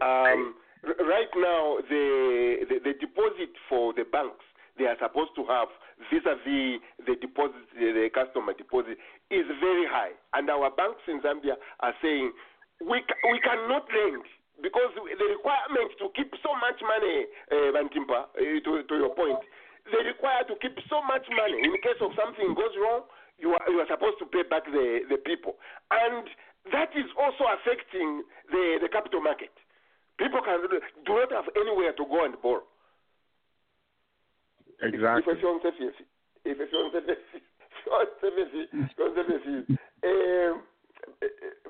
Speaker 3: Um, r- right now, the, the the deposit for the banks they are supposed to have vis-a-vis the deposit, the customer deposit, is very high, and our banks in Zambia are saying we we cannot lend because the requirement to keep so much money, uh, Bantimpa, uh, to, to your point, they require to keep so much money. In case of something goes wrong, you are, you are supposed to pay back the, the people. And that is also affecting the, the capital market. People can do not have anywhere to go and borrow.
Speaker 10: Exactly.
Speaker 3: If you're if if um,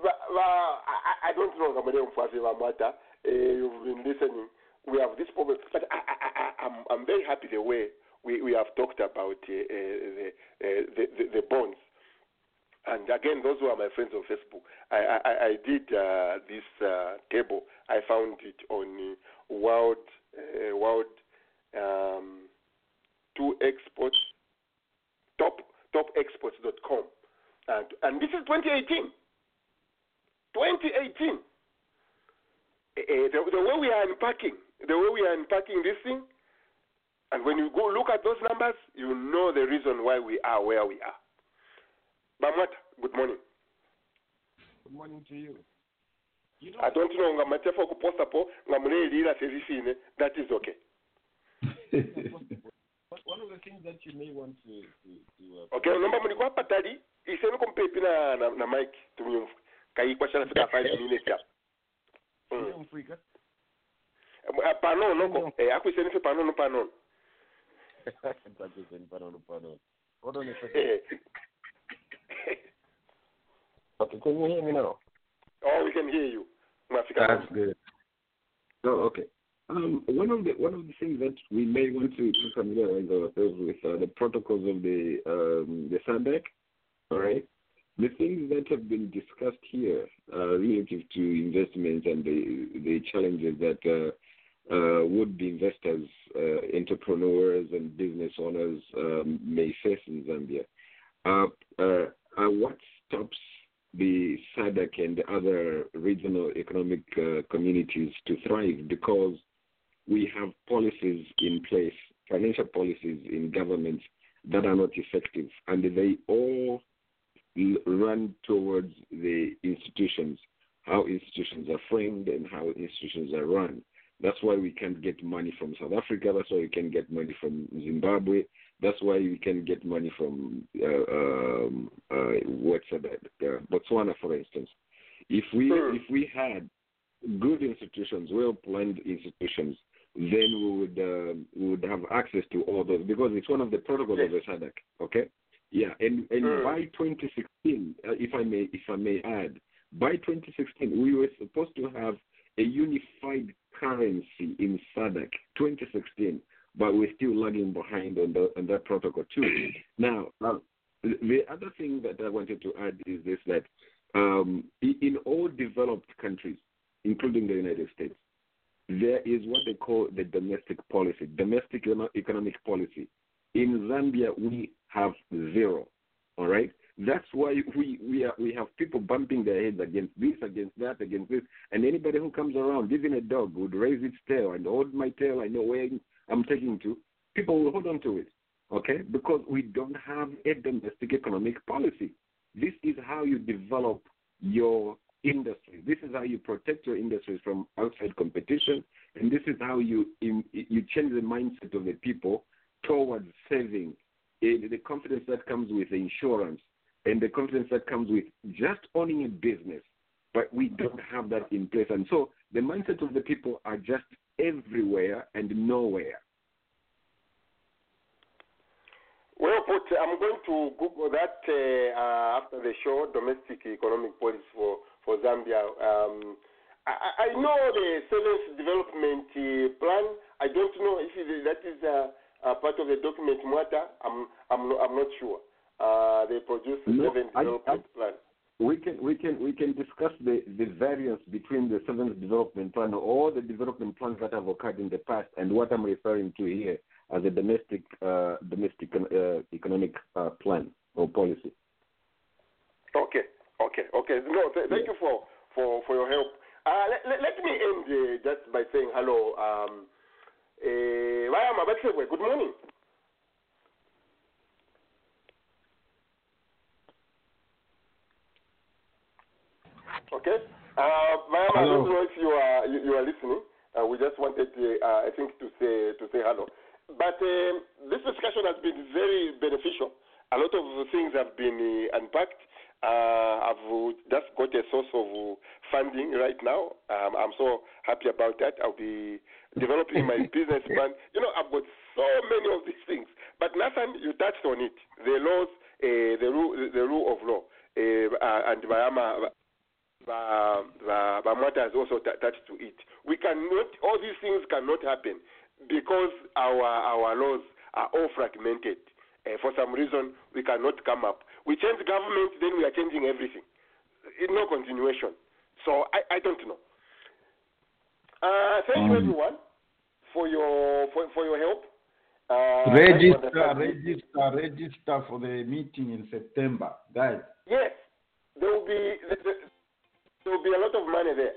Speaker 3: but, but I, I don't know how many of us have matter. Uh, you've been listening. We have this problem, but I, I, I, I'm, I'm very happy the way we, we have talked about uh, the, uh, the, the the bonds. And again, those who are my friends on Facebook, I, I, I did uh, this uh, table. I found it on uh, World uh, World um, Two Exports Top TopExports.com, and and this is 2018. 2018. Uh, the, the way we are unpacking, the way we are unpacking this thing, and when you go look at those numbers, you know the reason why we are where we are. Bamwata, good morning.
Speaker 16: Good morning to you.
Speaker 3: I don't know i nga matefa okuposta po nga mulelira serifine that is okay.
Speaker 16: One- One of the things that you may want to to, to uh,
Speaker 3: Okay, nomba muli kwa patali iseni kompepi na na, na mic tumyumfu kai kwa shala fika 5 minutes ya. Mm.
Speaker 16: Africa.
Speaker 3: Eh, Pano noko eh akwiseni fe pano no pano.
Speaker 16: Pakistan, pardon, pardon. Hold on a second.
Speaker 3: Eh.
Speaker 16: Okay, can you hear me now?
Speaker 3: Oh, we can hear you. Mwafika.
Speaker 4: That's good.
Speaker 16: So okay. Um, one of the one of the things that we may want to, familiarize ourselves with are the protocols of the um, the SADC. All right. The things that have been discussed here uh, relative to investments and the the challenges that uh, uh, would-be investors, uh, entrepreneurs, and business owners um, may face in Zambia. Uh, uh, uh, what stops the SADC and the other regional economic uh, communities to thrive? Because we have policies in place, financial policies in governments that are not effective, and they all run towards the institutions, how institutions are framed and how institutions are run. That's why we can't get money from South Africa. That's why we can get money from Zimbabwe. That's why we can get money from uh, um, uh, what's that? Uh, Botswana, for instance. If we if we had good institutions, well planned institutions, then we would uh, we would have access to all those because it's one of the protocols of the SADC. Okay, yeah, and and
Speaker 3: Mm.
Speaker 16: by 2016, uh, if I may if I may add, by 2016 we were supposed to have a unified currency in SADC 2016, but we're still lagging behind on the on that protocol too. now, uh, the other thing that I wanted to add is this that um, in all developed countries, including the United States, there is what they call the domestic policy, domestic economic policy. In Zambia, we have zero. All right, that's why we we are, we have people bumping their heads against this, against that, against this, and anybody who comes around, even a dog would raise its tail and hold my tail. I know where I'm taking to. People will hold on to it. Okay, because we don't have a domestic economic policy. This is how you develop your industry. This is how you protect your industries from outside competition, and this is how you you change the mindset of the people towards saving. Eh, the confidence that comes with insurance, and the confidence that comes with just owning a business. But we don't have that in place, and so the mindset of the people are just everywhere and nowhere.
Speaker 3: Well put. I'm going to Google that uh, uh, after the show, domestic economic policy for, for Zambia. Um, I, I know the seventh development uh, plan. I don't know if it, that is uh, uh, part of the document Mwata. I'm, I'm, not, I'm not sure. Uh, they produced the
Speaker 16: No,
Speaker 3: seventh
Speaker 16: I-
Speaker 3: development plan.
Speaker 16: We can we can we can discuss the, the variance between the seventh development plan or the development plans that have occurred in the past and what I'm referring to here as a domestic uh, domestic uh, economic uh, plan or policy.
Speaker 3: Okay, okay, okay. No, th- thank you for, for, for your help. Uh, let, let, let me end uh, just by saying hello. Um, uh, Vayama Batsegwe, good morning. Okay. Uh, I don't know if you are you, you are listening. Uh, we just wanted, uh, uh, I think, to say to say hello. But um, this discussion has been very beneficial. A lot of things have been uh, unpacked. Uh, I've just got a source of funding right now. Um, I'm so happy about that. I'll be developing my business plan. You know, I've got so many of these things. But Nathan, you touched on it. The laws, uh, the rule, the rule of law, uh, uh, and Bayama, Bamwata has also t- touched to it. We cannot, all these things cannot happen because our our laws are all fragmented. Uh, for some reason, we cannot come up. We change government, then we are changing everything. In no continuation. So I, I don't know. Uh, thank you
Speaker 4: Um,
Speaker 3: everyone for your for, for your help. Uh,
Speaker 4: register,
Speaker 3: thank you for the-
Speaker 4: register, register for the meeting in September, guys.
Speaker 3: Yes, there will be there will be a lot of money there,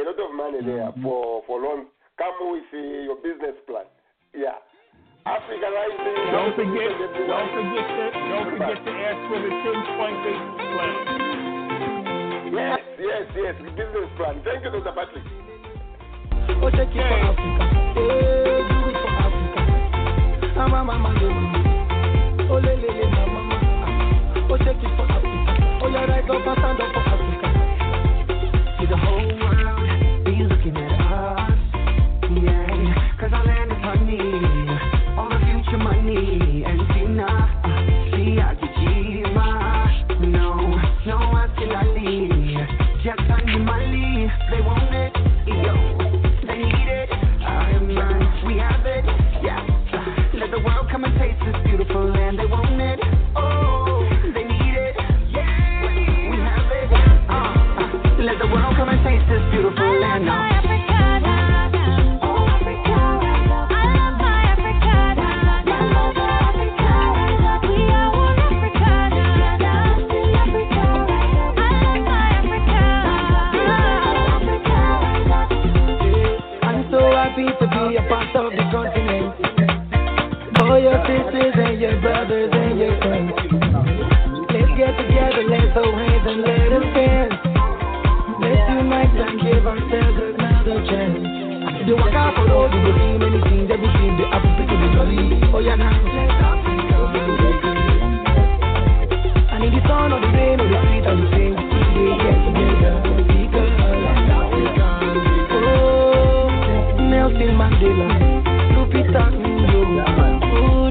Speaker 3: a lot of money there
Speaker 4: Mhm.
Speaker 3: for for loans. Come with uh, your business plan. Yeah, Africa Rising.
Speaker 15: Don't forget, don't forget to, don't forget to ask for the ten point business plan.
Speaker 3: Yes, yes, yes, the business plan. Thank you, Dr. Patrick.
Speaker 2: Oh, take it for Africa. Hey, do it for Africa. Mama, mama, mama. Oh, le, le, le, mama, mama. Oh, take it for Africa. Oh, yeah, rise up and stand up for Africa. See the whole world be looking at us. Yeah, 'cause our land is honey. your brothers and your friends. Let's get together, let's hold hands and let us dance. Let's unite and give ourselves another chance. The waka for all the team, anything, everything, have to pick the jolly. Oh
Speaker 8: yeah, now let's Africa. And in the sun or the rain or the street or the same, we get together. Because oh, Nelson Mandela, Lupita Nyong'o
Speaker 17: stop.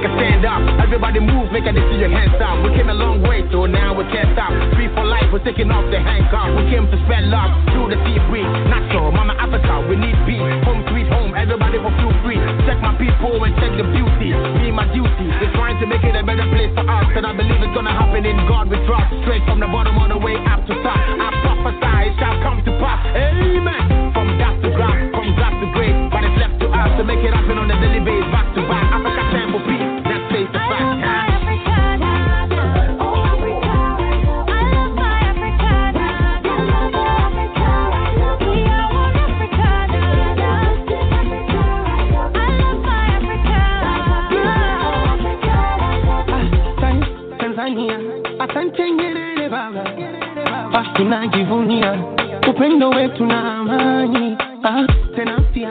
Speaker 17: Getting stand up. Everybody move, make I see your hands up. We came a long way, so now we can't stop. Free for life. We're taking off the handcuff. We came to spread love
Speaker 8: Tanzania, asante Nyerere baba, Ah, tunajivunia upendo wetu na amani, Ah, tena pia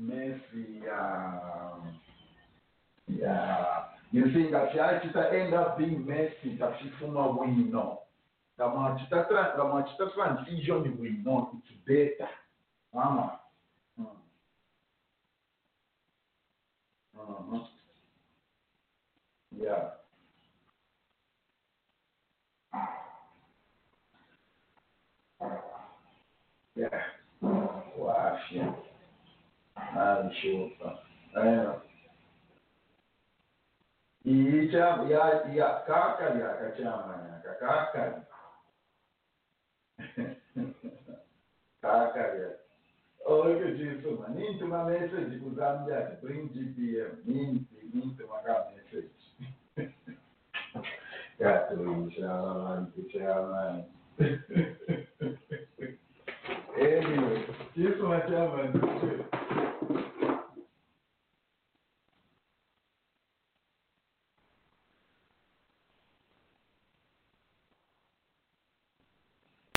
Speaker 4: Messi, yeah. You think that chita end up being Messi, that she former win, no. Kama chita tra- kama chita transition we know it's better. Mama. Mm. Mhm. Yeah. Yeah. Wafya. Ah, deixa eu voltar. É. E já, já, já, caca, já, caca, caca, caca. Caca, já. Olha disso, mano. Íntima message, usando de príncipe, minti, íntima message. Gato, inshallah, inshallah. Anyway, isso, mas, é mano,